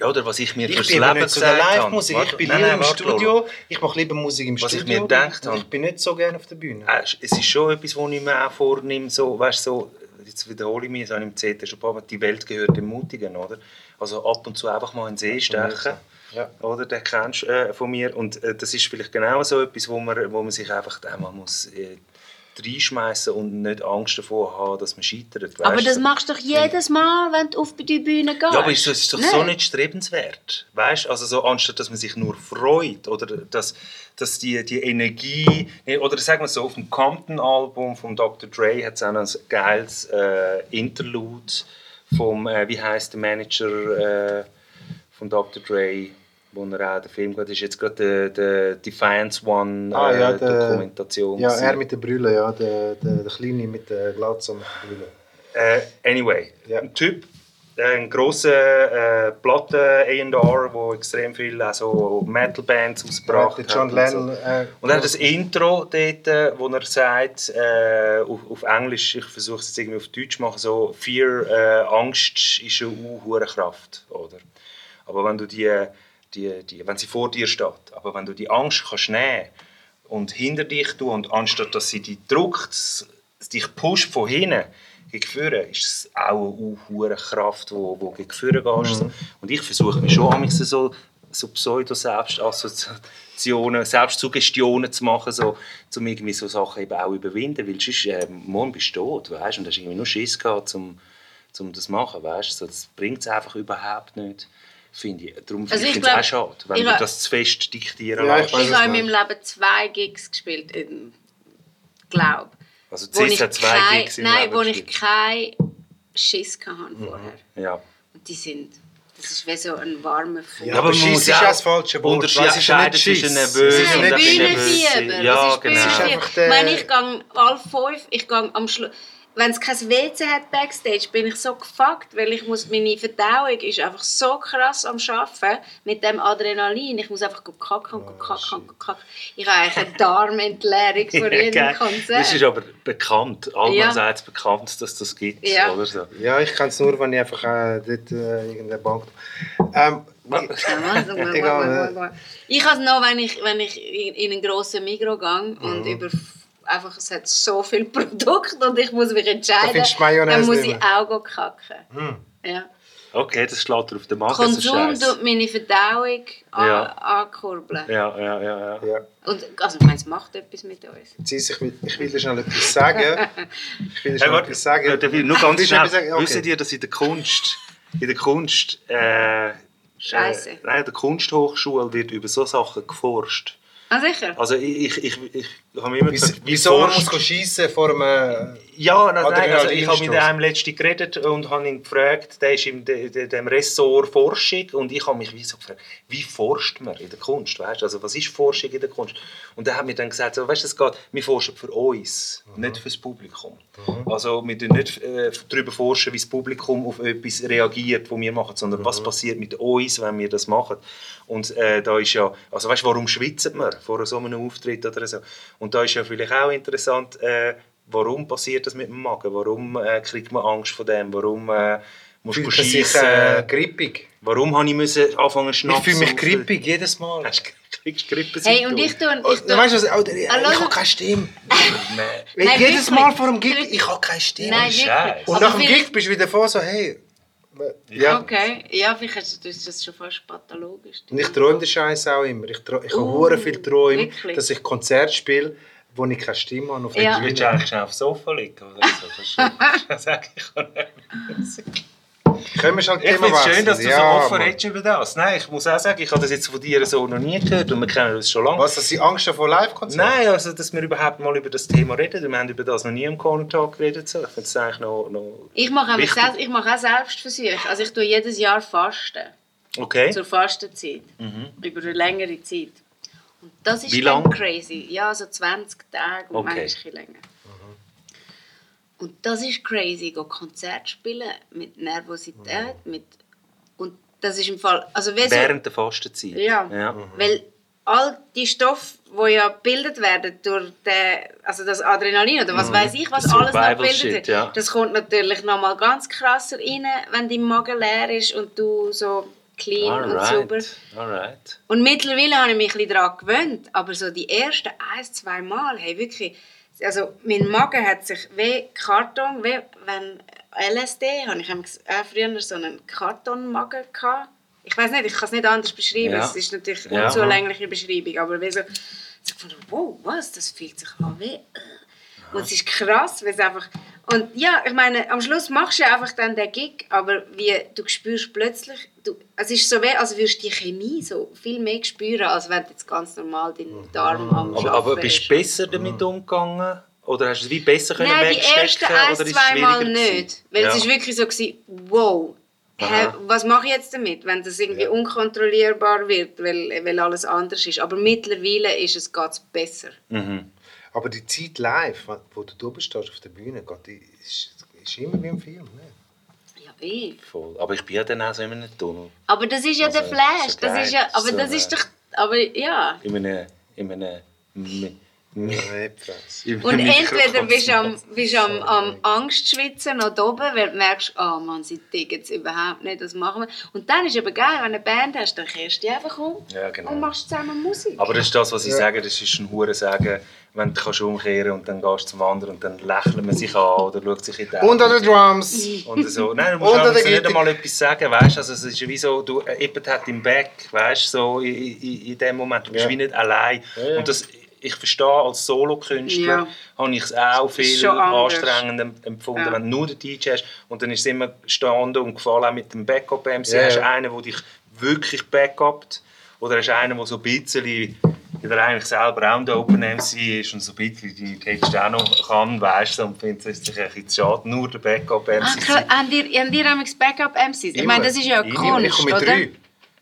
Ja, oder was ich mir Ich fürs bin Leben nicht so der gesagt habe. Ich bin nein, lieber nein, im Studio. Ich mache lieber Musik im Was ich Studio. mir gedacht habe. Ich bin nicht so gerne auf der Bühne. Äh, es ist schon etwas, was ich mir auch vornehme, so, weißt, so, jetzt wiederhole ich mich, ich im CT schon ein paar Mal, die Welt gehört dem Mutigen, oder? Also ab und zu einfach mal in den See stechen, Ja. oder? Den kennst du äh, von mir und äh, das ist vielleicht genau so etwas, wo man, wo man sich einfach einmal muss äh, reinschmeißen und nicht Angst davor haben, dass man scheitert, Aber das du? machst du doch jedes Mal, wenn du auf die Bühne gehst. Ja, aber es ist doch so Nein. nicht strebenswert. Weißt? Also so, anstatt dass man sich nur freut oder dass, dass die, die Energie. Oder sagen wir so, auf dem Compton-Album von Dr. Dre hat es auch ein geiles äh, Interlude vom, äh, wie heißt der Manager äh, von Dr. Dre, wo er auch den Film hat, ist jetzt gerade der, der Defiance One äh, Ah, ja, der- Dokumentation. Ja, er mit der Brille, ja, der, der, der Kleine mit der Glatze und der Brille. Äh, anyway, Ja. ein Typ, äh, ein grosser äh, Platten A&R, der extrem viel also Metal-Bands ausgebracht hat. John und Lennon. So. Äh, Und er hat das Intro dort, äh, wo er sagt, äh, auf, auf Englisch, ich versuche es jetzt irgendwie auf Deutsch zu machen, so Fear, äh, Angst ist eine hure Kraft, oder? Aber wenn du die, die, die, wenn sie vor dir steht. Aber wenn du die Angst kannst nehmen und hinter dich tun und anstatt dass sie dich drückt, dich pusht von hinten gegen ist es auch eine Kraft, die wo, wo gegen vorne gehst. Und ich versuche mich schon manchmal so, so Pseudo-Selbstassoziationen, Selbstsuggestionen zu machen, so, um irgendwie so Sachen eben auch überwinden, weil sonst äh, morgen bist du tot, weißt? und hast irgendwie nur Schiss gehabt, um, um das zu machen, weißt? So, das bringt es einfach überhaupt nicht, finde ich. Darum Also finde ich ich es auch schade, wenn ich du ha- das zu fest diktieren Ja, ich lässt. Ich was habe in meinem Leben zwei Gigs gespielt, glaube Also ich hat zwei kein, Gigs im Nein, Leben wo ich gespielt. keinen Schiss hatte vorher. Ja. Und die sind, das ist wie so ein warmer Fuß. Ja, aber man Schiss muss ist ja ja das falsche Wort. unterscheiden Es ist ja nicht zwischen nervös ja Bühne- Schiss. Bühnenfieber. Ja, das ist genau. Es ist einfach der- Ich meine, ich gehe alle fünf, ich gehe am Schluss... Wenn es kein WC hat Backstage, bin ich so gefuckt, weil ich muss, meine Verdauung ist einfach so krass am Arbeiten mit dem Adrenalin. Ich muss einfach kacken und go kacken und kacken. Ich habe eigentlich eine Darmentleerung vor jedem Geil. Konzert. Das ist aber bekannt. Allgemein Ja. bekannt, dass das gibt. Ja. Oder so. Ja, ich kann es nur, wenn ich einfach äh, dort äh, irgendeine Bank... Ähm, Egal, Ich habe es noch, wenn ich, wenn ich in in einen grossen Migros gehe Mhm. und über einfach, es hat so viel Produkt und ich muss mich entscheiden, dann muss ich auch go kacken. Ja. Okay, das schlägt auf den Magen. so Konsum tut meine Verdauung an, Ja. ankurbeln. Ja, ja, ja. ja. ja. Und, also, ich meine, es macht etwas mit uns. Cis, ich, will, ich will dir schnell etwas sagen. Ich will dir Hey, schnell warte, etwas sagen. darf ich nur ganz schnell. sagen? Okay. Wisst ihr, dass in der Kunst, in der Kunst, äh, Scheisse. Äh, nein, in der Kunsthochschule wird über so Sachen geforscht. Ah, sicher? Also ich, ich, ich, ich habe mir immer Wieso, man muss schiessen vor einem... Ja, nein, nein, also ich habe mit einem letztens geredet und habe ihn gefragt, der ist de, dem Ressort Forschung und ich habe mich wie so gefragt, wie forscht man in der Kunst, weißt? Also was ist Forschung in der Kunst? Und er hat mir dann gesagt, so, weißt, es geht, wir forschen für uns, nicht für das Publikum. Also wir tun nicht äh, darüber forschen, wie das Publikum auf etwas reagiert, was wir machen, sondern was passiert mit uns, wenn wir das machen. Und äh, da ist ja, also weißt, warum schwitzt man vor so einem Auftritt oder so? Und da ist ja vielleicht auch interessant, äh, warum passiert das mit dem Magen? Warum äh, kriegt man Angst vor dem? Warum äh, muss man Fühlt man sich schiessen? äh, grippig? Warum habe ich müssen anfangen Ich Schnaps? fühle mich grippig, jedes Mal. Hast du kriegst Grippe Hey, und ich tue... Oh, Ich tue weißt du was? Alter, ich, ich schau. habe keine Stimme. Nein. Jedes wirklich. Mal vor dem Gig, ich habe keine Stimme. Nein, Scheiß. wirklich. Und nach dem Gig bist du wieder vor so, hey. Ja. Okay, ja, vielleicht ist das- schon fast pathologisch. Und ich träume den Scheiß auch immer. Ich, träu- ich habe Uh, hure viel Träume, wirklich? dass ich Konzert spiele, wo ich keine Stimme habe. Auf Ja. Bühne. Willst du eigentlich schnell aufs Sofa liegen? Oder so? Das ist schon- das sag ich auch nicht. Können wir schon Ich finde es schön, dass du ja, so offen redest über das. Nein, ich muss auch sagen, ich habe das jetzt von dir so noch nie gehört und wir kennen das schon lange. Was, dass sie Angst haben vor Live-Konzerten? Nein, also dass wir überhaupt mal über das Thema reden. Wir haben über das noch nie im Corner Talk geredet. So. Ich finde es eigentlich noch, noch Ich mache, selbst, ich mache auch Selbstversuche. Also ich tue jedes Jahr Fasten. okay. Zur Fastenzeit. Über eine längere Zeit. Und das ist Wie lang? crazy. Ja, so 20 Tage und Okay. manchmal ein bisschen länger. Und das ist crazy, go Konzert spielen mit Nervosität, mit und das ist im Fall, also wie so, Während der Fastenzeit. ja, ja. weil all die Stoffe, die ja gebildet werden durch den, also das Adrenalin oder was weiß ich, was Das alles noch gebildet wird, ja. das kommt natürlich noch mal ganz krasser rein, wenn dein Magen leer ist und du so clean und sauber. Alright. Alright. Und mittlerweile habe ich mich ein bisschen daran gewöhnt, aber so die ersten ein, zwei Mal, hey, wirklich, also mein Magen hat sich wie Karton, wie wenn LSD, habe ich auch früher so einen Kartonmagen gehabt. Ich weiß nicht, ich kann es nicht anders beschreiben, Ja. es ist natürlich eine Ja. unzulängliche Beschreibung, aber wie so, so gefunden, wow, was, das fühlt sich an wie... äh. Und es ist krass, weil es einfach... Und ja, ich meine, am Schluss machst du einfach dann den Gig, aber wie du spürst plötzlich, du, es ist so als würdest du die Chemie so viel mehr spüren, als wenn du jetzt ganz normal deinen Darm am Aber, aber bist ist. du besser damit umgegangen? Oder hast du es wie besser können Nein, die wegstecken ersten ein, oder ist es zwei Mal schwieriger gewesen? nicht. Weil ja. es ist wirklich so gewesen, wow, hä, Aha. was mache ich jetzt damit, wenn das irgendwie unkontrollierbar wird, weil, weil alles anders ist. Aber mittlerweile ist es geht's besser. Mhm. Aber die Zeit live, wo du da bist auf der Bühne, geht, die ist, ist immer wie im Film. Ne? Ja, eh. Voll. Aber ich bin ja dann auch so in einem Tunnel. Aber das ist ja Also, der Flash. so Das ist ja, aber So das ist doch, aber ja. In einem, in einem. Und entweder bist du am, bist am, am Angstschwitzen noch oben, weil du merkst, oh Mann, sie ticken jetzt überhaupt nicht, das machen wir. Und dann ist aber geil, wenn du eine Band hast, dann kehrst du einfach um Ja, genau. und machst zusammen Musik. Aber das ist das, was ich sage, das ist ein hure Sagen, wenn du kannst umkehren und dann gehst du zum anderen und dann lächelt man sich an oder schaut sich in die Augen. Und an den Drums. Und so. Nein, du musst der nicht einmal etwas sagen, weißt also, es ist wie so, du, jemand hat im Back, weißt so in, in, in dem Moment, du bist Ja. wie nicht allein. Ja, ja. Und das, ich verstehe, als Solokünstler Ja. habe ich es auch viel anstrengender empfunden, Ja. wenn du nur den DJ hast und dann ist es immer gestanden und gefallen, auch mit dem Backup-MC. Ja, hast du einen, der dich wirklich backupt oder hast du einen, der so ein bisschen der eigentlich selber auch der Open MC ist und so ein bisschen die Texte auch noch kann, weißt du, und findet es sich ein bisschen schade, nur der Backup-MC Ah, zu klar, sein. haben die, haben die damals Backup-MCs? Ich Immer. meine, das ist ja. Kunst, Ich komme mit oder? drei.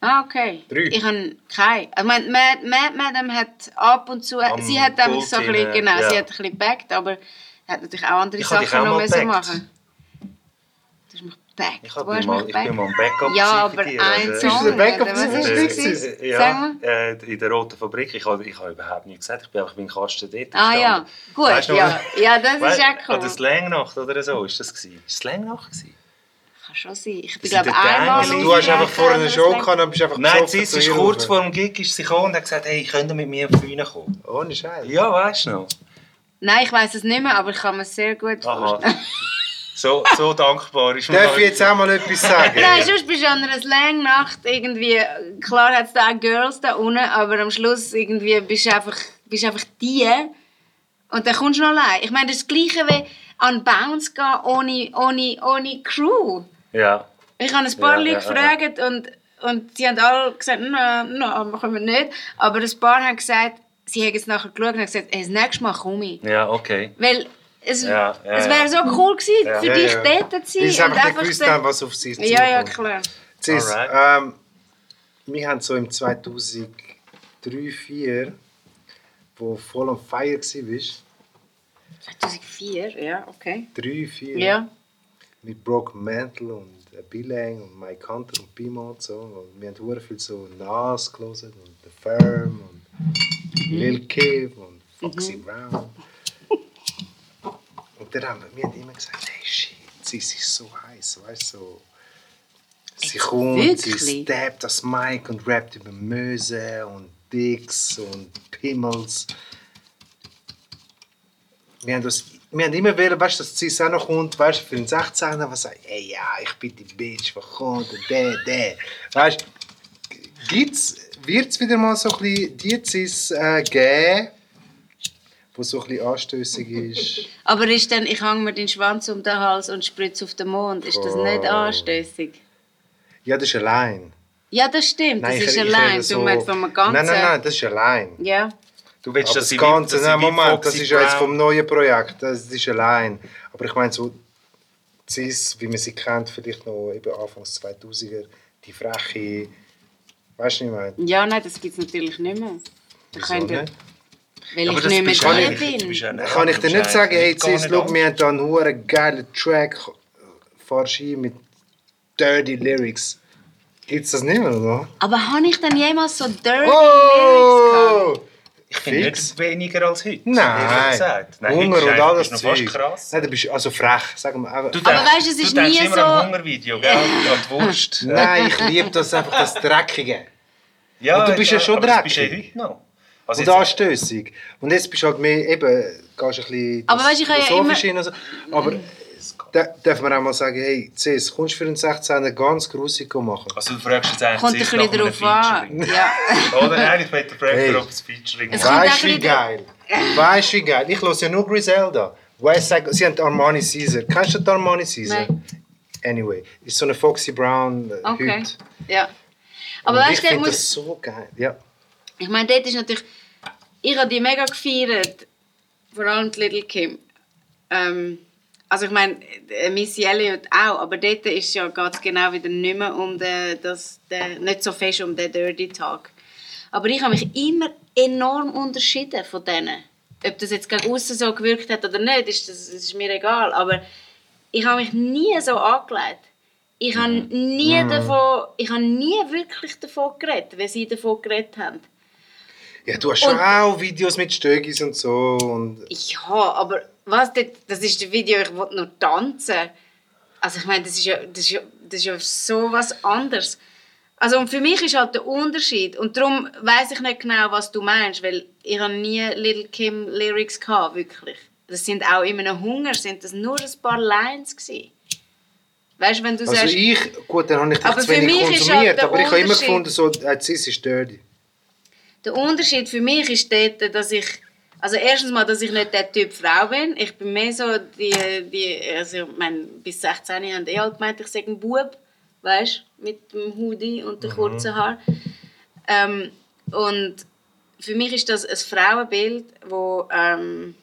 Ah, okay. Drei. Ich habe keine. Ich meine, Mad, Mad Madam hat ab und zu... Am sie hat damals so ein bisschen... Genau, ja. sie hat ein bisschen backt, aber hat natürlich auch andere Ich Sachen noch backt. machen. Du hast mich backt. Ich, Wo hab hast mal, ich bin mal ein Backup Ja, aber ein also- Song. Backup ist nicht gewesen? Ja, äh, in der Roten Fabrik. Ich habe, ich habe überhaupt nichts gesagt. Ich bin einfach beim Kasten dort Ah ja, gut, Weißt du ja. Ja, das Weißt- ist auch An der cool. Slangnacht oder so ist das gewesen. Ist Slangnacht gewesen? Kann schon sein. Ich bin, glaube einmal... Daniel. Du hast einfach vorher eine Show gehabt und bist einfach Nein, sie ist kurz vor dem Gig ist sie gekommen und hat gesagt, hey, könnt ihr mit mir auf die Bühne kommen? Ohne Scheiß. Ja, weißt du noch? Nein, ich weiß es nicht mehr, aber ich kann mir es sehr gut Aha. vorstellen. So, so dankbar ist mir Darf ich jetzt auch mal etwas sagen? Nein, sonst bist du an einer Slang-Nacht irgendwie... Klar hat es da auch Girls da unten, aber am Schluss irgendwie bist du einfach, bist einfach die und dann kommst du noch allein. Ich meine, das ist das Gleiche wie an Bounce gehen ohne, ohne, ohne Crew. Ja. Ich habe ein paar Ja, Leute ja, gefragt und, und sie haben alle gesagt, nein, nein, machen wir nicht. Aber ein paar haben gesagt, sie haben jetzt nachher geschaut und haben gesagt, hey, das nächste Mal komme ich. Ja, okay. Weil es, Ja, ja, es wäre so cool gewesen, Ja. für Ja, dich ja. dort zu sein. Sie und einfach gewusst haben, was auf sie zukommt. Ja, ja, klar. Cis, ähm, wir haben so im 2003, 2004, wo voll on fire warst, 2004, ja, okay. 3, 4, Ja. mit Broken Mantle und Bilang und Mike Hunter und Pima und so. Und wir haben hure viel so Nas gelesen und The Firm und Lil Kim und Foxy Brown. Dann haben wir, haben immer gesagt, hey shit, sie ist so heiß, weißt du, so. Sie kommt, sie wirklich? steppt das Mic und rappt über Möse und Dicks und Pimmels. Wir haben, das, wir haben immer wollen, weißt du, dass sie auch noch kommt, weißt du, für den 16er, was sagt, hey, ja, ich bin die Bitch, was kommt, und der, der. Weißt du, gibt's, wird es wieder mal so ein bisschen die Cis äh, geben, wo so ein bisschen anstößig ist? Aber ist dann, ich hänge mir den Schwanz um den Hals und spritze auf den Mond, ist das nicht anstößig? Ja, das ist allein. Ja, das stimmt, das ich- ist ich allein. rede Du meinst vom ganzen... Nein, nein, nein, das ist allein. Ja. Du willst, Aber das Ganze, nein, Moment, das ist ja jetzt vom neuen Projekt, das ist allein. Aber ich meine, so CIS, wie man sie kennt, vielleicht noch eben Anfangs 2000er, die freche, weißt du, ich meine? ja, nein, das gibt es natürlich nicht mehr. Da Wieso nicht? Weil Aber ich nicht mehr ja du bin. bist ja nicht- Kann ich dir nicht sagen, hey CIS, schau, wir haben da einen hohen geilen Track, fahrst ein mit dirty Lyrics. Gibt's das nicht mehr, oder? Aber habe ich dann jemals so dirty Lyrics gehabt? Oh! Ich finde nicht weniger als heute. Nein. Nein, Hunger und alles ist noch fast Zeug. krass. Nein, du bist also frech, sagen wir. Aber, Du Aber weißt du, es ist du nie immer so- an Hungervideo, gell? An Wurst. Nein, ich liebe das einfach, das Dreckige. Ja, Und du bist ja schon aber das bist ja dreckig. heute noch. Also Und jetzt- anstößig. Und jetzt bist du halt mehr, eben, gehst ein bisschen Aber weisst, ich habe ja philosophisch immer- hin und so. Aber da darf man auch mal sagen, hey, Cis, kommst du für einen 16er ganz grusig machen? Also du fragst jetzt eigentlich Kommt ein bisschen drauf an. Ja. Oder eigentlich wollte der Hey. Frage, ob es Featuring Weißt du, wie geil? Weißt du, wie geil? Ich höre ja nur Griselda. Side, sie haben Armani Caesar. Kennst du die Armani Caesar? Nein. Anyway, ist so eine Foxy Brown äh, Okay. Ja. Aber Und ich weißt du, finde muss... das so geil. Ja. Ich meine, dort ist natürlich. Ich habe die mega gefeiert. Vor allem die Little Kim. Ähm, also ich meine, äh, Missy Elliott auch, aber dort ist ja geht es genau wieder nicht mehr um den, das, den, nicht so fest um den Dirty Talk. Aber ich habe mich immer enorm unterschieden von denen. Ob das jetzt gegen außen so gewirkt hat oder nicht, ist, das, das ist mir egal. Aber ich habe mich nie so angelegt. Ich habe nie davon, ich habe nie wirklich davon geredet, wie sie davon geredet haben. Ja, du hast schon Und- auch Videos mit Stögis und so. Und Ja, aber was, das, das ist das Video, ich will nur tanzen. Also ich meine, das ist ja, das ist ja, das ist ja so was anderes. Also und für mich ist halt der Unterschied und darum weiß ich nicht genau, was du meinst, weil ich habe nie Little Kim Lyrics gehabt, wirklich. Das sind auch in einem Hunger sind das nur ein paar Lines gewesen. Weißt du, wenn du also sagst, ich, gut, dann habe ich Aber zu wenig ist konsumiert, halt aber ich habe immer gefunden, so, äh, ist dirty. Der Unterschied für mich ist dort, dass ich also erstens mal, dass ich nicht der Typ Frau bin. Ich bin mehr so die, die also ich meine, bis 16 haben die halt gemeint, ich sei ein Bub, weißt mit dem Hoodie und den kurzen Haaren. Ähm, und für mich ist das ein Frauenbild, wo ähm,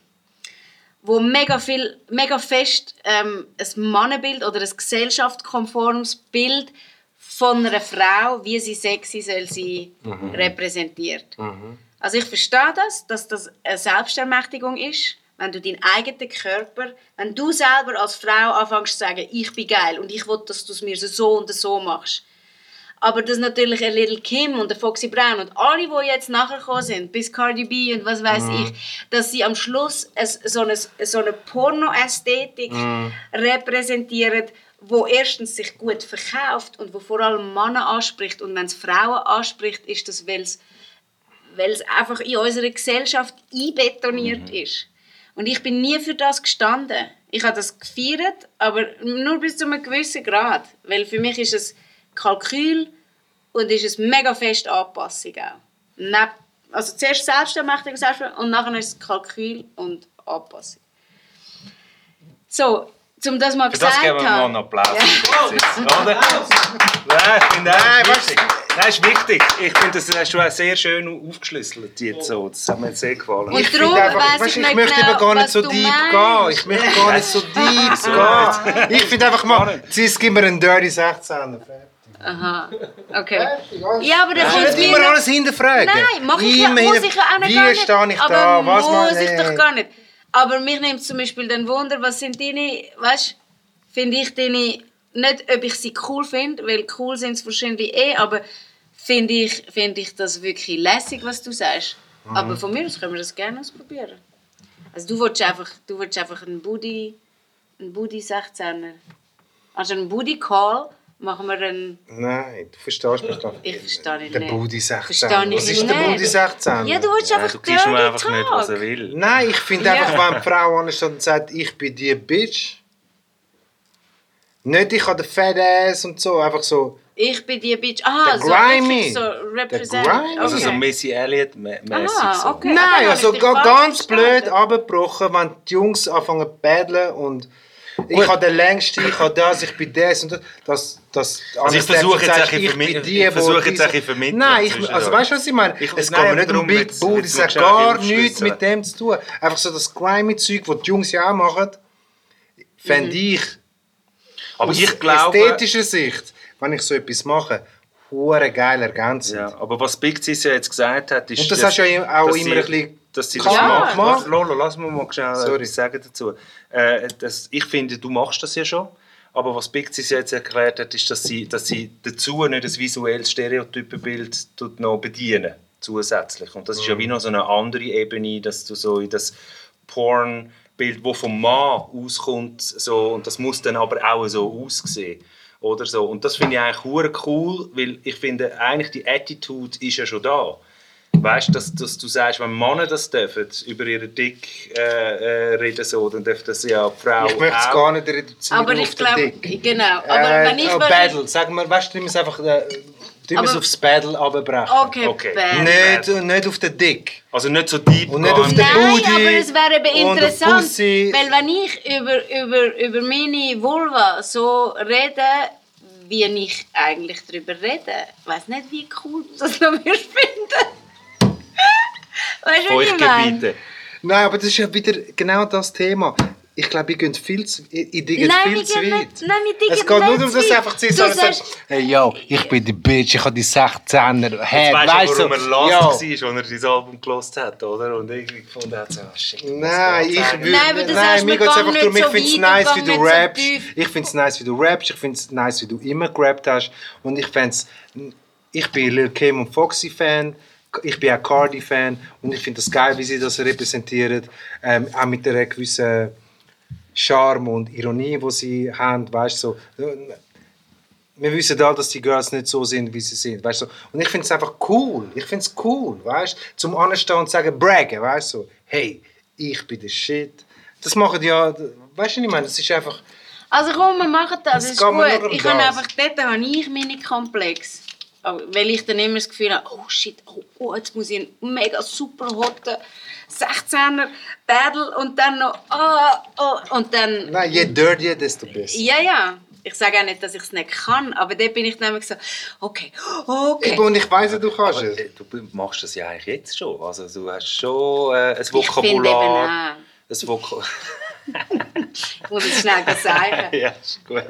wo mega viel, mega fest ähm, ein Mannenbild oder ein gesellschaftskonformes Bild von einer Frau, wie sie sexy soll sein, repräsentiert. Also ich verstehe das, dass das eine Selbstermächtigung ist, wenn du deinen eigenen Körper, wenn du selber als Frau anfängst zu sagen, ich bin geil und ich will, dass du es mir so und so machst. Aber dass natürlich ein Little Kim und der Foxy Brown und alle, die jetzt nachher gekommen sind, bis Cardi B und was weiß ich, dass sie am Schluss so eine, so eine Porno-Ästhetik repräsentieren, wo erstens sich gut verkauft und wo vor allem Männer anspricht. Und wenn es Frauen anspricht, ist das, weil es weil es einfach in unserer Gesellschaft einbetoniert ist. Und ich bin nie für das gestanden. Ich habe das gefeiert, aber nur bis zu einem gewissen Grad. Weil für mich ist es Kalkül und ist es mega fest Anpassung auch. Neb- Also zuerst Selbstermächtigung Selbstermächtigung und nachher ist es Kalkül und Anpassung. So, um das mal Für das gesagt geben wir mal haben. einen Applaus. Oh, Oder? Nein, ich finde Nein, das weißt ist wichtig. Nein, ist wichtig. Ich finde, das hast du auch sehr schön aufgeschlüsselt jetzt so. Das hat mir sehr gefallen. Und Ich darum einfach- weiss weißt ich ich möchte genau, gar nicht was so deep meinst. gehen. Ich möchte gar nicht so deep gehen. Ich finde einfach mal, Cis, gib mir einen Dirty 16er. Aha, okay. Ja, aber dann kommt will mir immer noch- alles hinterfragen. Nein, mach ich ja, muss ich ja auch nicht Wie stehe ich aber da? Was muss ich doch gar nicht. Aber mich nimmt zum Beispiel dann Wunder, was sind deine, weißt finde ich deine, nicht ob ich sie cool finde, weil cool sind sie wahrscheinlich eh, aber finde ich, finde ich das wirklich lässig, was du sagst. Mhm. Aber von mir aus können wir das gerne ausprobieren. Also du willst einfach, du willst einfach einen Booty, einen Booty 16er. Also einen Booty Call machen wir einen Nein, du verstehst mich doch. Ich verstehe dich Der nicht. Budi 16. Verstehe ich Was ist der nicht. Budi 16? Ja, du willst Ja, einfach du gibst ihm einfach nicht, was er will. Nein, ich finde Ja. einfach, wenn eine Frau ansteht und sagt, ich bin die Bitch. Nicht, ich habe den Fat Ass und so, einfach so. Ich bin die Bitch. Ah, Der so Grimy. so represent. Grimy. Also so Okay. Missy Elliott-mäßig. Ah, so. okay. Nein, also ganz blöd abgebrochen, wenn die Jungs anfangen zu paddeln und ich habe den längsten, ich habe das, ich bin das und das. das, das Also ich versuche jetzt bisschen ich bin die, ich versuche jetzt ein vermitteln Nein, ich, also weißt du, was ich meine? Ich- es nein, geht mir nicht um darum Big jetzt das hat gar nichts mit dem zu tun. Einfach so das Grimy-Zeug, das die Jungs ja auch machen, fände ich Aber aus ich glaube... ästhetischer Sicht, wenn ich so etwas mache, hure geil ergänzend. Ja, aber was Big Cis ja jetzt gesagt hat, ist... Und das dass- hast du ja auch dass immer sie- ein bisschen Dass sie das man macht. Lolo, lass mich mal schnell Sorry. etwas sagen dazu. Äh, das, ich finde, du machst das ja schon. Aber was Big Cis jetzt erklärt hat, ist, dass sie, dass sie dazu nicht ein visuelles Stereotypenbild noch bedienen zusätzlich. Und das ist ja wie noch so eine andere Ebene, dass du so in das Porn-Bild, das vom Mann auskommt, so, und das muss dann aber auch so aussehen. Oder so. Und das finde ich eigentlich cool, weil ich finde, eigentlich die Attitude ist ja schon da. Weißt du, dass, dass du sagst, wenn Männer das dürfen, über ihren Dick äh, äh, reden, so, dann dürfen das ja die Frau Ich möchte es gar nicht reduzieren Aber auf ich glaube, Dick. genau. Aber äh, wenn ich oh, Battle, sagen wir, weißt du, wir es einfach äh, wir es aufs Battle abbrechen. Okay, Okay. Nicht, nicht auf den Dick. Also nicht so deep Und nicht gehen. auf den Nein, Booty aber es wäre eben interessant, weil wenn ich über, über, über meine Vulva so rede, wie ich eigentlich darüber rede, weiß nicht, wie cool du das noch wirst finden. Weißt du, was ich meine? Nein, aber das ist ja wieder genau das Thema. Ich glaube, ich gehe viel zu, ich, ich Nein, viel zu weit. nicht- nein, wir diggen es geht nur nicht darum, zu dass einfach Du sagen, sagst- hey yo, ich bin die Bitch, ich habe die 16er. Hey, Jetzt weißt du, warum er yo. lost war, als er dieses Album gelost hat, oder? Und irgendwie gefunden hat, so, ah, shit. was Nein, ich würde. Nein, aber das nein, mir wir geht es einfach darum, nicht ich so finde es nice, wie du nicht so rappst. Ich finde es nice, wie du rappst. Ich finde es nice, wie du immer gerappt hast. Und ich fände Ich bin Lil Kim und Foxy Fan. Ich bin auch Cardi-Fan und ich finde das geil, wie sie das repräsentieren. Ähm, auch mit einer gewissen Charme und Ironie, die sie haben. Weißt, so, wir wissen alle, dass die Girls nicht so sind, wie sie sind. Weißt, so. Und ich finde es einfach cool. Ich finde es cool, weißt zum Anstehen und sagen, braggen, weißt so, hey, ich bin der Shit. Das machen ja, weißt du, was ich meine? Das ist einfach, Also komm, wir machen das, das ist gut. Ich habe einfach, dort habe ich meine Komplex. Weil ich dann immer das Gefühl habe, oh shit, oh, oh jetzt muss ich einen mega super hotten 16er Battle und dann noch, ah, oh, und dann, nein, je dirtier, desto besser. ja, ja. Ich sage auch nicht, dass ich es nicht kann, aber dort bin ich dann immer so, okay, okay. Eben, und ich weiss, du kannst Aber, es. äh, du machst das ja eigentlich jetzt schon. Also du hast schon äh, ein Ich finde eben Vokabular. auch. Ein Vokabular. Ich muss es schnell sagen. ja, ist gut.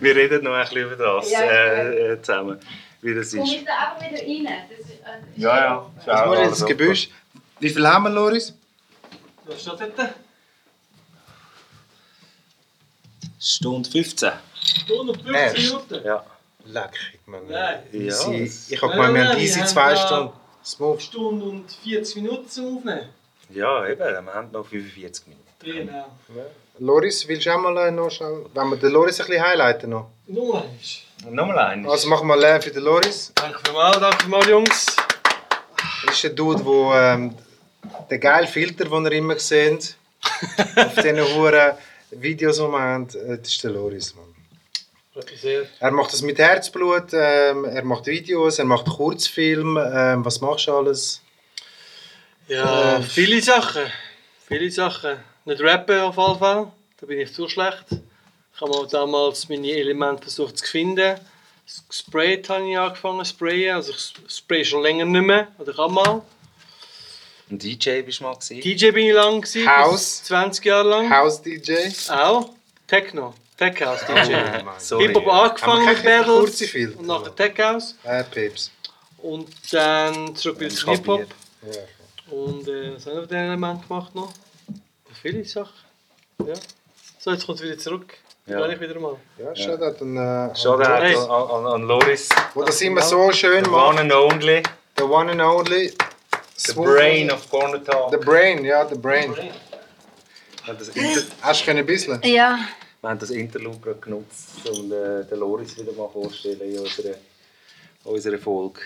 Wir reden noch ein bisschen über das Ja, äh, äh, zusammen. Wie das ist. ich da auch wieder rein? Das ist, äh, Ja, ja. Jetzt muss ich ins Gebüsch. Wie viel haben wir, Loris? Was steht dort? Stunde 15. 150 Erst. Minuten. Ja. Leck, ich meine. Easy. Ja, ich habe gemeint, wir haben easy zwei Stunden. Smooth. Stunde und 40 Minuten zum Aufnehmen. Ja, eben. Wir haben noch 45 Minuten. Genau. Loris, willst du auch mal noch schnell, wenn wir den Loris ein bisschen highlighten noch? Nur eins. Und nochmal einen. Also machen wir Lärm für den Loris. Danke vielmals, danke vielmals, Jungs. Das ist ein Dude, der ähm, den geilen Filter, den ihr immer seht, auf diesen huren Videos, die wir haben, äh, das ist der Loris, Mann. Freut mich sehr. Er macht das mit Herzblut, ähm, er macht Videos, er macht Kurzfilme. Ähm, was machst du alles? Ja, Äh, viele Sachen. Viele Sachen. Nicht rappen auf jeden Fall. Da bin ich zu schlecht. Ich habe mal damals meine Elemente versucht zu finden. Gesprayt habe ich angefangen zu sprayen. Also ich spray schon länger nicht mehr. Oder kann mal. Ein DJ bist du mal gesehen? DJ bin ich lang gewesen, House. bis 20 Jahre lang. House DJ. Auch. Techno. Tech House DJ. Sorry. Hip-Hop angefangen mit Battles. Und nachher Tech House. Äh, Pips. Und dann zurück wieder zu Hip-Hop. Ja. Und äh, was haben wir mit den Elementen gemacht noch? Viele Sachen. Ja. So, jetzt kommt es wieder zurück. Ja. Ja. ich wieder mal. Ja, an, äh, an Hey. an, an, an Loris. Wo das immer so schön The macht. one and only. The one and only. The brain of Corner Talk. The brain, ja, the brain. Hast du ein bisschen? Ja. wir haben das Interlude gerade genutzt, um äh, den Loris wieder mal vorzustellen in unserer, unserer Folge.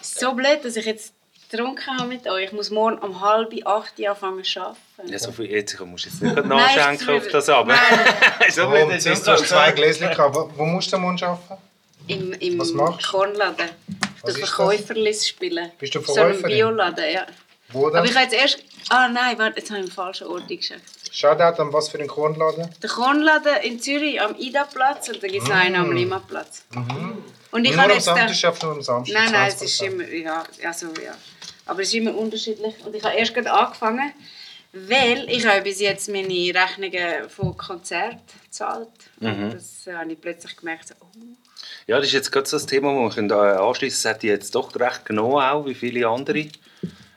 So blöd, dass ich jetzt getrunken habe mit euch. Ich muss morgen um halb acht Uhr anfangen zu arbeiten. Ja, so viel jetzt ich musst jetzt nicht Nein, nachschenken ich- auf das aber. so Oh, jetzt ist hast du hast zwei Gläschen gehabt. Wo, wo musst du am Mund arbeiten? Im, im Was machst du? Kornladen. Ich Was tue ist das? Verkäuferlis spielen. Bist du So einem Verkäuferin? Bioladen, ja. Wo Aber denn? ich habe jetzt erst... Ah nein, warte, jetzt habe ich im falschen Ort geschafft. Shoutout an was für einen Kornladen? Der Kornladen in Zürich am Ida-Platz und dann gibt es noch einen am Lima-Platz. Und ich nur habe am jetzt... den- Samstag, schafft nur am Samstag. Nein, nein, es ist 20%. immer, ja, also, ja. Aber es ist immer unterschiedlich. Und ich habe erst gerade angefangen, weil ich habe bis jetzt meine Rechnungen von Konzert gezahlt. Mhm. Das äh, habe ich plötzlich gemerkt, oh, Ja, das ist jetzt gerade so das Thema, das wir äh, anschließen. Es hat jetzt doch recht genommen, auch wie viele andere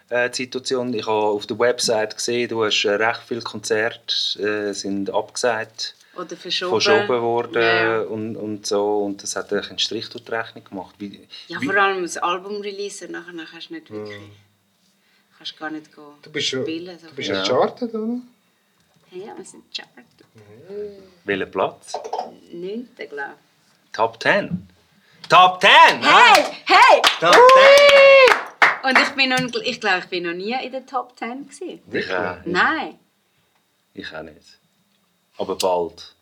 äh, Situationen. Ich habe auf der Website gesehen, du hast äh, recht viele Konzerte äh, sind abgesagt, oder verschoben. verschoben worden Ja, und, und so. Und das hat einen Strich durch die Rechnung gemacht. Wie, ja, wie, vor allem das Album releasen, nachher kannst du nicht wirklich... Kannst gar nicht gehen Du bist schon, spielen. So du bist ja gechartet, oder? Ja, wir sind charted. welcher Platz? Neunte, glaube Top 10. Top 10! ich. Hey, hey! Top 10! Und ich bin noch, ich glaube, ich bin noch nie in der Top 10 gewesen. Ich auch, Nein. ich auch nicht. Aber bald.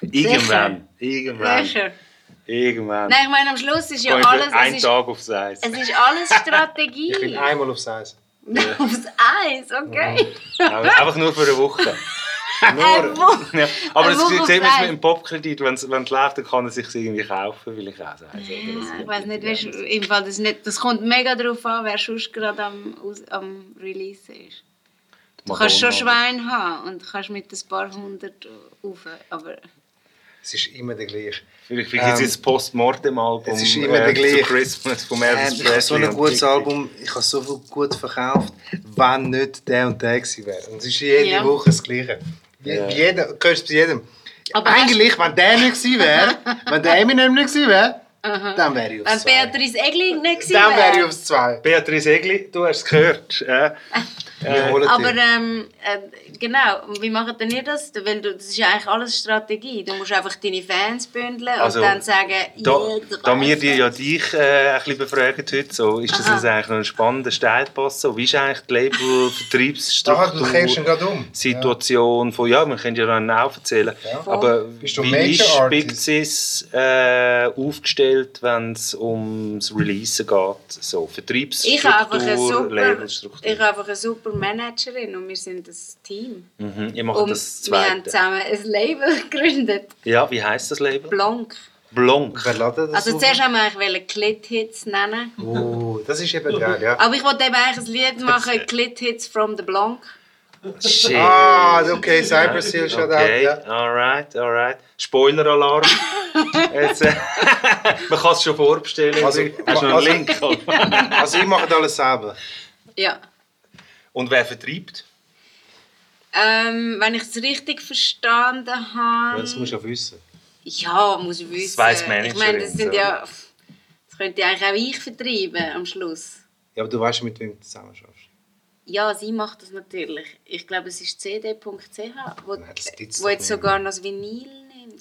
Irgendwann. Irgendwann. Sicher. Irgendwann. Nein, ich meine, am Schluss ist ja alles... ist, Tag aufs Eis. es ist alles Strategie. Ich bin einmal aufs Eis. Aufs Eis, okay. Aber Einfach nur für eine Woche. Wo- Ja, aber das sieht man mit dem Popkredit, wenn es läuft, dann kann er sich irgendwie kaufen, weil ich auch sage. Ja, ich weiß nicht, weißt, im Fall das, nicht, das kommt mega darauf an, wer sonst gerade am, am Release ist. Du kannst schon Schwein haben und kannst mit ein paar hundert rauf, aber Es ist immer der gleiche. Vielleicht vielleicht Ähm, das Postmortem-Album es ist immer der gleiche. Christmas von Ähm, Elvis ich habe so ein gutes. Album, ich habe so viel gut verkauft, wenn nicht der und der gewesen wäre. Und es ist jede Ja. Woche das Gleiche. Je- Ja. Jeder, du hörst es bei jedem. Aber Eigentlich, wenn der nicht gewesen wäre, wenn der Eminem nicht gewesen wäre, Dann wäre ich Wenn aufs zwei. Beatrice Egli nicht gewesen Dann wäre ich aufs zwei. Beatrice Egli, du hast es gehört. Äh, Holen Aber ähm, äh, genau, wie macht denn ihr das? Weil du, das ist ja eigentlich alles Strategie. Du musst einfach deine Fans bündeln Also, und dann sagen, Da, da wir die ja das. dich äh, ein bisschen befragen heute, so, ist das jetzt eigentlich noch ein spannender Steilpass? So, wie ist eigentlich die Label-Vertriebsstruktur? Um. Situation von, ja, wir können ja dann auch erzählen, Ja. aber wie ist Big? Sis äh, aufgestellt, wenn es ums Releasen geht? So, Ich habe einfach eine Vertriebsstruktur, super, Labelstruktur. ich habe einfach eine super Managerin und wir sind ein Team. Mhm, ihr macht Und das wir haben Zweite. zusammen ein Label gegründet, Ja, wie heisst das Label? Blanc. Blanc. Also zuerst haben wir eigentlich Clit-Hits nennen. Oh, das ist eben geil, ja. Aber ich wollte eben eigentlich ein Lied machen, Clit-Hits from the Blanc. Shit. Ah, okay, Cyberseal, shout out. Okay, Ja. alright, alright. Spoiler-Alarm. Jetzt, äh, Man kann es schon vorbestellen. Also- Hast du noch also- einen Link? Also ich mache das alles selber. Ja. Und wer vertreibt? Ähm, wenn ich es richtig verstanden habe... Das musst du ja wissen. Ja, muss ich wissen. weiss ich Managerin, meine, das sind ja... Das könnte eigentlich auch ich vertreiben am Schluss. Ja, aber du weißt, mit wem du zusammen schaffst. Ja, sie macht das natürlich. Ich glaube, es ist cd.ch, wo, Nein, das wo jetzt sogar noch das Vinyl.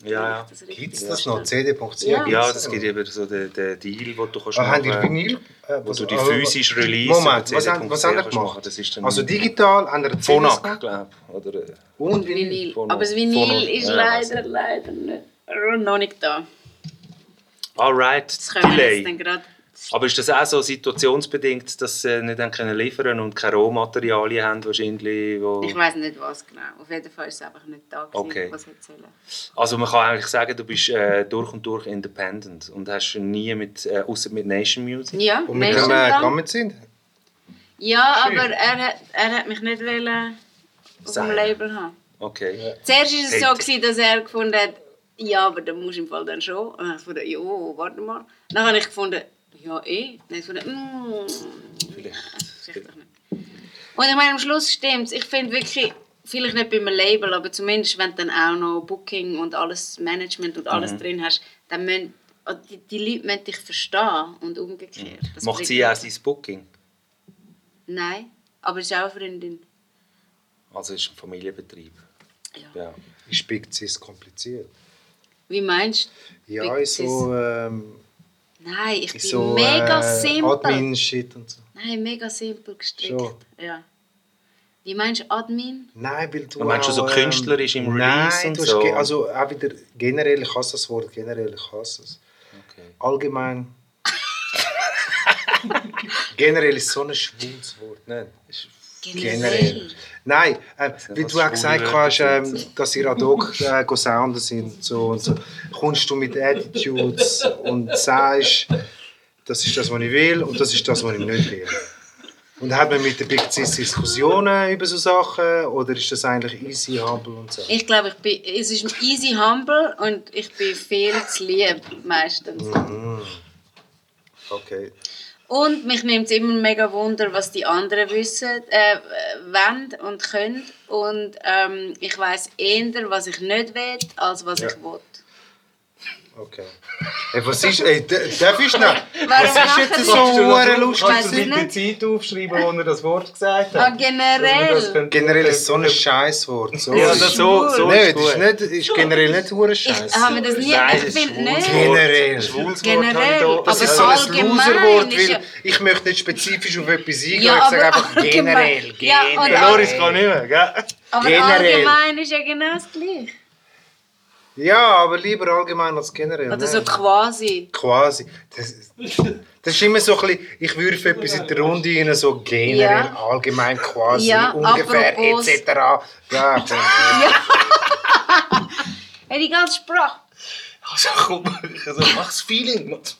Ja, das Gibt es das noch? CD.ch? Ja. Ja, das gibt eben so den, den Deal, den du kannst Ah, haben die machen Vinyl? Äh, Wo du die ah, physisch release Moment, was, haben- was haben CD.ch gemacht? Das ist also digital, haben wir Phonak, glaube ich. Äh, Und Vinyl. Aber das Vinyl ist leider, leider nicht, noch nicht da. alright, Das können wir jetzt Delay. Aber ist das auch so situationsbedingt, dass sie nicht haben können liefern und keine Rohmaterialien haben wahrscheinlich? Wo... Ich weiß nicht was genau. Auf jeden Fall ist es einfach nicht da gewesen, Okay. was erzählen. Also man kann eigentlich sagen, du bist äh, durch und durch independent und hast nie mit, äh, außer mit Nation Music. Ja, Und mit wem äh, gegangen sind? Ja, Schön. aber er hat, er hat mich nicht wollen auf dem Sein. Label haben. Okay. Zuerst war es so, gewesen, dass er gefunden hat, ja, aber dann musst du im Fall dann schon. Und dann habe ich gefunden, ja, warte mal. Dann habe ich gefunden, ja, eh. Habe ich gefunden, mm, Vielleicht. vielleicht doch nicht. Und ich meine, am Schluss stimmt es. Ich finde wirklich, vielleicht nicht bei einem Label, aber zumindest, wenn du dann auch noch Booking und alles Management und Mhm. alles drin hast, dann müssen oh, die, die Leute müssen dich verstehen und umgekehrt. Das Macht sie auch sein Booking? Nein, aber es ist auch eine Freundin. Also es ist ein Familienbetrieb. Ja. Ja. Ist Big Cis kompliziert? Wie meinst du? Ja, Big so, ähm, Nein, ich bin ist so mega äh, simpel. Admin-Shit und so. Nein, mega simpel gestrickt. Schon. Ja. Wie meinst du Admin? Nein, weil du Und meinst du so ähm, künstlerisch im Release Nein, und du hast so? ge- also auch wieder generell, ich hasse das Wort, generell, ich hasse es. Okay. Allgemein. generell ist so ein schwules Wort, nicht? Generell. Nein, äh, wie du auch gesagt hast, ähm, dass ihr ad hoc äh, go sounden sind so und so, kommst du mit Attitudes und sagst, das ist das, was ich will und das ist das, was ich nicht will. Und hat man mit der Big Cis Diskussionen über so Sachen oder ist das eigentlich easy, humble und so? Ich glaube, ich bin, es ist easy humble und ich bin viel zu lieb meistens. Okay. Und mich nimmt es immer mega Wunder, was die anderen wissen, äh, wollen und können. Und ähm, ich weiß eher, was ich nicht will, als was Ja. ich will. Okay. Ey, was ist, ey, darf ich noch? Warum Was ist jetzt so hure lustig? Weiss ich nicht. Zeit aufschreiben, wo er das Wort gesagt Ah, generell. Generell ist so ein Scheißwort. So Ja, ist- das so, so Nein, ist das ist, gut. nicht, ist generell nicht hure Ich Scheiß. habe mir das nie, Nein, ich finde nicht. Generell. Generell. Das ist so ein Loserwort, weil ich möchte nicht spezifisch auf etwas eingehen. Ja, ich sage aber einfach allgemein. generell. Ja, generell. Loris kann nicht mehr, gell? Aber Generell. allgemein ist ja genau das Gleiche. Ja, aber lieber allgemein als generell. Oder so quasi. Quasi. Das, das ist immer so ein bisschen, ich würfe etwas in die Runde rein, so generell, Ja. allgemein, quasi, Ja, ungefähr, apropos- etc. Ja, komm. Hey, die ganze Sprache. Also komm, also, mach das Feeling, mach das,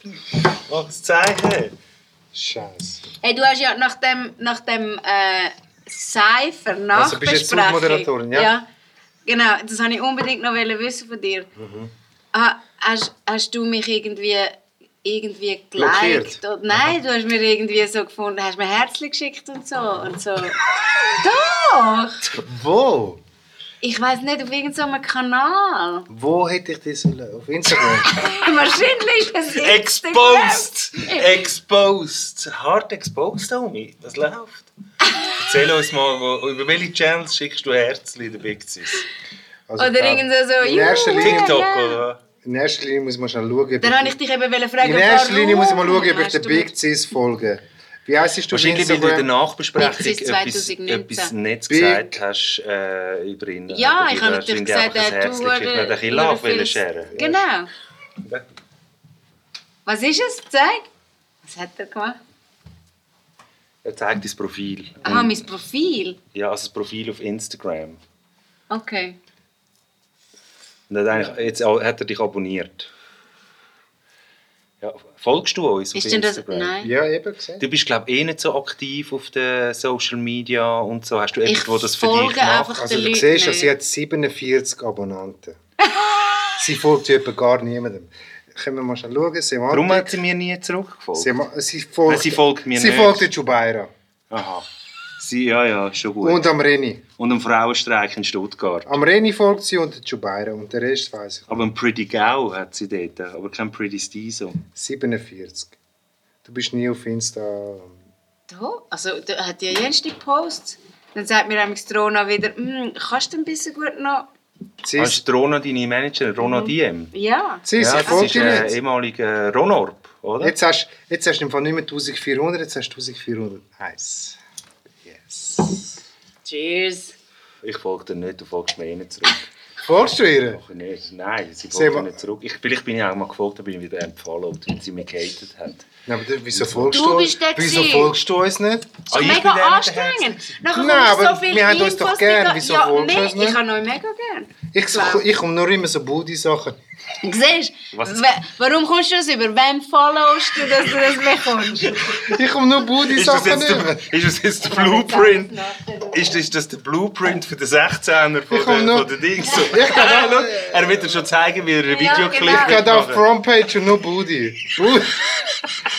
mach das Zeichen. Scheiße. Hey, du hast ja nach dem, nach dem äh, Cypher Also, bist jetzt. Submoderatorin, ja? Genau, das wollte ich unbedingt noch wissen von dir. Mhm. Ah, hast, hast du mich irgendwie irgendwie geliked? Oder, nein, du hast mir irgendwie so gefunden, hast mir Herzchen geschickt und so. Und so. Doch! Wo? Ich weiß nicht, auf irgendeinem Kanal. Wo hätte ich das? Auf Instagram? Wahrscheinlich ist es Exposed! Exposed! Hart exposed, Homie. Was läuft? Erzähl uns mal, wo, über welche Channels schickst du Herzchen in der Big Sis? Also, Oder äh, irgend so, In erster Linie- TikTok ja. oder? In erster Linie muss man schnell schauen. Dann ich- habe ich dich eben fragen, In erster Linie muss ich mal schauen, ob ich du Big Cis folge. Wie heisst du Wahrscheinlich, weil du in der? Nachbesprechung Sis etwas, 2019. etwas Big- gesagt hast äh, über ihn. Ja, ich habe natürlich irgendwie gesagt, äh, du gekriegt, weil du ein Love vieles- scheren. Genau. Ja. Was ist es? Zeig. Was hat er gemacht? Er zeigt dein Profil. Und- mein Profil. Ja, also das Profil auf Instagram. Okay. Und hat eigentlich, jetzt hat er dich abonniert. Ja, folgst du uns auf Ist denn das... Instagram? Nein. Ja, eben gesehen. Du bist, glaube ich, eh nicht so aktiv auf den Social Media und so. Hast du jemanden, der das für dich macht? Also du Leuten siehst, nicht. sie hat 47 Abonnenten. sie folgt etwa gar niemandem. Können wir mal schauen? Semantik. Warum hat sie mir nie zurückgefolgt? Sema sie, folgt, Nein, sie folgt mir sie nicht. folgt der Jubaira. Aha. Sie, ja, ja, ist schon gut. Und Und, am Reni. am Frauenstreik in Stuttgart. Am Reni folgt sie und der Jubaira. Und der Rest weiß ich. Aber ein Pretty Gau hat sie dort, aber kein Pretty Stiso. 47. Du bist nie auf Insta. Da? Also, da hat die Posts. Dann sagt mir die Rona wieder, «Hm, kannst du ein bisschen gut noch... Sie Hast ist, du Rona deine Managerin, Rona Diem? Ja. sie ist, Ja, das ist äh, nicht. ehemaliger Ronorb, oder? Jetzt hast, jetzt hast du im Fall nicht mehr 1400, jetzt hast du 1401. Yes. Cheers. Ich folge dir nicht, du folgst mir eh nicht zurück. Folgst du ihr? Doch nicht. Nein, sie folgt nicht zurück. Ich, vielleicht bin ich auch mal gefolgt, dann bin ich wieder entfollowed, weil sie mich gehatet hat. Nein, aber wieso folgst Du du, Wieso folgst du uns nicht? So Ah, mega anstrengend. Nachher Nein, aber so wir haben uns doch Infos, gern. die- Wieso ja, folgst du uns nicht? Ich habe euch mega gern. Ich, ich komme nur immer so Booty-Sachen. Siehst du, warum kommst du das über? Wem followst du, dass du das bekommst? Ich komme nur Booty-Sachen über. ist das jetzt der Blueprint? Ist, ist das der Blueprint für den 16er von, der, nur- von der Dings? Ich kann auch- er wird dir schon zeigen, wie er einen Ja, Videoclip genau. Ich gehe auf machen. Frontpage und nur Booty.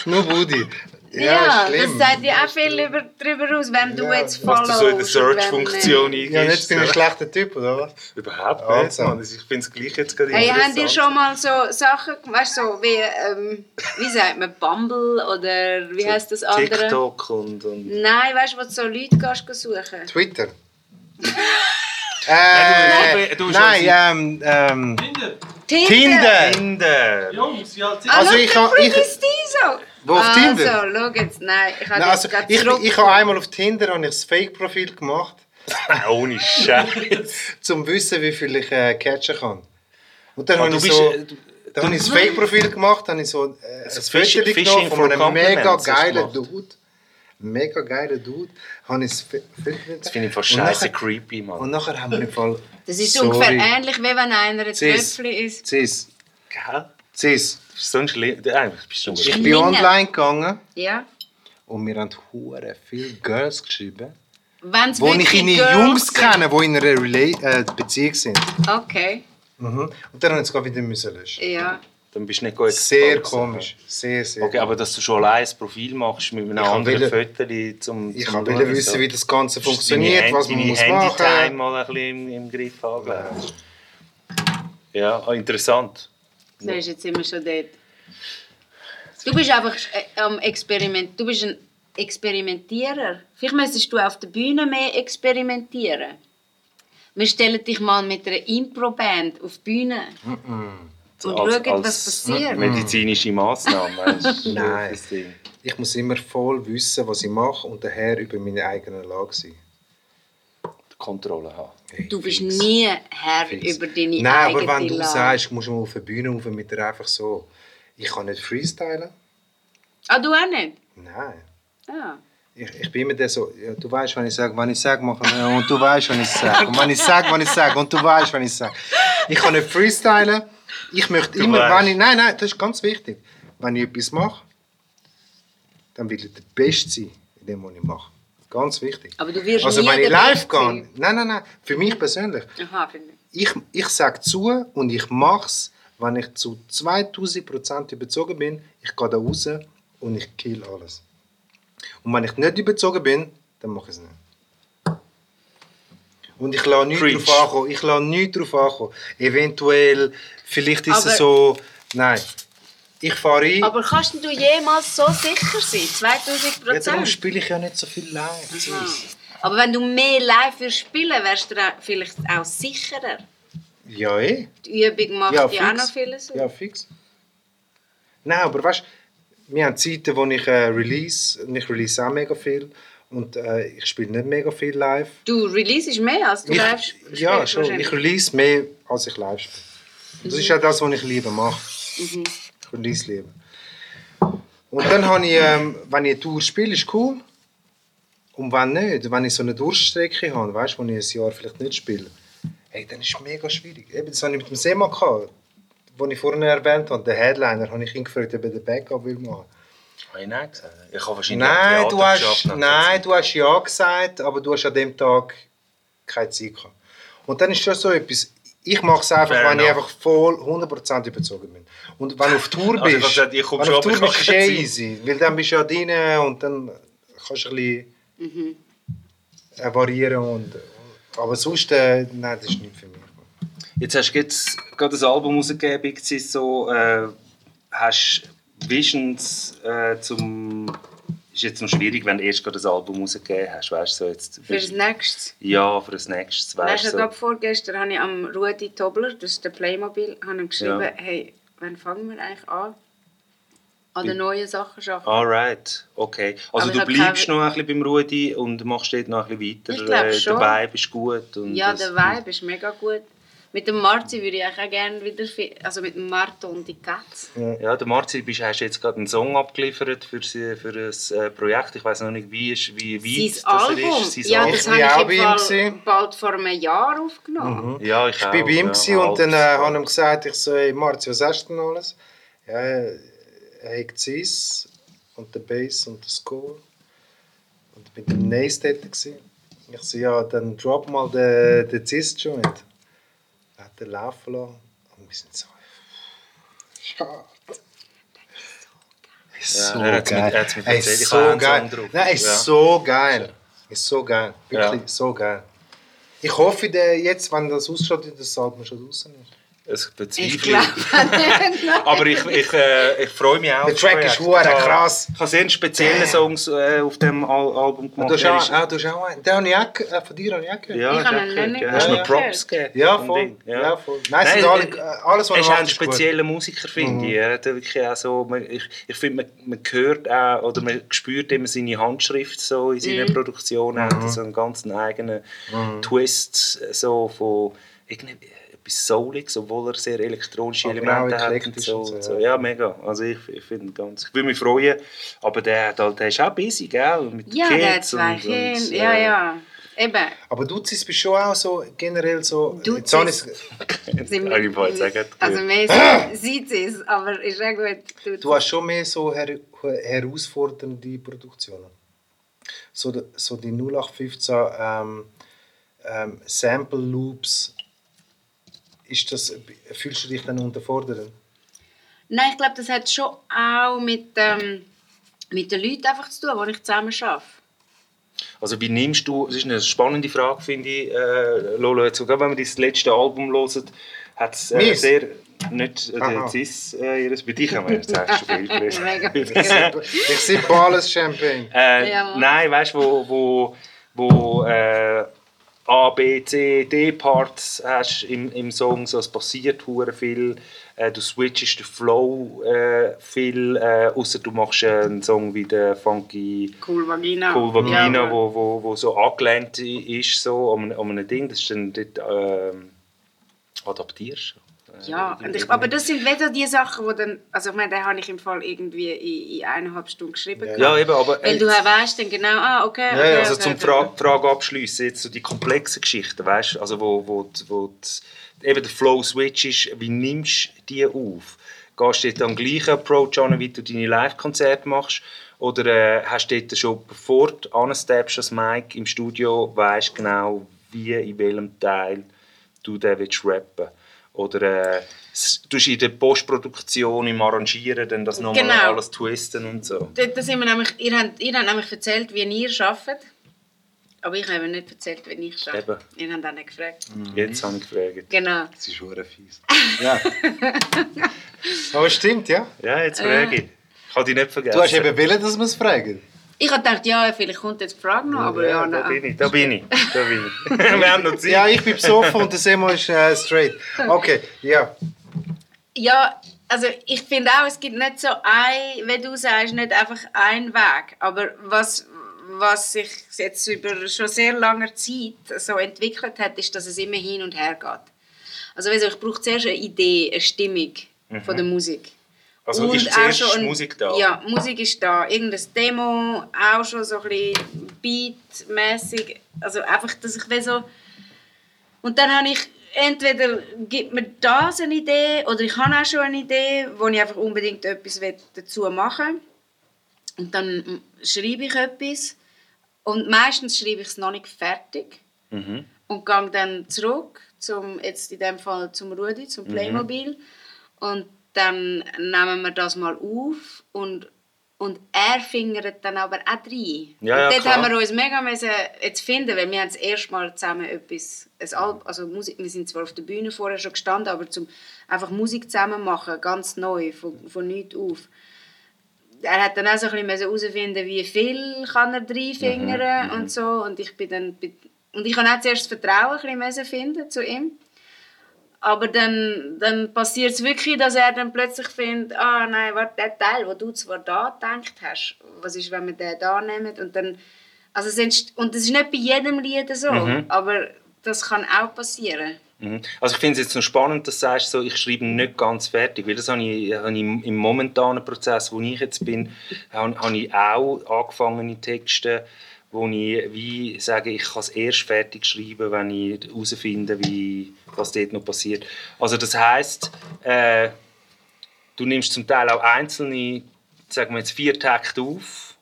Nur Booty. Ja, Ja, schlimm. das sagt ja auch viel über, darüber aus, wem du jetzt Was followst. du so in der Search-Funktion nicht. Ja, eingibst. jetzt bin ich ein schlechter Typ, oder was? Überhaupt nicht, Also. Mann. Ich finde es gleich jetzt gerade Hey, habt ihr interessant. schon mal so Sachen, weißt du, so wie, ähm, wie sagt man, Bumble oder wie heißt das andere? TikTok und... und Nein, weißt du, wo du so Leute gehst suchen? Twitter. Nein, äh, du- du- du- nein, ähm, ähm, Tinder. Tinder. Tinder. Jungs, ja, Ah, Also ich ich- Stiso. Wo, auf also, Tinder? schau jetzt, nein, ich habe Nein, also, ich, ich habe einmal auf Tinder das Fake-Profil gemacht, Ohne Scheiß. um zu wissen, wie viel ich äh, catchen kann. Und dann Ah, habe ich bist, so... äh, Dann habe ich das Fake-Profil gemacht, habe ich so äh, ein Fishing- Foto Fishing von einem mega geilen. Dude. Mega geiler Dude. Habe ich das finde ich fast Und scheiße creepy, Mann. Und nachher haben wir im Fall... Das ist Sorry. ungefähr ähnlich, wie wenn einer ein. Tröpfchen ist. Gell? Cis. Das ist so ein schlimm... Eigentlich bist du Ich bin online gegangen Ja. und mir haben hure viele Girls geschrieben, Wenn's wo ich Girls Jungs sind. kenne, die in einer Rela äh, Beziehung sind. Okay, Mhm. Und dann haben sie es wieder müssen löschen. ja. Dann bist du nicht gut Sehr komisch. Sehr, sehr Okay, aber dass du schon allein ein Profil machst mit einem Ich anderen will- Foto zum Ich zum Schauen, wissen, so. wie das Ganze funktioniert, was man muss Handy-Time machen. mal ein bisschen im, im Griff angelegen. Ja, ah, interessant. Siehst, jetzt sind wir schon dort. Du bist einfach am Experiment. Du bist ein Experimentierer. Vielleicht müsstest du auf der Bühne mehr experimentieren. Wir stellen dich mal mit einer Impro-Band auf die Bühne. Und Als- schauen, was passiert. Medizinische Massnahme. weißt du, Nein. Ich muss immer voll wissen, was ich mache und daher über meine eigene Lage sein. Die Kontrolle haben. Du bist fix. nie Herr Fix. über deine Nein, aber wenn du Lage. sagst, musst du mal auf die Bühne rauf mit dir einfach so. Ich kann nicht freestylen. Ah, du auch nicht? Nein. Ah. Ich, ich bin immer der so, ja, du weißt, wenn ich sage, wenn ich sage, machen und du weißt, wenn ich sage. Und wenn ich sage, wenn ich sage, und du weißt, wenn ich sage. Ich kann nicht freestylen. Ich möchte Du immer, weißt. wenn ich, nein, nein, das ist ganz wichtig. Wenn ich etwas mache, dann will ich der Beste sein in dem, was ich mache. Ganz wichtig. Aber du wirst Also nie wenn ich live gehe, sein. nein, nein, nein, für mich persönlich, Aha, finde ich. ich, ich sage zu und ich mache es, wenn ich zu 2000% überzogen bin, ich gehe da raus und ich kill alles. Und wenn ich nicht überzogen bin, dann mache ich es nicht. Und ich lasse nichts Preach. drauf ankommen. Ich lasse nichts drauf ankommen. Eventuell, vielleicht ist Aber- es so... Nein. Ich fahre ein. Aber kannst du jemals so sicher sein? 2000 Ja, darum Prozent? spiele ich ja nicht so viel live. Ah. Aber wenn du mehr live würdest spielen, wärst du vielleicht auch sicherer. Ja, eh. Die Übung macht Ja, ja auch noch vieles. Ja, fix. Nein, aber weißt du, wir haben Zeiten, wo ich äh, release. Und ich release auch mega viel. Und äh, ich spiele nicht mega viel live. Du releasest mehr als du Ich, live spielst. ja, schon. Ich release mehr, als ich live spiele. Das ist auch das, was ich lieber mache. Ich release lieber. Und dann habe ich, ähm, wenn ich eine Tour spiele, ist cool. Und wenn nicht, wenn ich so eine Durststrecke habe, weißt du, wo ich ein Jahr vielleicht nicht spiele, hey, dann ist es mega schwierig. Eben, das hatte ich mit dem Sema gehabt, den ich vorhin erwähnt habe, der Headliner, habe ich ihn gefragt, ob er den Backup will machen. Habe ich nein gesagt? Ich habe wahrscheinlich Nein, du hast, geschafft, nein, du hast ja gesagt, aber du hast an dem Tag keine Zeit gehabt. Und dann ist schon so etwas, ich mache es einfach, Fair wenn ich enough. einfach voll 100% überzogen bin. Und wenn du auf Tour Also ich bist, hab gesagt, ich wenn du auf schon, Tour ich bist, ist habe es easy. Weil dann bist du ja drin und dann kannst du ein bisschen Mhm. äh, varieren. Und, aber sonst, äh, nein, das ist nicht für mich. Jetzt hast du jetzt gerade ein Album rausgegeben, so, äh, hast Visions äh, zum... Ist jetzt noch schwierig, wenn du erst gerade ein Album rausgegeben hast, weißt so jetzt... Für das nächste. Ja, für das nächste, Weißt weißt du, gerade vorgestern habe ich am Rudi Tobler, das ist der Playmobil, habe ihm geschrieben, Ja. hey, wann fangen wir eigentlich an? An den neuen Sachen arbeiten. Alright, okay. Also Aber du bleibst noch ein bisschen beim Rudi und machst dort noch ein bisschen weiter. Ich Äh, schon. Der Vibe ist gut. Ja, das- der Vibe ist mega gut. Mit dem Marzi würde ich eigentlich auch gerne wieder, also mit dem Marto und die Katz. Ja, der Marzi, bist, hast jetzt gerade einen Song abgeliefert für, sie- für ein äh, Projekt. Ich weiß noch nicht, wie, ist, wie weit Sein das Album, er ist. Sein ja, Album. das Ich habe bin auch ich bei im ihm Fall gewesen. bald vor einem Jahr aufgenommen. Ja, ich, Ich war bei ihm ja, gewesen und dann äh, habe ich ihm gesagt, ich so, hey Marzi, was hast du denn alles? Ja, er hat Cis und den Bass und den Score. Und ich bin der Nace dort. gewesen. Ich so, ja, dann drop mal den, den Cis-Joint. Den laufen lassen und wir sind so... Schade. Ist Ja, so er mit- geil. er mit ist so geil. Nein, ist Ja. so geil. Ist so geil. Wirklich Ja. so geil. Ich hoffe, der jetzt, wenn das ausschaut, dass das Album schon draußen ist. Es bezweifle Ich glaube nicht. Aber ich, ich, äh, ich freue mich auch. Der Track ist hure Ich krass. Ich habe sehr spezielle Songs äh, auf dem Al Album Du gemacht. hast Er auch, ah, du hast auch einen. Den habe ich auch, äh, von dir habe ich auch gehört. Ja, Ich hast habe du nicht gehört, ja. Hast du mir. Props gegeben? Ja, voll. Ding, Ja. voll. Nein, es Nein, sind alle, äh, äh, alles, was Er ist auch ein macht. Mhm. spezieller Musiker, finde ich. Er hat wirklich auch so, man, ich ich finde, man, man hört auch, oder man spürt immer seine Handschrift so in seiner Mhm. Produktion. Er hat so einen ganz eigenen Twist so von irgendwie etwas Souliges, obwohl er sehr elektronische Aber Elemente auch hat. Und so, und so, ja. Mega. Also ich, ich finde ganz, ich würde mich freuen. Aber der, hat halt, der ist auch busy, gell? Mit den Ja, der hat zwei und- Kinder. und, Ja, äh, ja. Eben. Aber du bist schon auch so generell so... Du jetzt habe ich vorhin gesagt. Also mehr sieht es, aber ist auch gut. Du, Du hast schon mehr so her herausfordernde Produktionen. So, die- so die 0815 ähm, ähm, Sample Loops. Ist das, fühlst du dich dann unterfordert? Nein, ich glaube, das hat schon auch mit, ähm, mit den Leuten einfach zu tun, die ich zusammen arbeite. Also wie nimmst du, das ist eine spannende Frage, finde ich, äh, Lolo, jetzt sogar wenn man das letzte Album hört, hat es äh, sehr, nicht äh, der Cis, äh, ihres, bei dich haben wir jetzt du viel gelesen. Ich sehe Pales Champagne. äh, Ja, nein, weißt du, wo, wo, wo äh, A, B, C, D Parts hast im, im Song, so, es passiert hure viel, äh, du switchest den Flow äh, viel, äh, außer du machst äh, einen Song wie der Funky Cool Vagina. Cool Vagina, Ja, wo, wo, wo so angelehnt ist so an, an einem Ding, das ist dann dort ähm, adaptierst. Äh, Ja, und ich, aber das sind wieder die Sachen, die dann, also ich meine, den habe ich im Fall irgendwie in, in eineinhalb Stunden geschrieben. Ja. Ja, eben, aber Weil du ja weißt dann genau, ah, okay, okay, also okay, zum okay. Fra Frage abschließen jetzt so die komplexen Geschichten, weißt, also wo, wo, wo die, eben der Flow Switch ist, wie nimmst du die auf? Gehst du dort am gleichen Approach an, wie du deine Live-Konzerte machst? Oder äh, hast du dort schon, bevor du ansteppst als Mike im Studio, weißt genau, wie, in welchem Teil du den willst rappen Oder äh, du in der Postproduktion, im Arrangieren, dann das nochmal Genau. alles twisten und so? Da, da sind wir nämlich, ihr, habt, ihr habt nämlich erzählt, wie ihr arbeitet. Aber ich habe ihm nicht erzählt, wenn ich schaffe. Eben. Ich habe dann nicht gefragt. Jetzt habe ich gefragt. Genau. Das ist hure fies. Ja. Aber stimmt, ja. Ja, jetzt frage ich. Ich habe dich nicht vergessen. Du hast eben wollen, dass wir es fragen. Ich habe gedacht, ja, vielleicht kommt jetzt die Frage noch, aber ja, ja, da bin ich, da bin ich. Da bin ich. Wir haben noch Zeit. Ja, ich bin besoffen und der Semo ist äh, straight. Okay, ja. Ja, also ich finde auch, es gibt nicht so ein, wie du sagst, nicht einfach einen Weg. Aber was, was sich jetzt über schon sehr langer Zeit so entwickelt hat, ist, dass es immer hin und her geht. Also weißt du, ich brauche zuerst eine Idee, eine Stimmung von der Musik. Also Und ist auch zuerst schon ein- Musik da? Ja, Musik ist da. Irgendein Demo, auch schon so ein bisschen beatmäßig. Also einfach, dass ich will so... Und dann habe ich, entweder gibt mir das eine Idee, oder ich habe auch schon eine Idee, wo ich einfach unbedingt etwas dazu machen will. Und dann schreibe ich etwas. Und meistens schreibe ich es noch nicht fertig. Mhm. Und gehe dann zurück, zum, jetzt in dem Fall zum Rudi, zum Playmobil. Und dann nehmen wir das mal auf und, und er fingert dann aber auch rein. Ja, ja, und dort klar. haben wir uns mega müssen jetzt finden, weil wir haben das erste Mal zusammen etwas, ein Album, also Musik, wir sind zwar auf der Bühne vorher schon gestanden, aber zum einfach Musik zusammen machen, ganz neu, von, von nichts auf. Er hat dann auch so ein bisschen herausfinden, wie viel kann er reinfingern Mhm, und so. Und ich bin dann, und ich habe auch zuerst das Vertrauen ein bisschen finden zu ihm. Aber dann, dann passiert es wirklich, dass er dann plötzlich findet, ah nein, warte, der Teil, wo du zwar da gedacht hast, was ist, wenn wir den da nehmen? Und dann, also entst- und das ist nicht bei jedem Lied so, aber das kann auch passieren. Mhm. Also ich finde es jetzt noch spannend, dass du sagst, so, ich schreibe nicht ganz fertig, weil das habe ich, habe ich im momentanen Prozess, wo ich jetzt bin, habe, habe ich auch angefangene Texte, wo ich wie sage, ich kann es erst fertig schreiben, wenn ich herausfinde, wie, was dort noch passiert. Also das heisst, äh, du nimmst zum Teil auch einzelne, sagen wir jetzt vier Takte auf,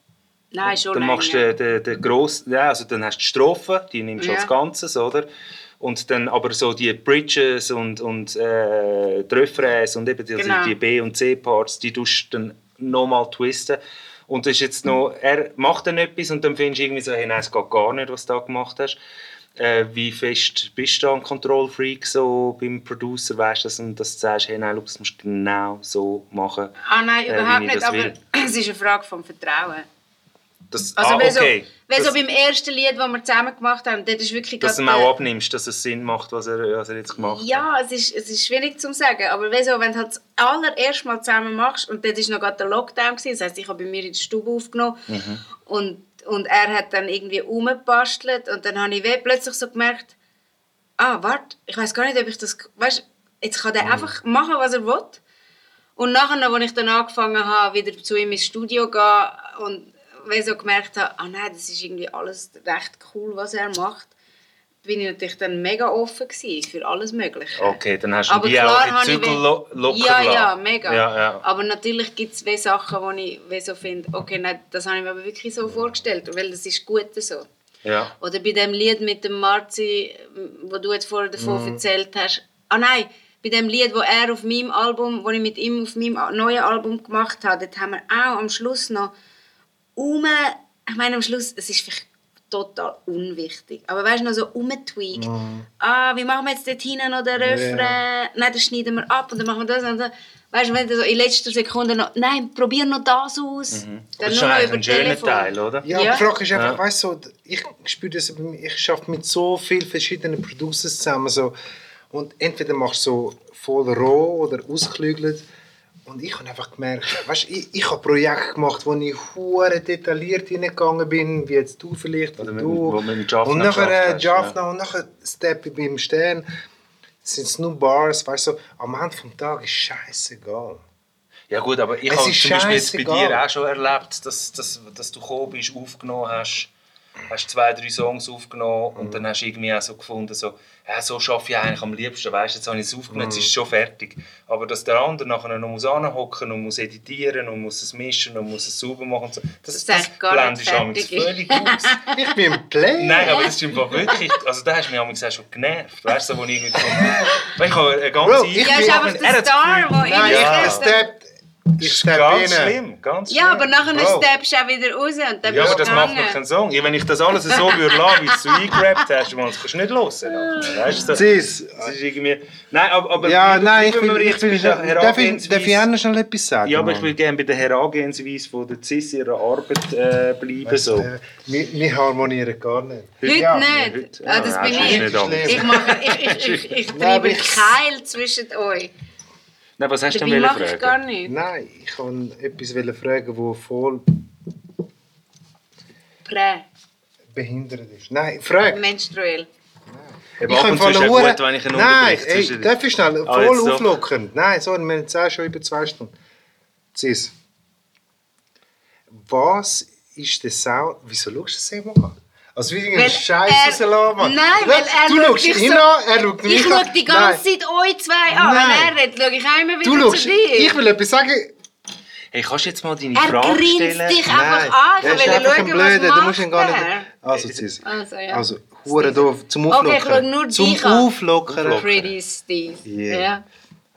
Nein, schon dann machst du den, den, gross, ja, also dann hast du die Strophen, die nimmst du Ja. als Ganzes, oder? Und dann aber so die Bridges und, und äh, die Refrains und eben die, also Genau. die B- und C-Parts, die tust du dann nochmal twisten. Und das ist jetzt noch, er macht dann etwas und dann findest du irgendwie so, hey, nein, es geht gar nicht, was du da gemacht hast. Äh, wie fest bist du ein Control-Freak so beim Producer, weißt du das, und dass du sagst, hey, nein, das musst du genau so machen. Ah nein, äh, überhaupt nicht, aber es ist eine Frage vom Vertrauen. Das, Also ah, okay. wenn so Das- beim ersten Lied, das wir zusammen gemacht haben, dort ist wirklich dass du ihm auch abnimmst, dass es Sinn macht, was er, was er jetzt gemacht hat. Ja, es ist, es ist schwierig zu sagen, aber weißt du, wenn du halt das allererste Mal zusammen machst und dort war noch gerade der Lockdown, gewesen, das heisst, ich habe bei mir in der Stube aufgenommen und, und er hat dann irgendwie rumgebastelt und dann habe ich plötzlich so gemerkt, ah, warte, ich weiß gar nicht, ob ich das, weißt jetzt kann der einfach machen, was er will. Und nachher, als ich dann angefangen habe, wieder zu ihm ins Studio zu gehen und weil so gemerkt habe, ah nein, das ist irgendwie alles recht cool, was er macht, bin ich natürlich dann mega offen gewesen für alles Mögliche. Okay, dann hast du Aber die auch die ich Zügel lo locker Ja, ja, gelassen. mega. Ja, ja. Aber natürlich gibt es Sachen, wo ich wie so finde, okay, nein, das habe ich mir aber wirklich so vorgestellt, weil das ist gut so. ja. Oder bei dem Lied mit dem Marzi, wo du jetzt vorher davon Mhm. erzählt hast. Ah nein, bei dem Lied, wo er auf meinem Album, wo ich mit ihm auf meinem neuen Album gemacht habe, dort haben wir auch am Schluss noch um, ich meine am Schluss, es ist vielleicht total unwichtig, aber weißt du noch so umtweakt. Ah, wie machen wir jetzt dort hinten noch den Refrain? Nein, das schneiden wir ab und dann machen wir das und dann. Weißt du, wenn du so in letzter Sekunde noch, nein, probier noch das aus. Aber Dann das ist nur über ein schöner Telefon. Teil, oder? Ja, Ja. die Frage ist einfach, Ja. weißt du, ich spüre das, ich arbeite mit so vielen verschiedenen Producers zusammen. So, und entweder machst du so voll roh oder ausgeklügelt. Und ich habe einfach gemerkt, weißt, ich, ich habe Projekte gemacht, wo ich hure detailliert hineingegangen bin, wie jetzt du vielleicht, Oder du. und nachher äh, Jaffna und nachher Step ich beim Stern. Sind es nur Bars, weißt du, so, am Ende des Tages ist scheißegal. Ja gut, aber ich Es habe zum Beispiel jetzt bei dir auch schon erlebt, dass, dass, dass du gekommen bist, aufgenommen hast, hast zwei, drei Songs aufgenommen Mhm. und dann hast du irgendwie auch so gefunden, so, ja, so schaffe ich eigentlich am liebsten, weißt, jetzt habe ich es aufgenommen, jetzt Mhm. ist es schon fertig. Aber dass der andere nachher noch muss anhocken und muss editieren und muss es mischen und muss es sauber machen und so, das, Das das, fertig ist. völlig aus. Ich bin im Play. Nein, aber das ist einfach wirklich, also da hast du mich amigs auch schon genervt, weißt du, so, wo ich mit Weil ich habe eine ganze Bro, ich Ja, bin- ist Er einfach hat der Star, Gefühl- der Nein, Ja. ich, Step, Ich ist ganz rein. schlimm, ganz Ja, aber nachher Bro. steppst du auch wieder raus und dann Ja, bist aber das macht doch keinen Song. Ja, wenn ich das alles so würde lassen, wie du es so eingerappt hast, man, das kannst du nicht hören. Weißt du? Sis. Das ist irgendwie... Nein, aber... aber Ja, wie- nein, wie ich will, ich will, darf ich, darf ich auch noch schnell etwas sagen? Ja, aber ich will gerne bei der Herangehensweise von der CIS ihrer Arbeit äh, bleiben. Weißt so. äh, wir, wir harmonieren gar nicht. Heute Ja, nicht. heute- ah, das ja, bin das ich. Ich, mache, ich, ich, ich, ich Nein, aber treibe ich- Keil zwischen euch. Nein, was hast du denn mache fragen? ich gar nicht. Nein, ich wollte etwas fragen, das voll Prä. behindert ist. Nein, frag. Menstruell. Eben Ich kann von der gut, wenn ich Nein, ey, zwischen- darf ich schnell? Ah, Voll doch. auflockern. Nein, so, wir haben jetzt auch schon über zwei Stunden. Sis. Was ist der Sound... Wieso schaust du das immer an? Also wie Weil irgendein Scheiß er- Mann. Nein, weil er Du schaut schaust dich ihn so- an, er schaut mich Ich an. schaue die ganze Nein. Zeit euch zwei an. Nein. Wenn er redet, schaue ich auch immer wieder Du zu schaust... dir. Ich will etwas sagen... Hey, kannst du jetzt mal deine er Frage grinst stellen? dich Nein, einfach an. Ich will einfach ein schauen, Blöder, was du musst ihn gar nicht... er. Also, Sis. Also, ja. Also, Hure da zum Okay, Auflockern. ich schaue nur zum dich an. Auflockern. Pretty Steve. Yeah.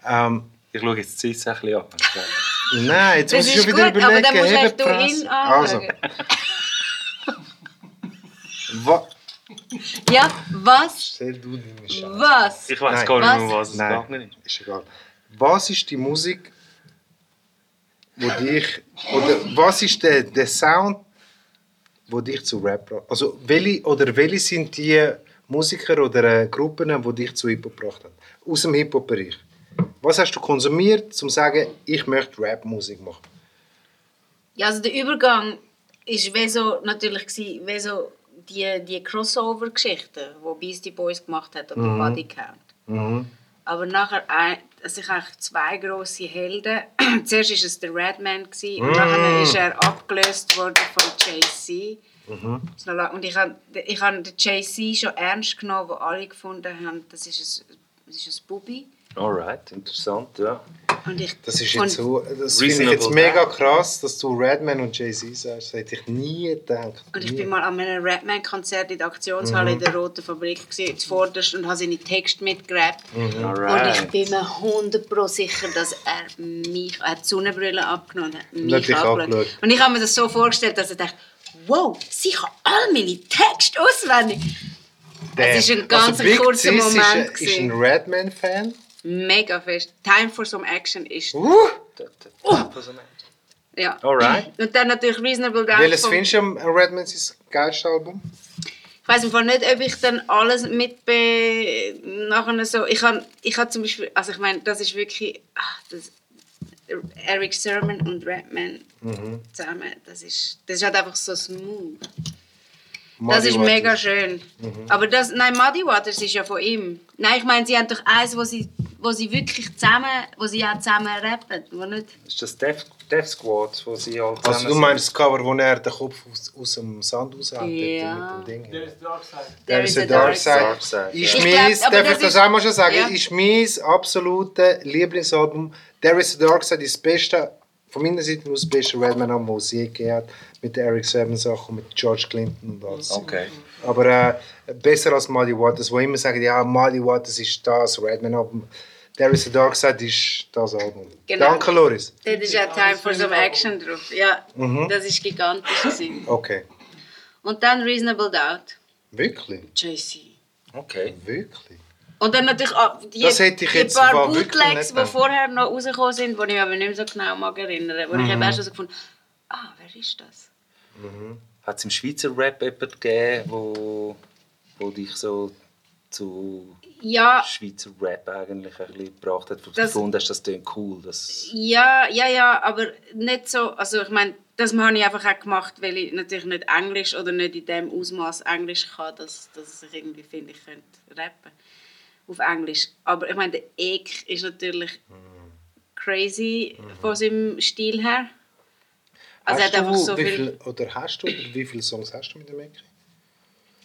Ja. Ähm, Ich schaue jetzt die CIS ein bisschen an. nein, jetzt Das muss ich ist schon wieder gut, aber überlegen. dann musst du du ihn Also, anschauen. wa Ja, was? stell du deine Scheiße. Was? Ich weiß Nein. gar nicht mehr, Was? was es Nein, ist. ist egal. Was ist die Musik, wo dich... Oder was ist der, der Sound, wo dich zu Rap bringt? Also, welche, oder welche sind die Musiker oder äh, Gruppen, die dich zu Hip-Hop gebracht haben? Aus dem Hip-Hop-Bereich. Was hast du konsumiert, um zu sagen, ich möchte Rap-Musik machen? Ja, also der Übergang ist wie so, natürlich gsi, wie so die, die Crossover-Geschichten, die Beastie Boys gemacht hat, oder Mhm. Body Count. Aber nachher, ein- also ich habe zwei grosse Helden. Zuerst war es der Redman Mhm. und nachher ist er abgelöst worden von Jay-Z. Mhm. Und ich habe ich habe den Jay-Z schon ernst genommen, wo alle gefunden haben, das ist ein, das ist ein Bubi. Alright, interessant, ja. Und ich, Das ist und jetzt so, das finde ich jetzt mega krass, dass du Redman und Jay-Z sagst. Das hätte ich nie gedacht. Und ich Nie. bin mal an einem Rapman-Konzert in der Aktionshalle in der Roten Fabrik gewesen, zuvorderst und habe seine Texte mitgerappt. Und ich bin mir 100 pro sicher, dass er mich, er hat die Sonnenbrille abgenommen und hat mich angeschaut. Und ich habe mir das so vorgestellt, dass er dachte, wow, sie kann all meine Texte auswendig. Es war ein ganz Big kurzer Sis ist Moment. Ist ein. Redman-Fan. Mega fest. Time for some action ist. Uh, Ja. Alright. Und dann natürlich Reasonable Doubt. welches findest du am am Redman sein geilstes Album? Ich weiß im Fall nicht, ob ich dann alles mitbe nachher so. Ich habe ich hab zum Beispiel, also ich meine, das ist wirklich, ach, das, Eric Sermon und Redman zusammen, das ist, das ist halt einfach so smooth. Das Muddy ist Waters. mega schön. Aber das, nein, Muddy Waters ist ja von ihm. Nein, ich meine, sie haben doch eins, wo sie, wo sie wirklich zusammen, wo sie auch zusammen rappen, wo nicht. Ist das Death, Death Squad, wo sie halt Also du meinst das Cover, wo er den Kopf aus, aus dem Sand raushält? Ja. Mit dem Ding. There is a dark side. Dark Side. Ist Ich meins, glaub, aber darf ich das das ist- auch mal schon sagen, Ja. ist mein absolutes Lieblingsalbum. There is Dark Side ist das beste, von meiner Seite aus das beste Redman-Album, das es je gegeben hat. Mit der Eric Sermon Sachen, mit George Clinton und alles. Okay. Aber äh, besser als Muddy Waters, wo immer sagen, ja, Muddy Waters ist das Redman-Album. There is a Dark Side ist das Album. Genau. Danke, Loris. Dort ist ja Time for some action drauf. Ja, Mhm. das ist gigantisch. gewesen. Okay. Und dann Reasonable Doubt. Wirklich? JC. Okay. Wirklich? Und dann natürlich auch die, Das hätte ich die jetzt paar Bootlegs, die vorher noch rausgekommen sind, die ich mich aber nicht mehr so genau mag erinnern. Wo ich eben erst so gefunden ah, wer ist das? Hat es im Schweizer Rap jemanden gegeben, wo, wo dich so zu Ja, Schweizer Rap eigentlich ein bisschen gebracht hat, Das- gefunden hast, das klingt cool. Das, ja, ja, ja, aber nicht so, also ich meine, das habe ich einfach auch gemacht, weil ich natürlich nicht Englisch oder nicht in dem Ausmaß Englisch kann, dass, dass ich irgendwie finde, ich könnte rappen auf Englisch. Aber ich meine, der Ek ist natürlich crazy von seinem Stil her. Also er hast hat einfach du, so wie viel... viel, oder hast du, oder wie viele Songs hast du mit dem Ecke?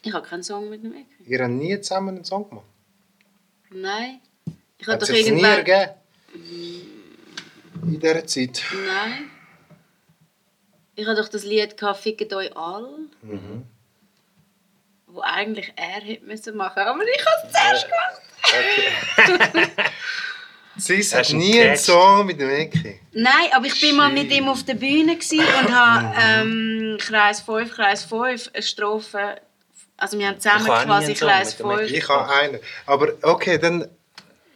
Ich habe keinen Song mit dem Ek. Ihr habt nie zusammen einen Song gemacht? Nein. Ich habe Hat doch es nie irgendwann... ergeben? In dieser Zeit? Nein. Ich habe doch das Lied «Fickt euch all», Mhm. wo eigentlich er hätte müssen machen aber ich habe es zuerst gemacht. Sie Hast hat nie einen? Song mit dem Ecki. Nein, aber ich bin mal mit ihm auf der Bühne und habe ähm, Kreis 5, Kreis 5 eine Strophe. Also wir haben zusammen quasi dem 5. Ich habe einen. Aber okay, dann.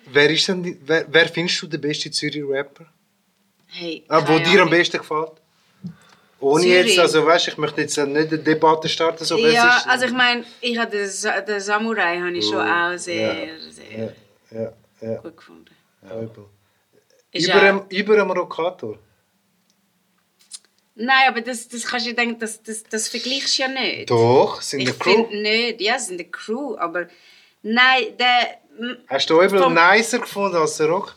Wer ist denn. die- Wer, wer findest du den besten Zürich-Rapper? Hey, Ah, wo dir am besten gefällt? Ohne Zürich? jetzt, also weißt ich möchte jetzt nicht eine Debatte starten, so Ja, ist- also ich meine, ich habe den, Sa- den Samurai habe ich schon auch sehr, sehr Ja, ja, gut gefunden. Übel. Über, einem, über einem Rockator. Nein, aber das, das kannst du denken, das, das, das vergleichst du ja nicht. Doch, sind ich der Crew. finde nicht, ja, sind eine Crew, aber nein, der... Hast du Übel Vom- nicer gefunden als der Rock?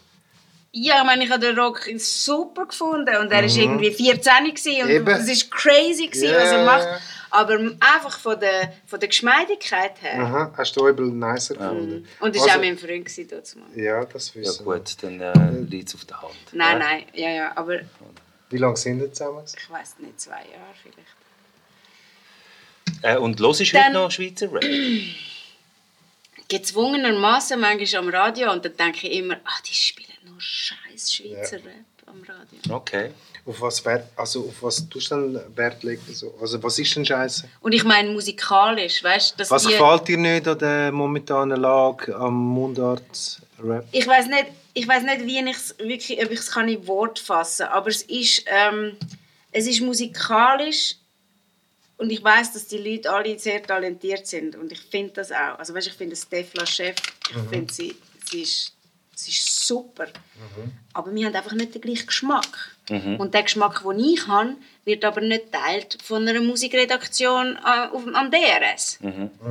Ja, ich meine, ich habe den Rock super gefunden und er war irgendwie 14 gewesen und Mhm. Eben. es war crazy, gewesen, Ja, was er ja, macht. ja. Aber einfach von der, von der Geschmeidigkeit her. Aha, hast du Übel nicer gefunden? Und er war Also- auch mein Freund mal. Ja, das Ja wissen wir. gut, dann äh, liegt es auf der Hand. Nein, nein, ja, ja, aber Wie lange sind wir zusammen? ich weiß nicht, zwei Jahre vielleicht. Äh, und hörst du heute noch Schweizer Rap? Gezwungenermaßen manchmal am Radio und dann denke ich immer, ach, die spielen nur scheiß Schweizer Rap am Radio. Okay. Auf was, Wert, also auf was tust du denn Wert legen? So? Also was ist denn Scheiße? Und ich meine musikalisch, weißt du, Was die... gefällt dir nicht an der momentanen Lage am Mundart-Rap? ich weiß nicht, ich weiß nicht, wie ich es wirklich, ob ich es kann in Wort fassen, aber es ist, ähm, es ist musikalisch und ich weiß, dass die Leute alle sehr talentiert sind und ich finde das auch. Also weißt, ich finde Stefla Chef, ich finde sie, sie ist, sie ist super, aber wir haben einfach nicht den gleichen Geschmack. Und der Geschmack, den ich habe, wird aber nicht teilt von einer Musikredaktion äh, auf, am DRS.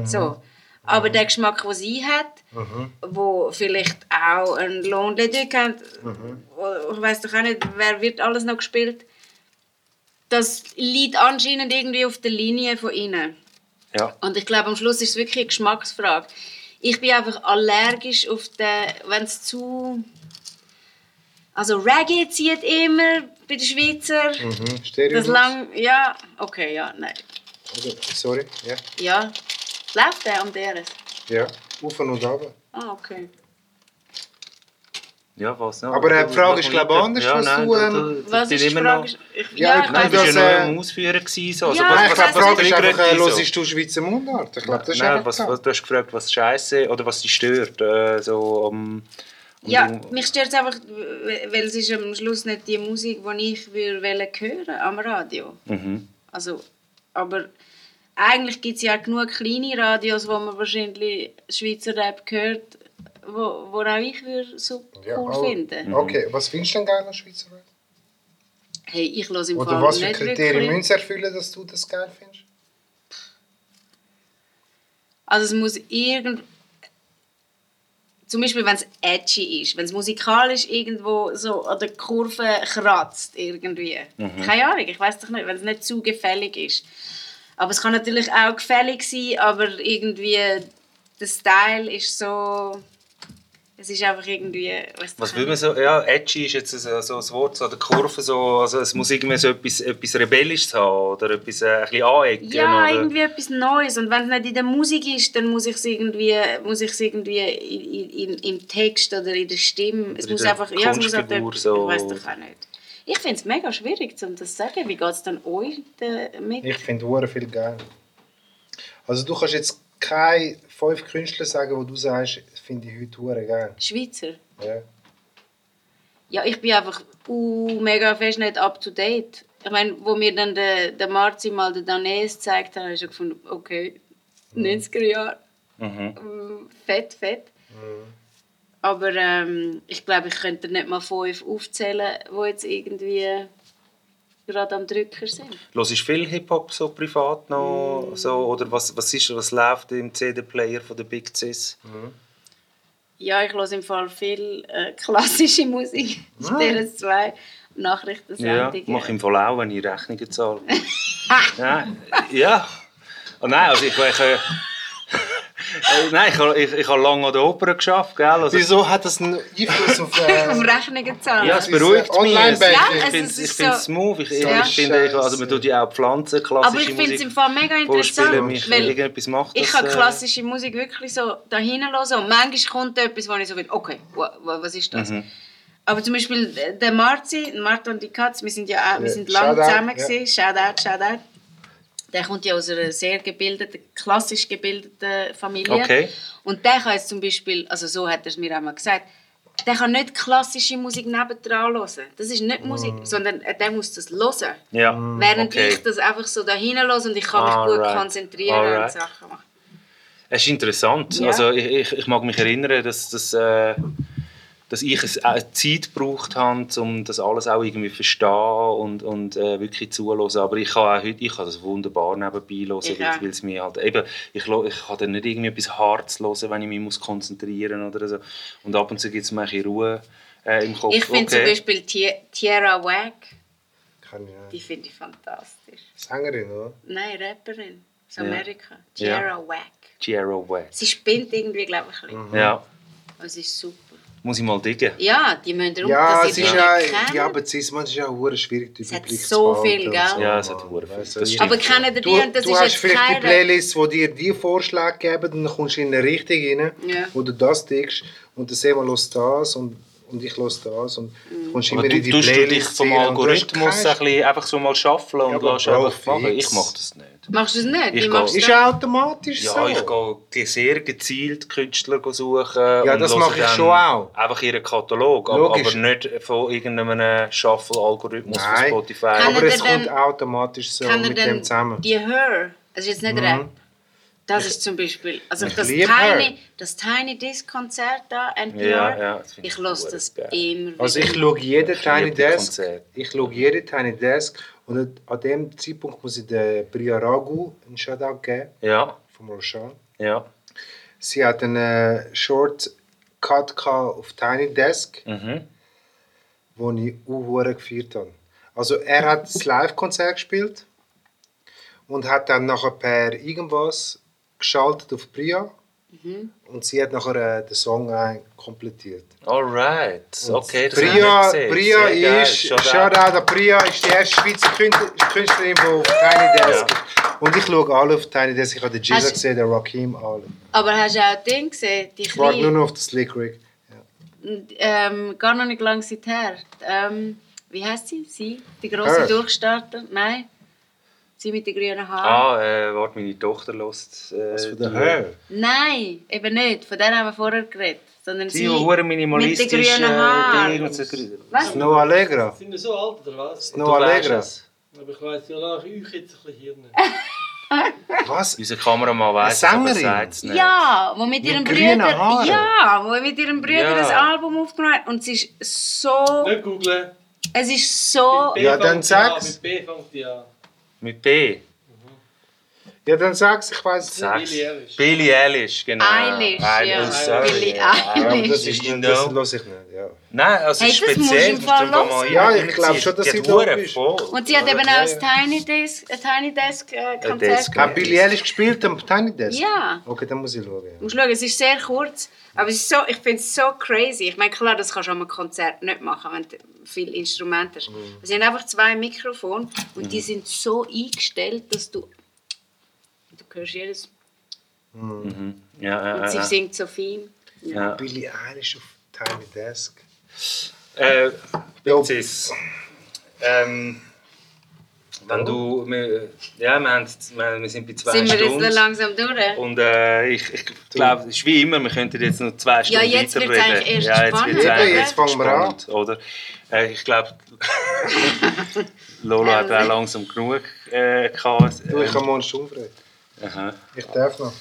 So. Aber der Geschmack, den sie hat, wo vielleicht auch ein Lohn hat, wo- ich weiß doch auch nicht, wer wird alles noch gespielt, das liegt anscheinend irgendwie auf der Linie von ihnen. Ja. Und ich glaube, am Schluss ist es wirklich eine Geschmacksfrage. Ich bin einfach allergisch auf den, wenn es zu... Also Reggae zieht immer bei den Schweizer. Mhm. Stereo? Das lang... Ja, okay, ja, nein. Also, sorry, ja. Ja. Läuft der am DRS? Ja, auf und runter. Ah, okay. Ja, was noch? Aber äh, die Frage ist, glaube ich, anders, ja, was nein, du, du, ähm, Was ist die immer Frage? noch... Ich, Ja, ja, Nein, Du bist ja äh, nur am Ausführen gewesen. So. Also, Ja, was, ich glaube, die Frage ist einfach, äh, hörst du Schweizer Mundart? Ich glaube, das ist Nein, was, was, du hast gefragt, was scheiße oder was dich stört. Äh, so, um, Ja, um- mich stört es einfach, weil es ist am Schluss nicht die Musik, die ich würde hören am Radio. Mhm. Also, aber eigentlich gibt es ja genug kleine Radios, wo man wahrscheinlich Schweizer Rap hört, wo, wo auch ich würde super Ja, cool oh, finden. Okay, was findest du denn geil an Schweizer Rap? Hey, ich höre im Oder Fall was für nicht Kriterien wirklich. müssen sie erfüllen, dass du das geil findest? Also es muss irgend... Zum Beispiel, wenn es edgy ist, wenn es musikalisch irgendwo so an der Kurve kratzt irgendwie. Keine Ahnung, ich weiß doch nicht, wenn es nicht zu gefällig ist. Aber es kann natürlich auch gefällig sein, aber irgendwie der Style ist so... Es ist einfach irgendwie... Was will man so? Ja, edgy ist jetzt so, so ein Wort, so der Kurve, so, also es muss irgendwie so etwas, etwas Rebellisches haben oder etwas äh, ein bisschen anecken. Ja, oder? irgendwie etwas Neues. Und wenn es nicht in der Musik ist, dann muss ich es irgendwie, muss ich irgendwie in, in, im Text oder in der Stimme. Es Oder muss einfach, ja, es muss halt, Kunstfigur ich so. weiß doch auch nicht. Ich finde es mega schwierig, um das zu sagen. Wie geht es dann euch damit? Ich finde Uhren viel geil. Also du kannst jetzt keine fünf Künstler sagen, wo du sagst, finde ich heute Uhren geil. Schweizer? Ja. Ja, ich bin einfach uh, mega fest nicht up to date. Ich meine, wo mir dann der, der Marzi mal den Danes gezeigt hat, habe ich schon gefunden, okay, 90er Jahre, Mhm. Mm, fett, fett. Aber ähm, ich glaube, ich könnte nicht mal fünf aufzählen, die jetzt irgendwie gerade am Drücker sind. Hörst du viel Hip-Hop so privat noch? Mm. So, oder was, was, ist, was läuft im CD-Player von der Big Cis? Ja, ich höre im Fall viel äh, klassische Musik. Ah. 2 Ja, Nachrichtensendungen. mache ich im Fall auch, wenn ich Rechnungen zahle. ja, ja. Oh nein, also ich, ich, äh, Äh, Nein, ich habe ich, ich habe lange an der Oper geschafft, gell? Also, Wieso hat das einen Einfluss auf... Um Äh, Rechnungen zahlen. ja, es beruhigt mich. Ja, Ich finde es ich ist finde so- es smooth. Ich, Ja. ich finde, ich- also man tut ja auch Pflanzen, klassische Aber ich finde es Musik im Fall mega interessant, mich weil irgendetwas macht ich das, kann äh, klassische Musik wirklich so dahin hören und manchmal kommt etwas, wo ich so bin, okay, wa- wa- was ist das? Mhm. Aber zum Beispiel äh, der Marzi, Marta und die Katz, wir sind ja auch, wir Ja, sind lange Shoutout, zusammen ja. gewesen, Shoutout, Shoutout. Der kommt ja aus einer sehr gebildeten, klassisch gebildeten Familie. Okay. Und der kann jetzt zum Beispiel, also so hat er es mir einmal gesagt, der kann nicht klassische Musik nebendran hören. Das ist nicht Musik, sondern äh, der muss das hören. Ja, Während okay. ich das einfach so dahin höre und ich kann mich gut Alright. konzentrieren und Alright. Sachen machen. Es ist interessant. Ja. Also ich, ich, ich mag mich erinnern, dass, dass, äh, dass ich es auch Zeit gebraucht habe, um das alles auch irgendwie zu verstehen und, und äh, wirklich zuhören. Aber ich kann auch heute, ich kann das wunderbar nebenbei hören, Ich weil, es mir halt eben, ich, ich kann dann nicht irgendwie etwas Hartes hören, wenn ich mich muss konzentrieren oder so. Und ab und zu gibt es mir ein bisschen Ruhe äh, im Kopf. Ich finde zum Okay. Beispiel Ti- Tierra ich die finde ich fantastisch. Sängerin, oder? Nein, Rapperin aus Ja. Amerika. Ja. Tierra Whack. Giro West. Sie spinnt irgendwie, glaube ich, ein Mhm. bisschen. Ja, Aber sie ist super. Muss ich mal diggen. Ja, die müssen darum, Ja, dass es ihr ist die ja, nicht kennt. ja, aber Zisman ist ja auch schwierig, den hat Überblick so zu behalten viel, gell? so, Ja, es hat hure viel. Das stimmt. Aber kennen die und das du ist hast jetzt vielleicht die keine... Playlist, die dir die Vorschläge geben, dann kommst du in eine Richtung rein, Ja. wo du das denkst und dann sehen wir los das und, und ich los das und Mhm. kommst Aber immer du, in die tust du dich Playlist vom Algorithmus ein bisschen einfach so mal shufflen und Ja, lässt einfach machen? Ich mache das nicht. Machst du es nicht? Ich gehe- Ist das? ja automatisch Ja, so. ich gehe sehr gezielt Künstler suchen. Ja, das mache ich schon auch. Einfach ihren Katalog, aber, Logisch. aber nicht von irgendeinem Shuffle-Algorithmus von Nein. Spotify. Kann aber er es denn- kommt automatisch so Kann er mit denn dem zusammen. die Her, also jetzt nicht Rap, das ist zum Beispiel, also ich das Tiny, Her. das Tiny Disc Konzert da, NPR, Ja, ja, das ich ich höre das geil. immer Also wieder. ich schaue jeden Tiny Desk. Ich schaue jeden Tiny Desk und an dem Zeitpunkt muss ich der Bria Ragu einen Shoutout geben, Ja, von Roshan. ja. Sie hat einen äh, Short Cut gehabt auf Tiny Desk, Mhm. wo ich auch gefeiert habe. Also er hat das Live-Konzert gespielt und hat dann nachher per irgendwas geschaltet auf Bria Mhm. und sie hat nachher äh, den Song komplettiert. Alright, okay. das Sehr geil. ist, Shoutout. An Bria, ist die erste Schweizer Kün- Künstlerin, die auf Tiny Desk ist. Und ich schaue alle auf Tiny Desk. Ich habe den Jizza gesehen, den Rakim, alle. Aber hast du auch Ding gesehen, die Ich warte nur noch auf den Slick Rick. ähm, gar noch nicht lange seither, ähm, wie heißt sie? Sie? Die große Her. Durchstarter? Nein? Sie mit den grünen Haaren? Ah, äh, warte, meine Tochter lost. Äh, Was für der Her? Nein, eben nicht. Von denen haben wir vorher geredet. Sondern Die sie hure mit minimalistisch. den grünen Haaren. Was? Snow Allegra. Sind wir so alt oder was? Snow Allegra. Aber ich weiss ja nach euch jetzt ein bisschen Hirn. Was? Unser Kameramann weiss es, aber Sängerin? sagt es nicht. Ja, wo mit ihrem grünen Bruder, Haaren? ja, wo mit ihrem Bruder Ja. das Album aufgenommen hat und es ist so, Nicht googlen. es ist so, Mit Ja, dann die an, sag's. Mit B fängt die an. Mit B. Ja, dann sag's, ich weiß es nicht. Billie Eilish. Billie Eilish, genau. Eilish, ja. Eilish, sorry. Billie Ja, Eilish. das ist You nicht, das höre ich nicht. Ja. Nein, also Hey, es ist das musst du speziell. im Fall darum kann man hören. Ja, ich glaub reinziehen. schon, dass Die sie da ist. Und sie hat eben Ja, auch das ja. Tiny Desk, ein Tiny Desk äh, Konzert ja. Hat Billie Eilish gespielt am Tiny Desk? Ja. Okay, dann muss ich schauen. Du Ja. musst schauen, es ist sehr kurz, aber es ist so, ich finde es so crazy. Ich meine, klar, das kannst du an einem Konzert nicht machen, wenn du viele Instrumente hast. Es sind einfach zwei Mikrofone und die sind so eingestellt, dass du... Du hörst jedes... Ja, ja, Und sie ja. singt so fein. Ja. ja. Billie Eilish auf Tiny Desk. Äh, Ja. Ähm, wenn du, wir, ja, wir, haben, wir sind bei zwei Sind wir jetzt Stunden. noch langsam durch? Und äh, ich, ich glaube, es ist wie immer, wir könnten jetzt noch zwei Stunden jetzt wird's weiterreden. eigentlich erst ja, jetzt spannend, wird's eigentlich Jetzt fangen wir an. spannend, Oder? Äh, ich glaube, Lolo hat auch langsam genug äh, gehabt. Du, ich habe morgen Stunde frei. Aha. Ich darf noch.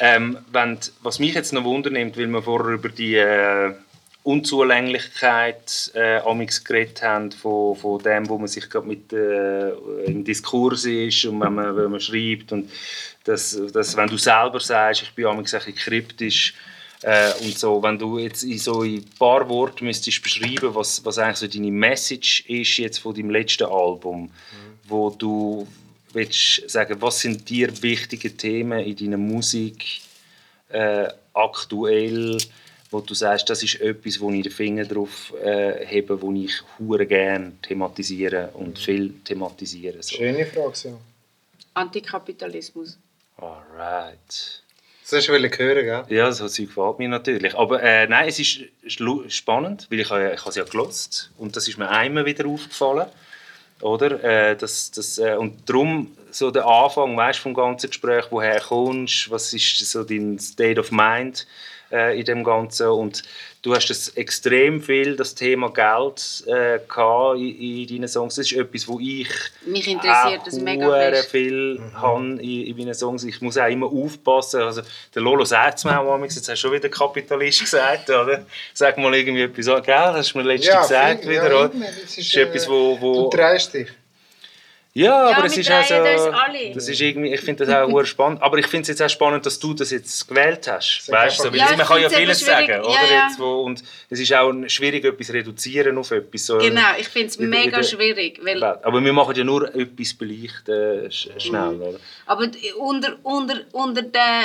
Ähm, wenn, was mich jetzt noch wundernimmt, weil wir vorher über die äh, Unzulänglichkeit äh, amix geredet haben, von, von dem, wo man sich gerade mit äh, im Diskurs ist und wenn man, wenn man schreibt und dass, dass, wenn du selber sagst, ich bin amix ein bisschen kryptisch äh, und so, wenn du jetzt in so in ein paar Worten müsstest beschreiben, was, was eigentlich so deine Message ist jetzt von deinem letzten Album, wo du willst sagen, was sind dir wichtige Themen in deiner Musik, äh, aktuell, wo du sagst, das ist etwas, wo ich den Finger drauf äh, habe, wo ich hure gerne thematisiere und viel thematisiere. So. Schöne Frage, ja. Antikapitalismus. Alright. Das hast du wollen hören, gell? Ja, so Zeug gefällt mir natürlich. Aber äh, nein, es ist spannend, weil ich, habe- ich habe es ja gelost und das ist mir einmal wieder aufgefallen. Oder? Äh, das, das, äh, und darum so der Anfang weißt, vom ganzen Gespräch, woher kommst was ist so dein State of Mind äh, in dem Ganzen und du hast das extrem viel, das Thema Geld äh, gehabt in, in deinen Songs. Das ist etwas, wo ich Mich interessiert das auch mega viel habe in, in meinen Songs. Ich muss auch immer aufpassen. Also, der Lolo sagt es mir auch manchmal, jetzt hast du schon wieder Kapitalist gesagt, oder? Sag mal irgendwie etwas, gell? Das hast du mir letztens gesagt finde- wieder, ja, oder? das Das ist, ist etwas, wo... wo Du drehst dich. Ja, Ja, aber es ist auch drehen so, uns alle. das ist irgendwie, ich finde das auch spannend. Aber ich finde es jetzt auch spannend, dass du das jetzt gewählt hast. Weißt du, so, Ja, man kann ja vieles sagen, oder? Ja, ja. Jetzt, wo, und es ist auch schwierig, etwas reduzieren auf etwas. So, Genau, ich finde es mega schwierig. Weil, Aber wir machen ja nur etwas beleuchten, äh, sch- schnell, Mhm. oder? aber unter, unter, unter der,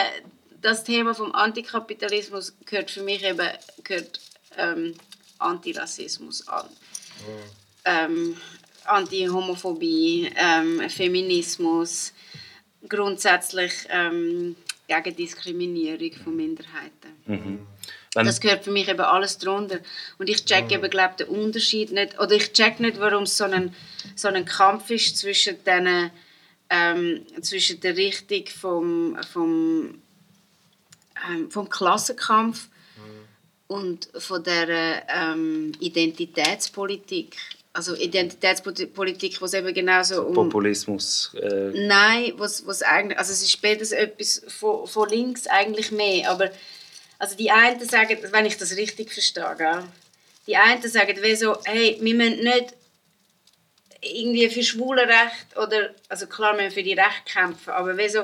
das Thema vom Antikapitalismus gehört für mich eben gehört, ähm, Antirassismus an. Ähm, Anti-Homophobie, ähm, Feminismus, grundsätzlich ähm, gegen Diskriminierung von Minderheiten. Wenn, Das gehört für mich eben alles drunter. Und ich check eben, glaub, den Unterschied nicht, oder ich check nicht, warum es so ein, so ein Kampf ist zwischen, den, ähm, zwischen der Richtung vom, vom, ähm, vom Klassenkampf und von der ähm, Identitätspolitik. Also Identitätspolitik, wo es eben genauso um... Populismus. Äh, Nein, was, was eigentlich, also es ist später so etwas von, von links eigentlich mehr, aber also die einen sagen, wenn ich das richtig verstehe, gell? die einen sagen wie so, hey, wir müssen nicht irgendwie für Schwulenrecht oder, also klar, wir müssen für die Rechte kämpfen, aber wie so,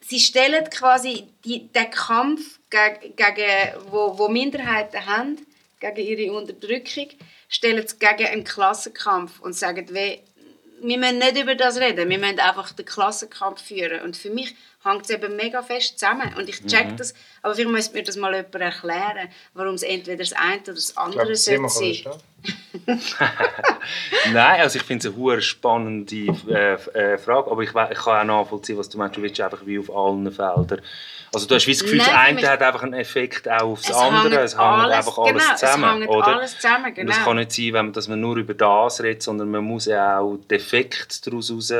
sie stellen quasi die, den Kampf, gegen, gegen, wo, wo Minderheiten haben, gegen ihre Unterdrückung, stellen sie gegen einen Klassenkampf und sagen, wir müssen nicht über das reden, wir müssen einfach den Klassenkampf führen. Und für mich hängt es eben mega fest zusammen. Und ich check das, aber vielleicht müsste mir das mal jemand erklären, warum es entweder das eine oder das Ich andere glaube, sollte Simon kann sein. Nein, also ich finde es eine hure spannende äh, äh, Frage, aber ich, ich kann auch nachvollziehen, was du meinst. Du willst einfach wie auf allen Feldern. Also du hast wie das Gefühl, Nein, das eine hat einfach einen Effekt auch aufs Es andere. hängt Es hängt alles- einfach alles genau, es zusammen, oder? alles zusammen, Und genau. es kann nicht sein, wenn man, dass man nur über das redet, sondern man muss ja auch den Effekt daraus heraus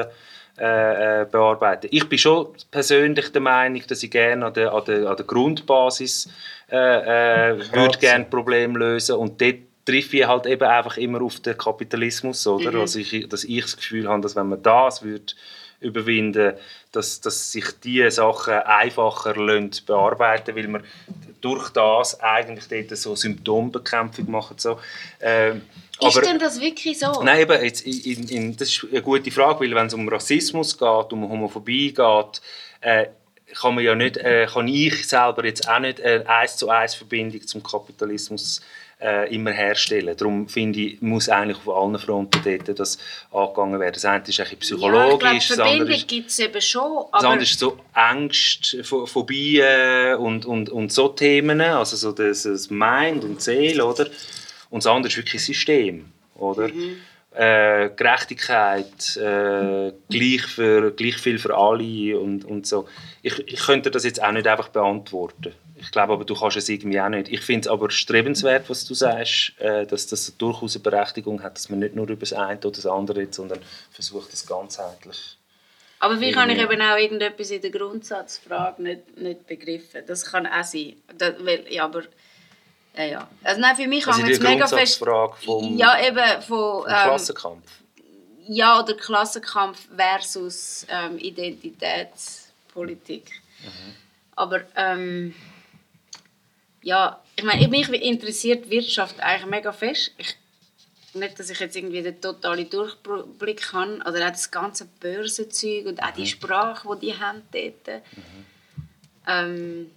äh, äh, bearbeiten. Ich bin schon persönlich der Meinung, dass ich gerne an der, an der, an der Grundbasis äh, äh, würde gerne Probleme lösen und dort treffe ich halt eben einfach immer auf den Kapitalismus, oder? Mhm. Also ich, dass ich das Gefühl habe, dass wenn man das würde überwinden, dass, dass sich diese Sachen einfacher lassen bearbeiten, weil man durch das eigentlich dort so Symptombekämpfung machen so. Ähm, Ist aber- denn das wirklich so? Nein, eben, jetzt, in, in, das ist eine gute Frage, weil wenn es um Rassismus geht, um Homophobie geht, äh, kann man ja nicht, äh, kann ich selber jetzt auch nicht eine eins zu eins Verbindung zum Kapitalismus äh, immer herstellen. Darum finde ich, muss eigentlich auf allen Fronten dort das angegangen werden. Das eine ist ja, ich psychologisch, glaube, das andere Verbindung ist gibt es eben schon, das andere ist so Ängste, Pho- Phobien und, und, und so Themen, also so das, das Mind und Seele, oder? Und das andere ist wirklich System, oder? Äh, Gerechtigkeit, äh, gleich, für, gleich viel für alle und, und so. Ich, ich könnte das jetzt auch nicht einfach beantworten. Ich glaube aber, du kannst es irgendwie auch nicht. Ich finde es aber strebenswert, was du sagst, äh, dass das durchaus eine Berechtigung hat, dass man nicht nur über das eine oder das andere redet, sondern versucht, das ganzheitlich Aber vielleicht habe ich eben auch irgendetwas in der Grundsatzfrage nicht, nicht begriffen. Das kann auch sein. Das, weil, ja, aber, ja, ja. Also nein, für mich Also hängt es mega fest... Vom, Ja, eben von... vom Ähm, Klassenkampf. ja, oder Klassenkampf versus ähm, Identitätspolitik. Aber ähm, ja, ich meine, mich interessiert Wirtschaft eigentlich mega fest. Ich, nicht, dass ich jetzt irgendwie den totalen Durchblick habe, oder auch das ganze Börsenzeug und auch die Sprache, die die haben dort. Ähm,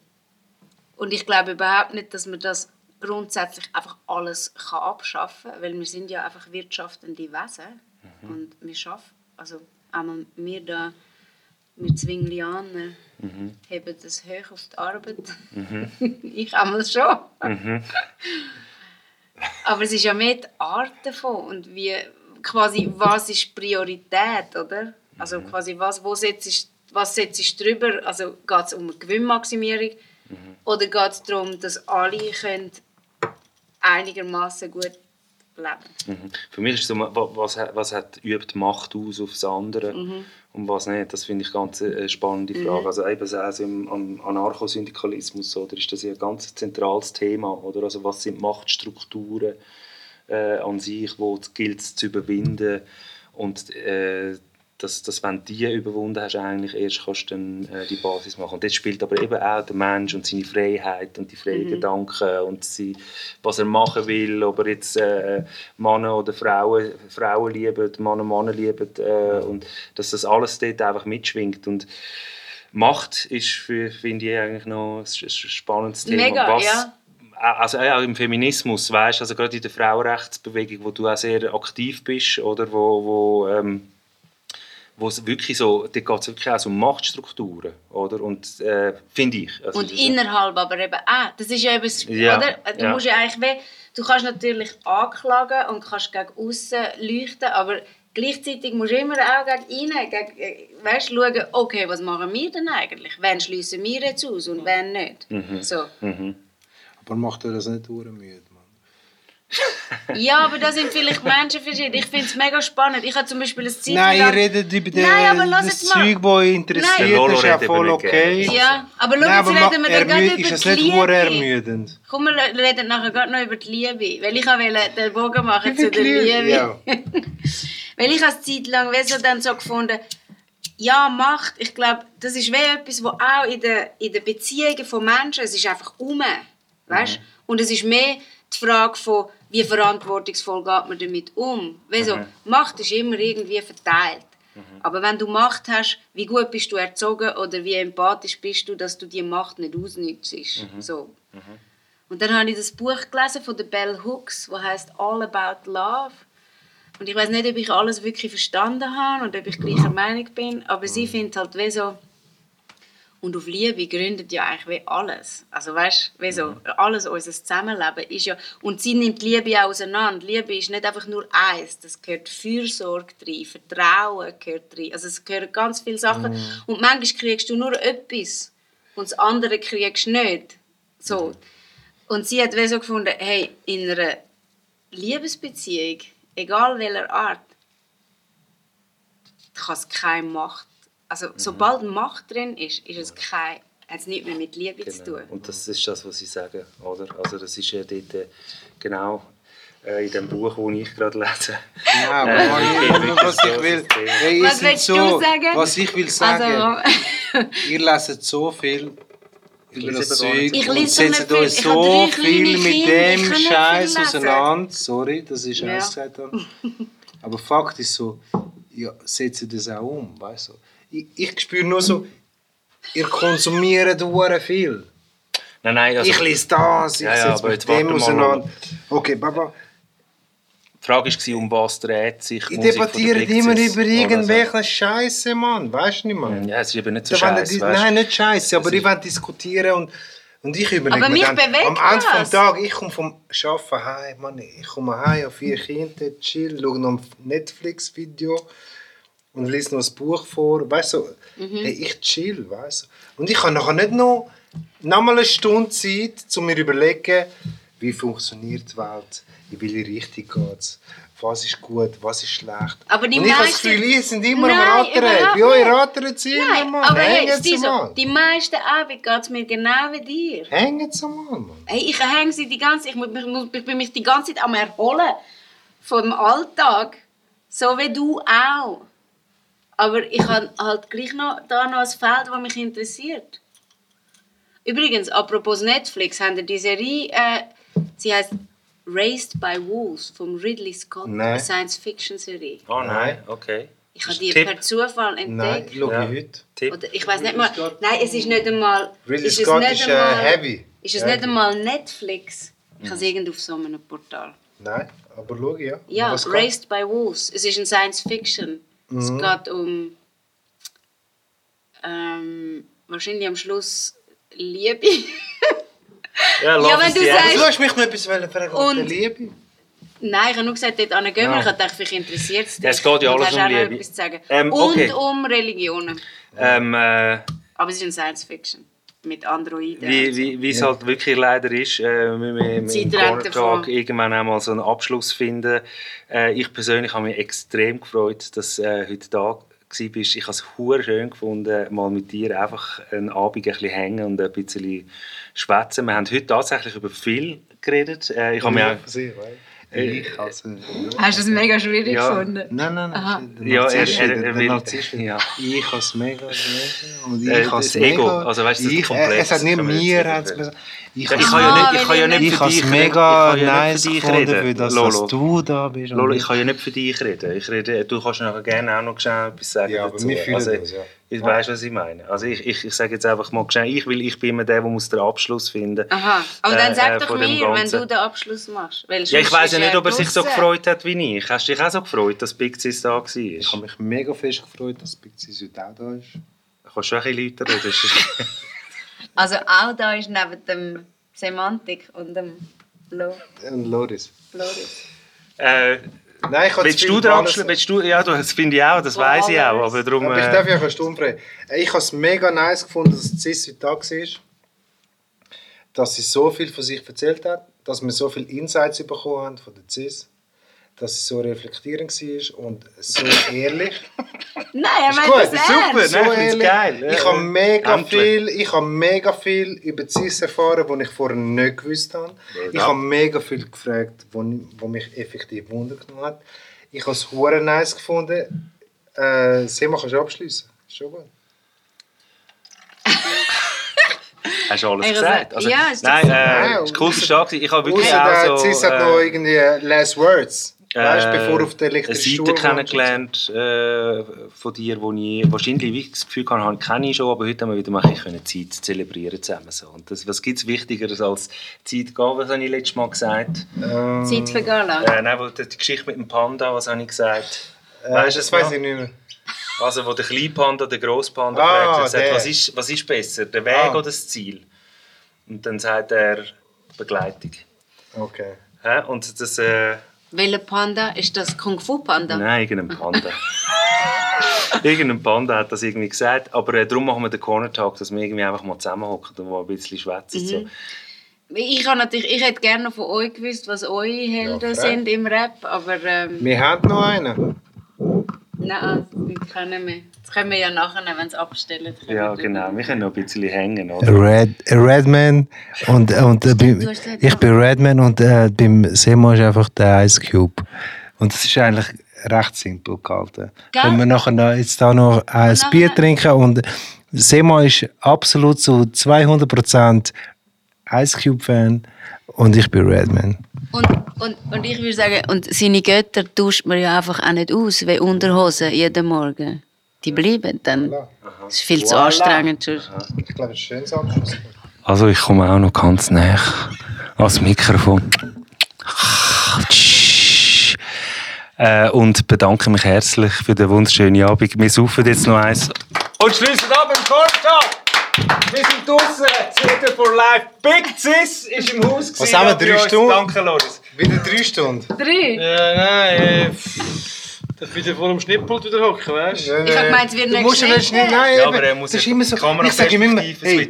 und ich glaube überhaupt nicht, dass man das grundsätzlich einfach alles kann abschaffen kann, weil wir sind ja einfach wirtschaftende Wesen und wir schaffen, also einmal wir da wir Zwinglianer Mhm. haben das hoch auf die Arbeit. ich einmal schon. Mhm. Aber es ist ja mehr die Art davon und wie quasi, was ist Priorität, oder? Also Mhm. quasi, was, wo setzt, was setzt du drüber? Also geht es um eine Gewinnmaximierung Mhm. oder geht es darum, dass alle können einigermaßen gut leben Mhm. Für mich ist es so, wa- was, was hat, übt Macht aus auf das andere Mhm. und was nicht. Das finde ich ganz eine spannende Frage. Also eben so also im am Anarchosyndikalismus oder, ist das ja ein ganz zentrales Thema. Oder? Also was sind Machtstrukturen äh, an sich, wo es gilt zu überwinden und äh, dass, dass wenn du die überwunden hast, eigentlich erst kannst du dann äh, die Basis machen. Und das spielt aber eben auch der Mensch und seine Freiheit und die freien Gedanken und sie, was er machen will, ob er jetzt äh, Männer oder Frauen, Frauen liebt, Männer Männer liebt äh, und dass das alles dort einfach mitschwingt. Und Macht ist, für- finde ich, eigentlich noch ein spannendes Thema. Mega, was, ja. also ja, im Feminismus, weißt, also gerade in der Frauenrechtsbewegung, wo du auch sehr aktiv bist, oder wo, wo ähm, wo es wirklich so, da geht es wirklich auch so um Machtstrukturen, oder? Und äh, finde ich. Also Und innerhalb aber eben auch. Das ist ja eben, das- Ja, oder? Du ja. musst ja eigentlich weh, du kannst natürlich anklagen und kannst gegen außen leuchten, aber gleichzeitig musst du immer auch gegen innen, gegen, äh, weißt, schauen, okay, was machen wir denn eigentlich? Wen schließen wir jetzt aus und wen nicht? Mhm. So. Aber macht dir das nicht müde? Ja, aber da sind vielleicht Menschen verschieden. Ich finde es mega spannend. Ich habe zum Beispiel ein Zeit Nein, ihr lang- redet über den, Nein, aber lass das. Zeug, das euch interessiert, das ist ja voll nicht okay. Ja, aber schau, jetzt reden wir dann gerade über ist das die nicht Liebe. hure ermüdend? Komm, wir reden nachher gerade noch über die Liebe. Weil ich wollte den Bogen machen zu der die Liebe, Liebe. ja. Weil ich habe es Zeit lang dann so gefunden, ja, Macht, ich glaube, das ist wie etwas, was auch in den, in den Beziehungen von Menschen, es ist einfach um. Weißt? Und es ist mehr die Frage von, wie verantwortungsvoll geht man damit um. Weil so, Macht ist immer irgendwie verteilt. Aber wenn du Macht hast, wie gut bist du erzogen oder wie empathisch bist du, dass du die Macht nicht ausnützt. So. Und dann habe ich das Buch gelesen von der Bell Hooks, das heißt All About Love. Und ich weiß nicht, ob ich alles wirklich verstanden habe und ob ich gleicher Meinung bin, aber sie findet halt wie so, und auf Liebe gründet ja eigentlich wie alles. Also weißt, wie so, alles unser Zusammenleben ist ja, und sie nimmt Liebe auch auseinander. Liebe ist nicht einfach nur eins, das gehört Fürsorge rein, Vertrauen gehört rein, also es gehören ganz viele Sachen. Und manchmal kriegst du nur etwas und das andere kriegst du nicht. So. Und sie hat wie so gefunden, hey, in einer Liebesbeziehung, egal welcher Art, kann es keine Macht. Also sobald Macht drin ist, ist es kein, hat es nichts mehr mit Liebe zu Genau. tun. Und das ist das, was sie sagen, oder? Also das ist ja dort äh, genau äh, in dem Buch, das ich gerade lese. Ja, Äh, was ich will, hey, ihr Was willst so, du sagen? was ich will sagen, Also, ihr leset so viel über das Zeug. Ich und setzt viel. euch so viel mit dem Scheiß auseinander. Sorry, das ist Ja. ja. gesagt. habe. Aber Fakt ist so, ja, setzt das auch um, weißt du? Ich, ich spüre nur so, ihr konsumiert hure viel. Nein, nein, also, ich lese das, ich Ja, ja, setze warte dem auseinander. Okay, Baba, die Frage war, um was dreht sich ich debattiere immer über irgendwelche Scheiße, Mann. Weißt du nicht, Mann? Ja, es ist eben nicht so scheiße? Nein, nicht scheiße, aber ich will diskutieren und, und ich überlege Aber mir mich dann, bewegt am Ende des Tages, ich komme vom Arbeiten heim, Mann, ich komme heim, habe vier Kinder, chill, schaue noch ein Netflix-Video und lese noch ein Buch vor, weißt du, Mhm. hey, ich chill, weißt du. Und ich habe nachher nicht noch, noch mal eine Stunde Zeit, um mir zu überlegen, wie funktioniert die Welt, in welche Richtung geht es, was ist gut, was ist schlecht. Aber die und ich habe das meisten- Gefühl, ihr sind immer Nein, am Rattern, bei euch rattern sie immer, Mann. aber hey, Stiso, mal. die meisten Abend geht es mir genau wie dir. Hängen sie mal, Mann. Hey, ich hänge sie die ganze ich, muss, ich bin mich die ganze Zeit am erholen vom Alltag. So wie du auch. Aber ich habe halt gleich noch, da noch ein Feld, das mich interessiert. Übrigens, apropos Netflix, haben ihr die Serie, äh, sie heißt Raised by Wolves von Ridley Scott, Nein. eine Science-Fiction-Serie. Oh nein, okay. Ich habe die Tipp. per Zufall Nein, entdeckt. schau Ja. ich heute. Tipp. Oder ich weiß nicht mal. Nein, es ist nicht einmal. Ridley ist es Scott ist, äh, einmal- heavy. Ist es Heavy. nicht einmal Netflix? Ich habe es irgendwo auf so einem Portal. Nein, aber schau, ja. Ja? Raised by Wolves. Es ist ein Science Fiction. Es geht um. Ähm, wahrscheinlich am Schluss Liebe. Ja, Ja, wenn du sagst-. Du hast mich noch etwas fragen Und- und Liebe. Nein, ich habe nur gesagt, dort gehen wir. Ja. Ich dachte, vielleicht interessiert es dich. Ja, es geht ja Und alles um Liebe. Ähm, Und okay. um Religionen. Ähm, äh, Aber es ist ein Science-Fiction. Mit Androiden. wie, wie, wie es halt wirklich leider ist, äh, wir wir im Zeit Corner rennt Talk davon. irgendwann einmal so einen Abschluss finden. Äh, ich persönlich habe mich extrem gefreut, dass du äh, heute da warst. Ich habe es hure schön gefunden, mal mit dir einfach einen Abend ein bisschen hängen und ein bisschen schwätzen. Wir haben heute tatsächlich über viel geredet. Äh, ich habe mich auch, Ich also, Hast du es mega schwierig Ja. gefunden? Nein, nein, nein. Ja, er- er- er Narzisst ja. Ich habe es mega und Äh, ich habe es das Ego, mega... also weißt du, das ich, Komplex, Es hat nicht mir, hat's ich ich has- kann ja nicht, ich Ah, kann ja nicht ich ich für dich mega Ich nice für dich reden. das, Lolo. dass du da bist. Lolo, ich kann ja nicht für dich reden. Ich rede du kannst nachher gerne auch noch etwas sagen Ja, aber dazu. wir fühlen also, das, ja. Ich weißt, was ich meine. Also ich, ich, ich sage jetzt einfach mal schnell, ich, will, ich bin immer der, der muss den Abschluss finden Aha. Aber Äh, dann äh, sag doch von dem mir, wenn du den Abschluss machst. Weil Ja, ich weiß ja nicht, ob er sich so gefreut hat wie ich. Hast du dich auch so gefreut, dass Big Sis da war? Ich habe mich mega fest gefreut, dass Big Sis heute auch da ist. Kannst du auch ein bisschen lauter reden? Das ist- Also auch da ist neben dem Semantik und dem Lo Und Loris. Loris. äh, Nein, ich habe willst du Abschluss? Willst du, ja, das finde ich auch, das weiß ich auch. Aber darum, Aber ich äh, darf ja eine Stunde fragen. Ich habe es mega nice gefunden, dass Sis heute da war. Dass sie so viel von sich erzählt hat, dass wir so viele Insights bekommen haben von der Cis. Dass sie so reflektierend war und so ehrlich. Nein, er meint das super, so Nein, ich find's ehrlich. geil. Ich habe mega Endlich. viel, ich habe mega viel über Cis erfahren, die ich vorher nicht gewusst habe. Ich habe mega viel gefragt, wo mich effektiv Wunder genommen hat. Ich habe es hure nice gefunden. Äh, Sema, kannst du abschließen? Ist schon gut. hast du alles Ich gesagt? also- ja, ist nein, äh, es ist cool, warst. Ich habe wirklich Ausser der auch so... Cis hat noch irgendwie Last Words. Weißt du, äh, bevor auf der eine elektrischen Seite kennengelernt äh, von dir, wo ich wahrscheinlich wie ich das Gefühl hatte, habe, kenne ich schon, aber heute haben wir wieder mal ein bisschen Zeit zelebrieren zusammen. So. Und das, was gibt es Wichtigeres als Zeit gehen? Was habe ich letztes Mal gesagt? Ähm, Zeit vergehen lassen. Äh, nein, die Geschichte mit dem Panda, was habe ich gesagt? äh, Weißt das weiß ich nicht mehr. Also, wo der kleine Panda den grossen Panda Ah, fragt, sagt, der. was ist, was ist besser, der Weg Ah. oder das Ziel? Und dann sagt er, Begleitung. Okay. Hä? Und das... Äh, Welcher Panda? Ist das Kung Fu Panda? Nein, irgendein Panda. irgendein Panda hat das irgendwie gesagt. Aber äh, darum machen wir den Corner Talk, dass wir irgendwie einfach mal zusammenhocken und mal ein bisschen schwätzen. So. Ich, habe natürlich, ich hätte gerne von euch gewusst, was eure Helden Ja, sind im Rap, aber ähm, Wir haben noch einen. Nein, die kennen wir. Das können wir ja nachher, wenn sie abstellen. können Ja, wir genau. drüber- Wir können noch ein bisschen hängen. Oder? Red, Redman und, und äh, gesagt, ich bin Redman und äh, beim Semo ist einfach der Ice Cube. Und das ist eigentlich recht simpel gehalten. Gell? Können wir nachher noch, jetzt da noch ein nachher- Bier trinken und Semo ist absolut zu 200% Ice Cube Fan und ich bin Redman. Und, und, und ich würde sagen, und seine Götter tauscht man ja einfach auch nicht aus, wie Unterhosen jeden Morgen. Die bleiben dann. Das ist viel zu Voilà. anstrengend. sonst. Ich glaube, das ist ein schönes Abschluss. Also ich komme auch noch ganz nah ans Mikrofon. Äh, und bedanke mich herzlich für den wunderschönen Abend. Wir saufen jetzt noch eins. Und schließen ab im Corner Talk! Wir sind draußen, Theater for Life. Big Sis ist im Haus. Was haben wir, drei. Stunden? Danke, Loris. Wieder drei Stunden. Drei? Ja, nein, äh, pff, darf wieder vor dem Schnittpult wieder hocken, weißt du? Ich hab gemeint, es wird du nicht musst ja nicht. Nein, Ja, aber er muss das ist immer so. Ich sage ihm immer, hey.